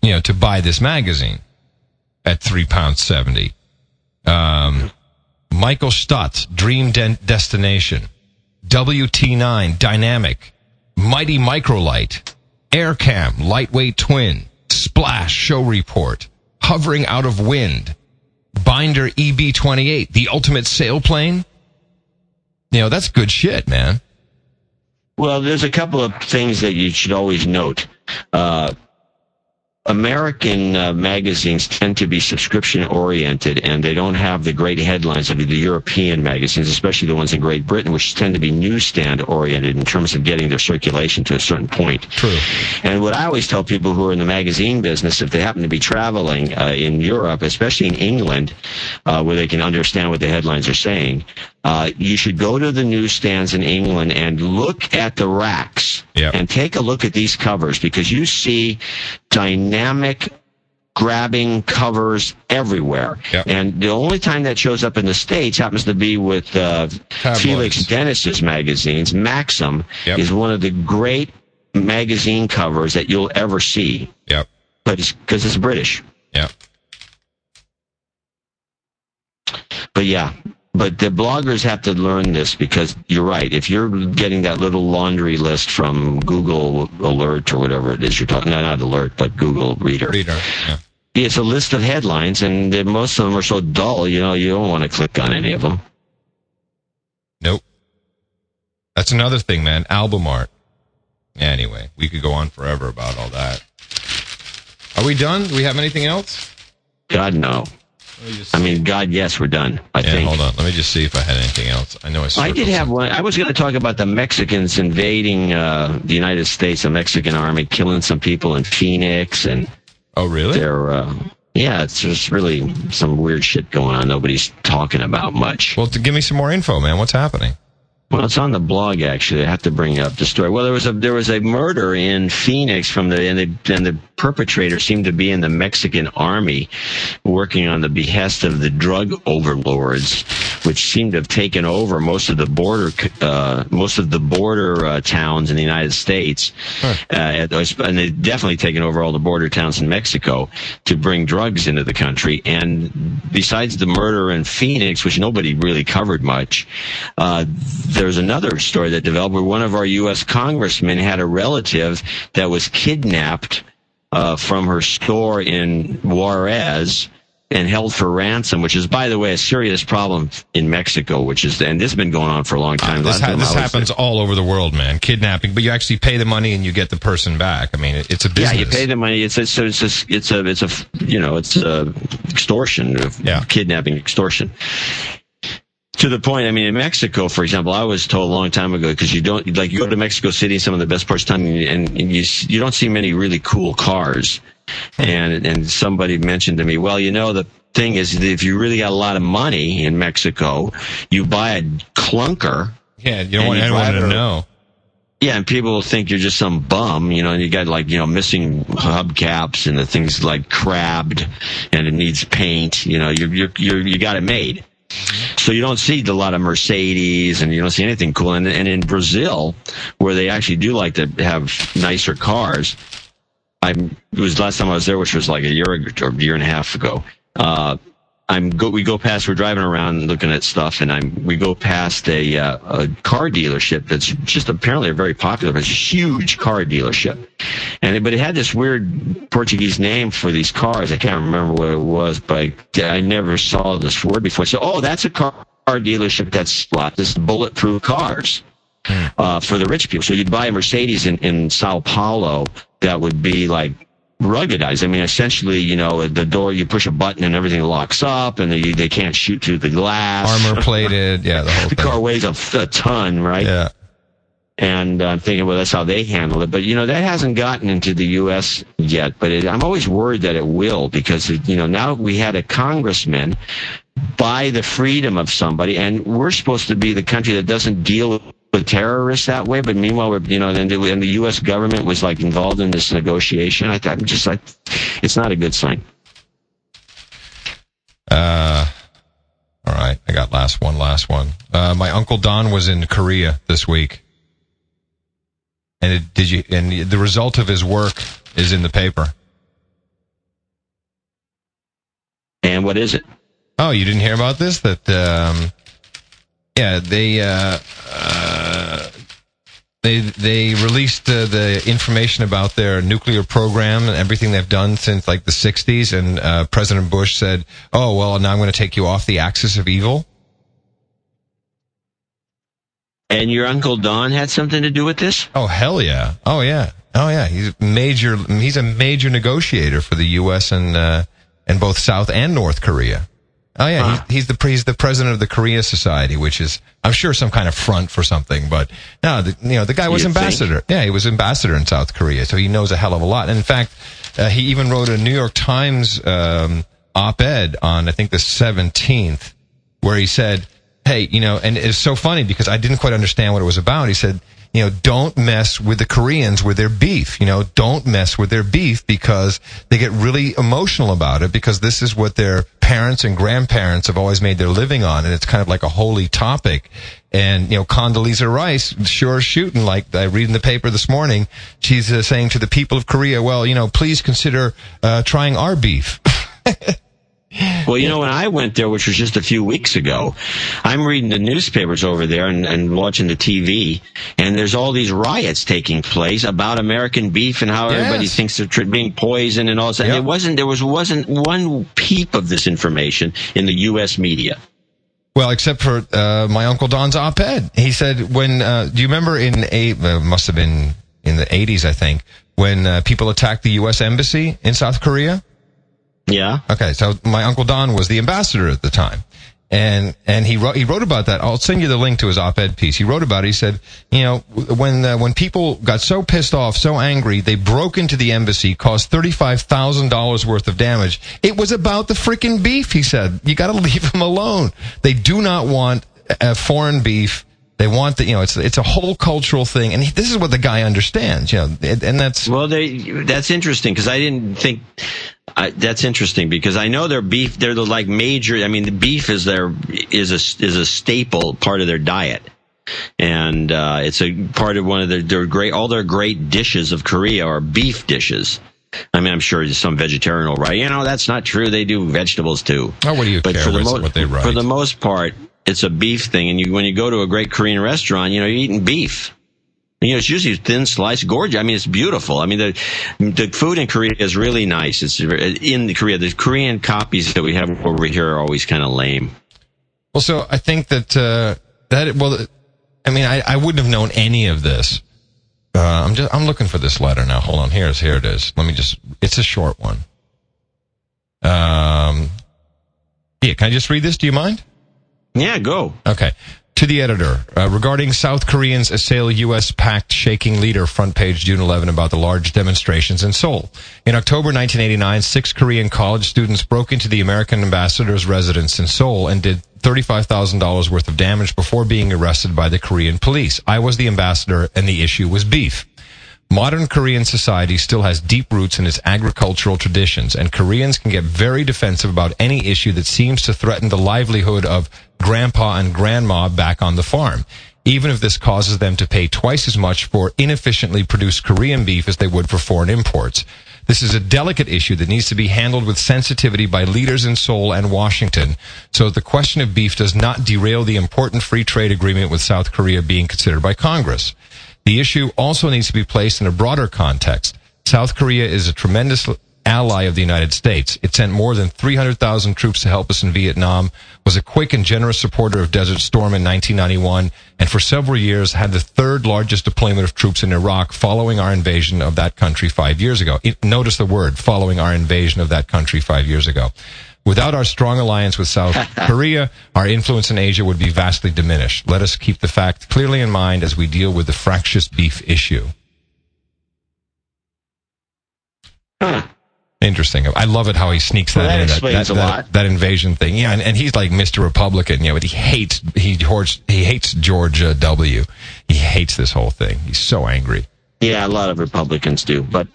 you know, to buy this magazine at three pounds seventy. Um, Michael Stutz, Dream Den- Destination, WT9, Dynamic, Mighty Microlight, Aircam, Lightweight Twin, Splash, Show Report, Hovering Out of Wind, Binder EB28, the ultimate sailplane. You know, that's good shit, man. Well, there's a couple of things that you should always note. Uh, American uh, magazines tend to be subscription oriented and they don't have the great headlines of the European magazines, especially the ones in Great Britain, which tend to be newsstand oriented in terms of getting their circulation to a certain point. True. And what I always tell people who are in the magazine business, if they happen to be traveling uh, in Europe, especially in England, uh, where they can understand what the headlines are saying, uh, you should go to the newsstands in England and look at the racks Yep. and take a look at these covers because you see dynamic grabbing covers everywhere. Yep. And the only time that shows up in the States happens to be with uh, Felix Dennis's magazines. Maxim Yep. is one of the great magazine covers that you'll ever see, Yep. but it's because it's British. Yep. But yeah, but the bloggers have to learn this because you're right. If you're getting that little laundry list from Google Alert or whatever it is you're talking, no, not Alert, but Google Reader. Reader. Yeah. It's a list of headlines, and most of them are so dull. You know, you don't want to click on any of them. Nope. That's another thing, man. Album art. Anyway, we could go on forever about all that. Are we done? Do we have anything else? God no. I mean, God, yes, we're done. I yeah, think. hold on. Let me just see if I had anything else. I know I. I did have one. I was going to talk about the Mexicans invading uh, the United States, the Mexican army killing some people in Phoenix, and Oh, really? they're uh, yeah, it's just really some weird shit going on. Nobody's talking about much. Well, to give me some more info, man. What's happening? Well, it's on the blog actually. I have to bring up the story. Well, there was a there was a murder in Phoenix from the and the and the perpetrator seemed to be in the Mexican army, working on the behest of the drug overlords, which seemed to have taken over most of the border uh, most of the border uh, towns in the United States, uh, and they've definitely taken over all the border towns in Mexico to bring drugs into the country. And besides the murder in Phoenix, which nobody really covered much, uh, there's another story that developed where one of our U.S. congressmen had a relative that was kidnapped uh, from her store in Juarez and held for ransom, which is, by the way, a serious problem in Mexico, which is, and this has been going on for a long time. This, ha- this was happens all over the world, man. Kidnapping, but you actually pay the money and you get the person back. I mean, it, it's a business. Yeah, you pay the money. It's it's it's a, it's a it's a you know it's a extortion, Yeah. kidnapping extortion. To the point, I mean, in Mexico, for example, I was told a long time ago because you don't like you go to Mexico City, some of the best parts of town, and, and you you don't see many really cool cars. And and somebody mentioned to me, well, you know, the thing is, that if you really got a lot of money in Mexico, you buy a clunker. Yeah, you don't want you anyone to know. Yeah, and people will think you're just some bum, you know, and you got like, you know, missing hubcaps and the thing's like crabbed and it needs paint, you know, you're, you're, you're, you got it made. So you don't see a lot of Mercedes and you don't see anything cool. And, and in Brazil, where they actually do like to have nicer cars, I it was the last time I was there, which was like a year or a year and a half ago. Uh, I'm go, we go past, we're driving around looking at stuff and I'm, we go past a, uh, a car dealership that's just apparently a very popular, it's a huge car dealership. And, it- but it had this weird Portuguese name for these cars. I can't remember what it was, but I never saw this word before. So, oh, that's a car dealership that's lot this bulletproof cars uh, for the rich people. So you'd buy a Mercedes in, in Sao Paulo that would be like ruggedized. I mean, essentially, you know, the door, you push a button and everything locks up and they, they can't shoot through the glass. Armor plated, yeah, the whole The car weighs a, a ton, right? Yeah. And I'm thinking, well, that's how they handle it. But, you know, that hasn't gotten into the U.S. yet. But it, I'm always worried that it will because, you know, now we had a congressman buy the freedom of somebody, and we're supposed to be the country that doesn't deal with terrorists that way. But meanwhile, we're, you know, and the, and the U.S. government was like involved in this negotiation. I, I'm just like, it's not a good sign. Uh, all right. I got last one, last one. Uh, my uncle Don was in Korea this week. And it, did you, and the result of his work is in the paper. And what is it? Oh, you didn't hear about this? That, um, yeah, they, uh, uh, they, they released uh, the information about their nuclear program and everything they've done since like the 60s. And, uh, President Bush said, oh, well, now I'm going to take you off the axis of evil. And your uncle Don had something to do with this? Oh hell yeah! Oh yeah! Oh yeah! He's a major. He's a major negotiator for the U.S. and uh, and both South and North Korea. Oh yeah, he's, he's the he's the president of the Korea Society, which is I'm sure some kind of front for something. But no, the, you know the guy was You think? ambassador. Yeah, he was ambassador in South Korea, so he knows a hell of a lot. And in fact, uh, he even wrote a New York Times um, op-ed on I think the 17th, where he said, "Hey, you know," and it's so funny because I didn't quite understand what it was about. He said, "You know, don't mess with the Koreans with their beef. You know, don't mess with their beef because they get really emotional about it because this is what their parents and grandparents have always made their living on, and it's kind of like a holy topic." And you know, Condoleezza Rice sure shooting like I read in the paper this morning. She's uh, saying to the people of Korea, "Well, you know, please consider uh, trying our beef." Well, you know, when I went there, which was just a few weeks ago, I'm reading the newspapers over there and, and watching the TV, and there's all these riots taking place about American beef and how everybody thinks they're tr- being poisoned and all that. And Yep. it wasn't, there was, wasn't one peep of this information in the U.S. media. Well, except for uh, my uncle Don's op-ed. He said, "When uh, do you remember in a uh, must have been in the '80s, I think, when uh, people attacked the U.S. embassy in South Korea? Yeah. Okay, so my uncle Don was the ambassador at the time, and and he wrote he wrote about that. I'll send you the link to his op-ed piece. He wrote about it. He said, you know, when uh, when people got so pissed off, so angry, they broke into the embassy, caused thirty five thousand dollars worth of damage. It was about the freaking beef. He said, you got to leave them alone. They do not want uh, foreign beef. They want the, you know, it's it's a whole cultural thing, and he, this is what the guy understands, you know, and, and that's Well, they, that's interesting because I didn't think. I, that's interesting because I know their beef. They're the like major. I mean, the beef is their is a is a staple part of their diet, and uh, it's a part of one of their, their great. All their great dishes of Korea are beef dishes. I mean, I'm sure some vegetarian will write, you know, that's not true. They do vegetables too. Oh, what do you but care for the what- what they write? For the most part, it's a beef thing. And you, when you go to a great Korean restaurant, you know, you're eating beef. You know, it's usually thin sliced, gorgeous. I mean, it's beautiful. I mean, the the food in Korea is really nice. It's in Korea. The Korean copies that we have over here are always kind of lame. Well, so I think that uh, that well, I mean, I, I wouldn't have known any of this. Uh, I'm just I'm looking for this letter now. Hold on, here's here it is. Let me just. It's a short one. Um, yeah, can I just read this? Do you mind? Yeah, go. Okay. To the editor, uh, regarding South Koreans assail U.S. pact shaking leader, front page June 11 about the large demonstrations in Seoul. In October 1989, six Korean college students broke into the American ambassador's residence in Seoul and did $35,000 worth of damage before being arrested by the Korean police. I was the ambassador and the issue was beef. Modern Korean society still has deep roots in its agricultural traditions, and Koreans can get very defensive about any issue that seems to threaten the livelihood of grandpa and grandma back on the farm, even if this causes them to pay twice as much for inefficiently produced Korean beef as they would for foreign imports. This is a delicate issue that needs to be handled with sensitivity by leaders in Seoul and Washington, so the question of beef does not derail the important free trade agreement with South Korea being considered by Congress. The issue also needs to be placed in a broader context. South Korea is a tremendous ally of the United States. It sent more than 300,000 troops to help us in Vietnam, was a quick and generous supporter of Desert Storm in 1991, and for several years had the third largest deployment of troops in Iraq following our invasion of that country five years ago. It, notice the word, following our invasion of that country five years ago. Without our strong alliance with South Korea, our influence in Asia would be vastly diminished. Let us keep the fact clearly in mind as we deal with the fractious beef issue. Huh. Interesting. I love it how he sneaks Well, that, that in. explains that, a that, lot. That, invasion thing. Yeah, and, and he's like Mr. Republican, you know, but he hates he George he hates George uh, W. He hates this whole thing. He's so angry. Yeah, a lot of Republicans do, but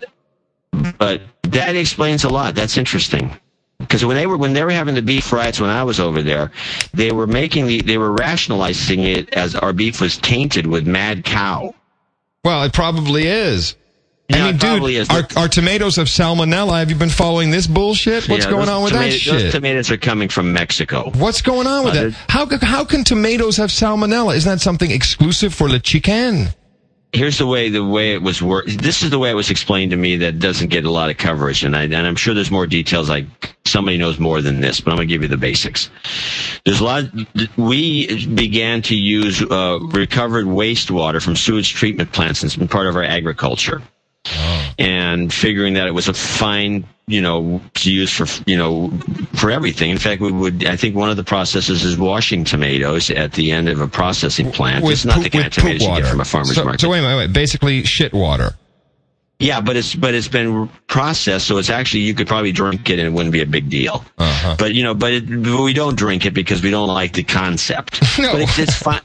but that explains a lot. That's interesting. Because when they were when they were having the beef riots when I was over there, they were making the they were rationalizing it as our beef was tainted with mad cow. Well, it probably is. I mean, dude, our, our tomatoes have salmonella. Have you been following this bullshit? What's Yeah, going on with tomato- that Those shit? tomatoes are coming from Mexico. What's going on with Uh, that? How how can tomatoes have salmonella? Isn't that something exclusive for the chicken? Here's the way the way it was work. This is the way it was explained to me that doesn't get a lot of coverage, and I and I'm sure there's more details. Like somebody knows more than this, but I'm gonna give you the basics. There's a lot. we began to use uh, recovered wastewater from sewage treatment plants and it's been part of our agriculture. And figuring that it was a fine, you know, to use for, you know, for everything. In fact, we would, I think one of the processes is washing tomatoes at the end of a processing plant. it's not the kind of tomatoes you get from a farmer's so, market. so wait, wait, wait. Basically, shit water. Yeah, but it's but it's been processed, so it's actually you could probably drink it and it wouldn't be a big deal. Uh-huh. But you know, but, it, but we don't drink it because we don't like the concept. No. But it's, it's fine.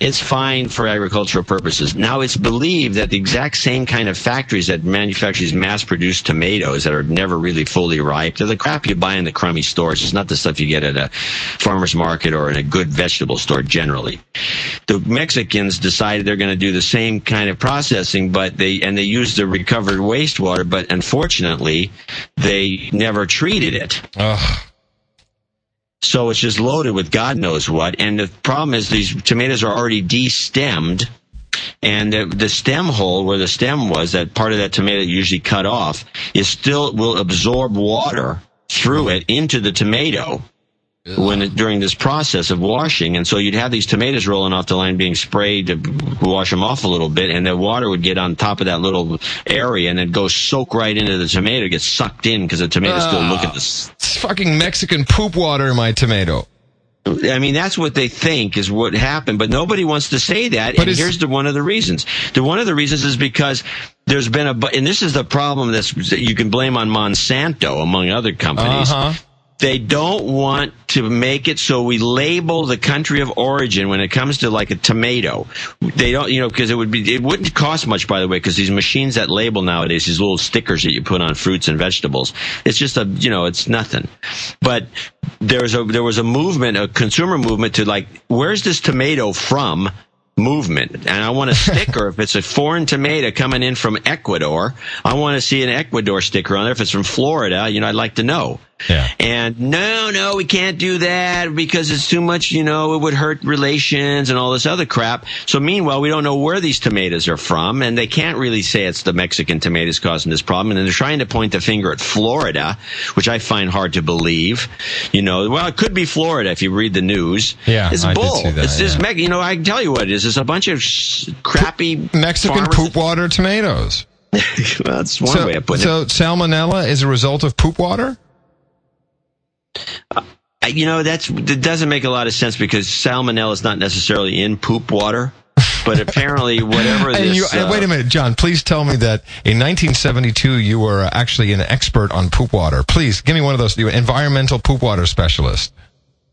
It's fine for agricultural purposes. Now it's believed that the exact same kind of factories that manufacture these mass-produced tomatoes that are never really fully ripe, they're the crap you buy in the crummy stores. It's not the stuff you get at a farmer's market or in a good vegetable store generally the Mexicans decided they're going to do the same kind of processing, but they and they used the recovered wastewater, but unfortunately, they never treated it. Ugh. So it's just loaded with God knows what. And the problem is these tomatoes are already de-stemmed. And the, the stem hole where the stem was, that part of that tomato usually cut off, is still will absorb water through it into the tomato when it, during this process of washing, and so you'd have these tomatoes rolling off the line being sprayed to wash them off a little bit, and the water would get on top of that little area and then go soak right into the tomato, get sucked in because the tomatoes still look at the. It's fucking Mexican poop water in my tomato. I mean, that's what they think is what happened, but nobody wants to say that. But and here's the one of the reasons. The one of the reasons is because there's been a, and this is the problem that's that you can blame on Monsanto among other companies. Uh-huh. They don't want to make it so we label the country of origin when it comes to like a tomato. They don't, you know, because it would be, it wouldn't cost much, by the way, because these machines that label nowadays, these little stickers that you put on fruits and vegetables, it's just a, you know, it's nothing. But there was a, there was a movement, a consumer movement to like, where's this tomato from? movement and I want a sticker if it's a foreign tomato coming in from Ecuador I want to see an Ecuador sticker on there if it's from Florida you know I'd like to know Yeah. And no, no, we can't do that because it's too much, you know, it would hurt relations and all this other crap. So meanwhile, we don't know where these tomatoes are from and they can't really say it's the Mexican tomatoes causing this problem. And they're trying to point the finger at Florida, which I find hard to believe. You know, well, it could be Florida if you read the news. Yeah, It's I bull. that, it's yeah. Me- you know, I can tell you what it is. It's a bunch of s- crappy Mexican poop water tomatoes. That's one so, way of putting it. so salmonella is a result of poop water? I- you know that's that doesn't make a lot of sense because salmonella is not necessarily in poop water, but apparently whatever this. you, and uh, wait a minute, John. Please tell me that in 1972 you were uh, actually an expert on poop water. Please give me one of those. You environmental poop water specialist.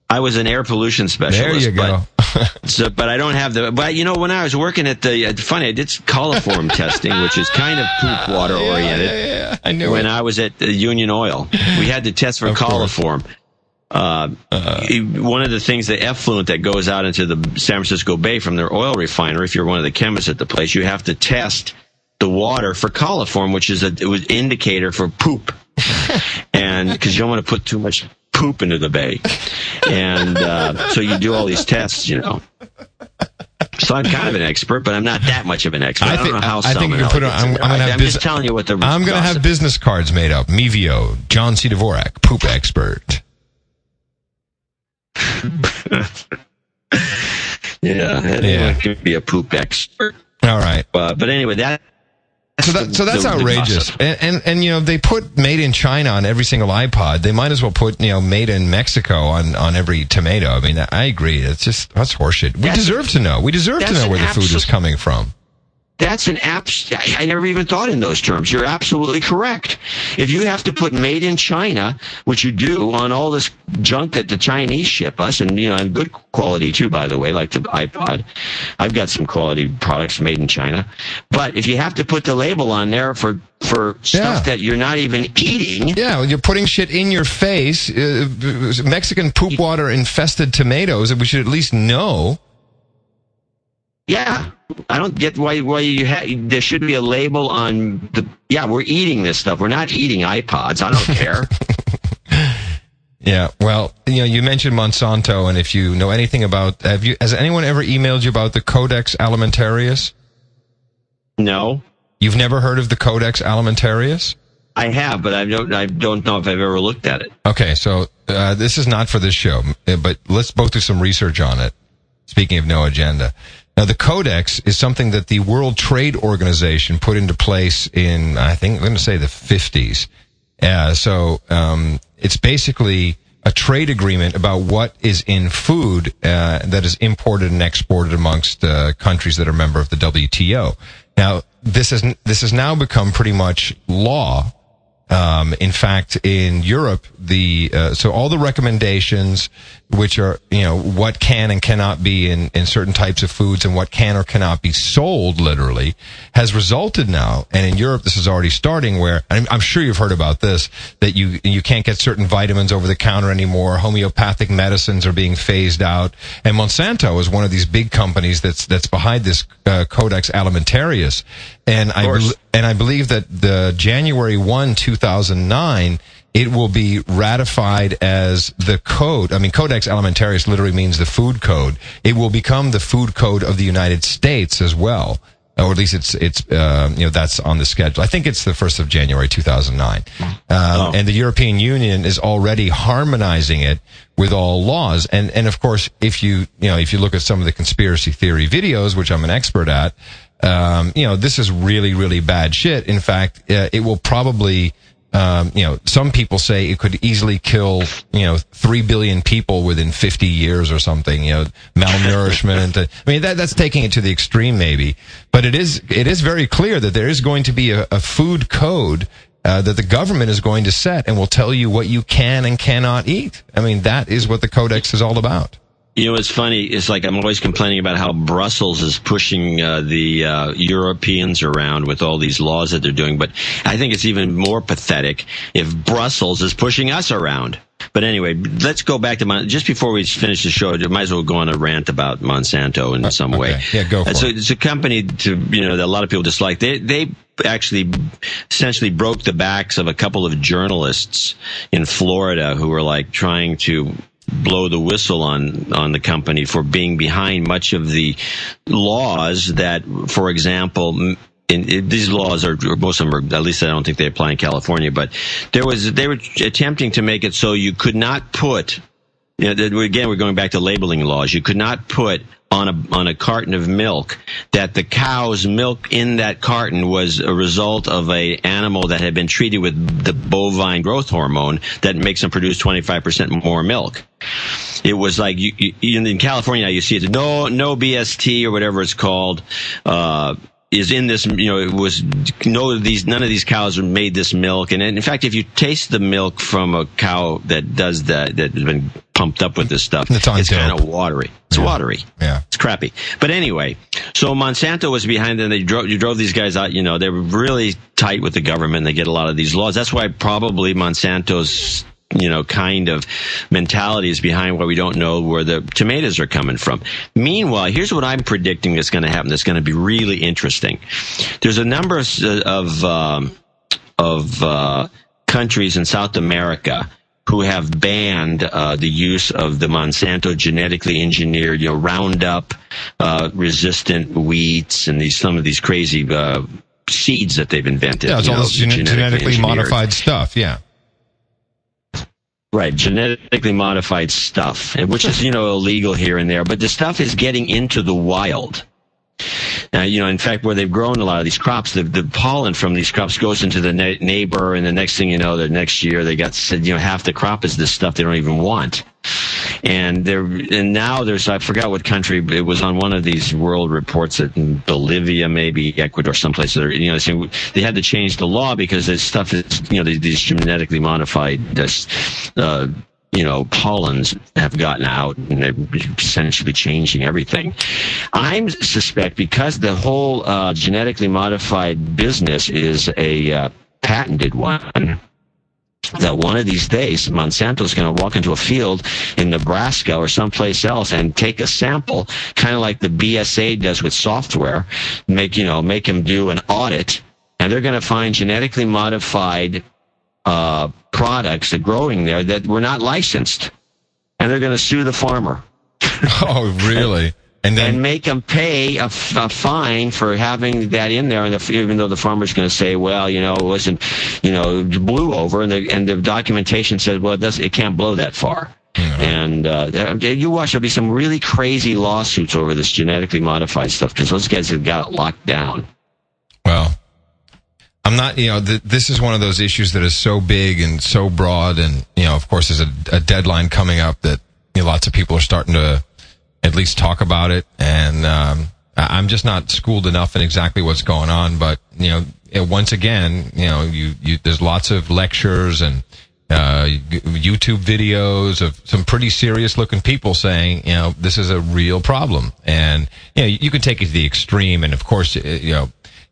I was an air pollution specialist. There you go. But, so, but I don't have the. But you know, when I was working at the, funny, I did coliform testing, which is kind of poop water oriented. Yeah, yeah, yeah. I knew when it. I was at the Union Oil. We had to test for Of coliform. Uh, one of the things, the effluent that goes out into the San Francisco Bay from their oil refinery, if you're one of the chemists at the place, you have to test the water for coliform, which is a it was indicator for poop. and because you don't want to put too much poop into the bay. And uh, so you do all these tests, you know. So I'm kind of an expert, but I'm not that much of an expert. I, I don't think- know how I think you can put gets I'm- I'm gonna have I'm bus- just telling you what the I'm going to have business cards made up. Mevio, John C. Dvorak, poop expert. Yeah, Yeah. anyone could be a poop expert. All right. Uh, but anyway, that. So that so that's the- outrageous. And, and and you know they put made in China on every single iPod. They might as well put you know made in Mexico on on every tomato. I mean, I agree. It's just that's horseshit. We That's- deserve to know. We deserve to know where the food is coming from. That's an abs. I never even thought in those terms. You're absolutely correct. If you have to put "made in China," which you do on all this junk that the Chinese ship us, and you know, and good quality too, by the way, like the iPod. I've got some quality products made in China. But if you have to put the label on there for for stuff Yeah. that you're not even eating, Yeah, well, you're putting shit in your face. Uh, Mexican poop water infested tomatoes. That we should at least know. Yeah, I don't get why why you ha- there should be a label on the. Yeah, we're eating this stuff. We're not eating iPods. I don't care. Yeah, well, you know, you mentioned Monsanto, and if you know anything about, have you, has anyone ever emailed you about the Codex Alimentarius? no, You've never heard of the Codex Alimentarius? I have, but I don't. I don't know if I've ever looked at it. Okay, so uh, this is not for this show, but let's both do some research on it. Speaking of no agenda. Now, the Codex is something that the World Trade Organization put into place in, I think, I'm going to say the 50s. Uh, so, um, it's basically a trade agreement about what is in food uh, that is imported and exported amongst uh, countries that are member of the WTO. Now, this is this has now become pretty much law um, in fact, in Europe, the uh, so all the recommendations, which are you know what can and cannot be in in certain types of foods and what can or cannot be sold, literally, has resulted now. And in Europe, this is already starting. Where I'm, I'm sure you've heard about this that you you can't get certain vitamins over the counter anymore. Homeopathic medicines are being phased out, and Monsanto is one of these big companies that's that's behind this uh, Codex Alimentarius. And I bel- and I believe that the January 1, 2009, it will be ratified as the code. I mean, Codex Alimentarius literally means the food code. It will become the food code of the United States as well. Or at least it's, it's, um, you know, that's on the schedule. I think it's the 1st of January 2009. Um, and the European Union is already harmonizing it with all laws. And, and of course, if you, you know, if you look at some of the conspiracy theory videos, which I'm an expert at, um, you know, this is really, really bad shit. In fact, uh, it will probably, um, you know, some people say it could easily kill, you know, three billion people within 50 years or something, you know, malnourishment. I mean, that, that's taking it to the extreme maybe, but it is, it is very clear that there is going to be a, a food code uh, that the government is going to set and will tell you what you can and cannot eat. I mean, that is what the codex is all about. You know, it's funny. It's like I'm always complaining about how Brussels is pushing uh, the uh, Europeans around with all these laws that they're doing. But I think it's even more pathetic if Brussels is pushing us around. But anyway, let's go back to Mon- just before we finish the show. I might as well go on a rant about Monsanto in some way. Uh. Yeah, go for Uh, so it. it's a company to you know that a lot of people dislike. They they actually essentially broke the backs of a couple of journalists in Florida who were like trying to blow the whistle on on the company for being behind much of the laws that, for example. in, in- these laws are most of them are at least I don't think they apply in California, but there was they were attempting to make it so you could not put you know, again, we're going back to labeling laws. You could not put on a on a carton of milk that the cow's milk in that carton was a result of a animal that had been treated with the bovine growth hormone that makes them produce 25% more milk. It was like you, you, in California, you see it. No, no BST or whatever it's called. Uh, is in this, you know, it was no these none of these cows are made this milk, and in fact, if you taste the milk from a cow that does that that has been pumped up with this stuff, It's on kind of watery. It's watery. Yeah. It's crappy. But anyway, so Monsanto was behind them. They drove, you drove these guys out. You know, they were really tight with the government. They get a lot of these laws. That's why probably Monsanto's, you know, kind of mentality is behind why we don't know where the tomatoes are coming from. Meanwhile, here's what I'm predicting is going to happen. That's going to be really interesting. There's a number of, of, um, of, uh, countries in South America who have banned uh, the use of the Monsanto genetically engineered, you know, Roundup uh, resistant wheats and these some of these crazy uh, seeds that they've invented. Yeah, it's all know, this gene- genetically, engineered. modified stuff. Yeah. Right, genetically modified stuff, which is, you know, illegal here and there, but the stuff is getting into the wild. Now, you know, in fact, where they've grown a lot of these crops, the, the pollen from these crops goes into the ne- neighbor, and the next thing you know, the next year they got, said, you know, half the crop is this stuff they don't even want. And there, and now there's, I forgot what country, it was on one of these world reports that in Bolivia, maybe Ecuador, someplace, that are, you know, saying they had to change the law because this stuff is, you know, these, genetically modified, uh, you know, pollens have gotten out and they're essentially changing everything. I suspect because the whole uh, genetically modified business is a uh, patented one, that one of these days Monsanto's going to walk into a field in Nebraska or someplace else and take a sample, kind of like the BSA does with software, make you know make them do an audit, and they're going to find genetically modified uh, products that are growing there that were not licensed, and they're going to sue the farmer Oh, really? And then and make them pay a, a, fine for having that in there. And the, even though the farmer's going to say, well, you know, it wasn't, you know, it blew over, and the and the documentation says, well, it does it can't blow that far. And uh, you watch, there'll be some really crazy lawsuits over this genetically modified stuff because those guys have got it locked down. I'm not, you know, th- this is one of those issues that is so big and so broad. And, you know, of course, there's a, a deadline coming up that you know, lots of people are starting to at least talk about it. And, um, I'm just not schooled enough in exactly what's going on. But, you know, once again, you know, you, you, there's lots of lectures and, uh, YouTube videos of some pretty serious looking people saying, you know, this is a real problem. And, you know, you can take it to the extreme. And of course, you know,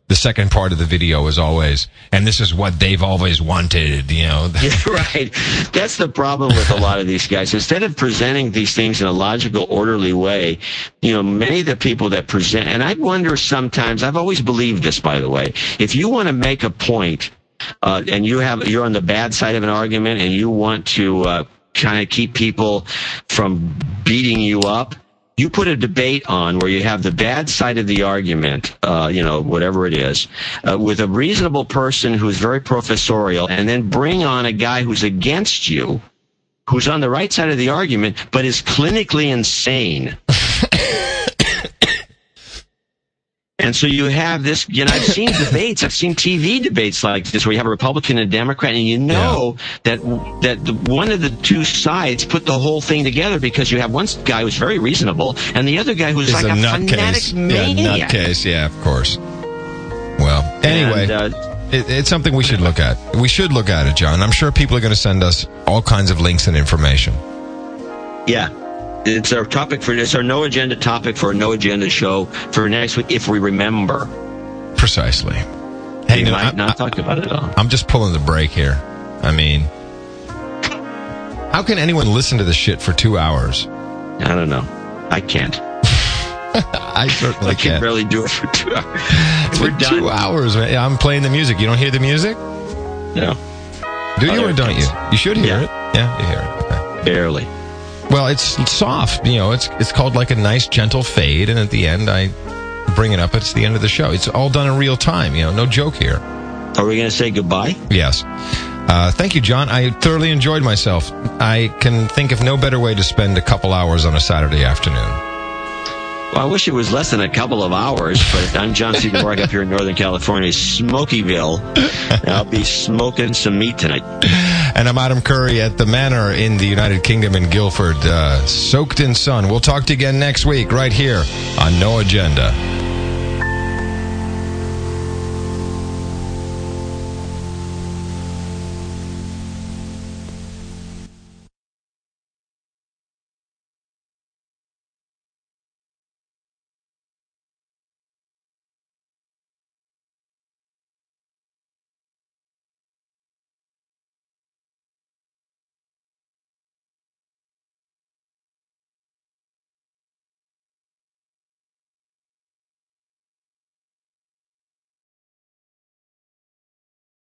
the second part of the video is always, and this is what they've always wanted, you know. Yeah, right. That's the problem with a lot of these guys. Instead of presenting these things in a logical, orderly way, you know, many of the people that present, and I wonder sometimes, I've always believed this, by the way, if you want to make a point, uh, and you have, you're on the bad side of an argument and you want to, uh, kind of keep people from beating you up, you put a debate on where you have the bad side of the argument, uh, you know, whatever it is, uh, with a reasonable person who's very professorial, and then bring on a guy who's against you, who's on the right side of the argument, but is clinically insane. And so you have this, you know, I've seen debates, I've seen TV debates like this where you have a Republican and a Democrat and you know that, that the, one of the two sides put the whole thing together because you have one guy who's very reasonable and the other guy who's Is like a a, nutcase. fanatic Yeah, maniac. nutcase. Yeah, of course. Well, anyway, And, uh, it, it's something we should look at. We should look at it, John. I'm sure people are going to send us all kinds of links and information. Yeah. It's our topic for it's our no agenda topic for a no agenda show for next week if we remember. Precisely. Hey, we no, might I, not talk about it all. I'm just pulling the brake here. I mean, How can anyone listen to this shit for two hours? I don't know. I can't. I certainly I can can't. barely do it for two hours. For We're two hours, man. I'm playing the music. You don't hear the music? No, Do you or don't you? You should hear Yeah. it. Yeah, you hear it. Okay. barely. Well, it's, it's soft. You know, it's it's called like a nice gentle fade, and at the end, I bring it up. It's the end of the show. It's all done in real time. You know, no joke here. Are we going to say goodbye? Yes. Uh, thank you, John. I thoroughly enjoyed myself. I can think of no better way to spend a couple hours on a Saturday afternoon. Well, I wish it was less than a couple of hours, but I'm John C. Up here in Northern California, Smokyville. And I'll be smoking some meat tonight. And I'm Adam Curry at the Manor in the United Kingdom in Guildford, uh, soaked in sun. We'll talk to you again next week, right here on No Agenda.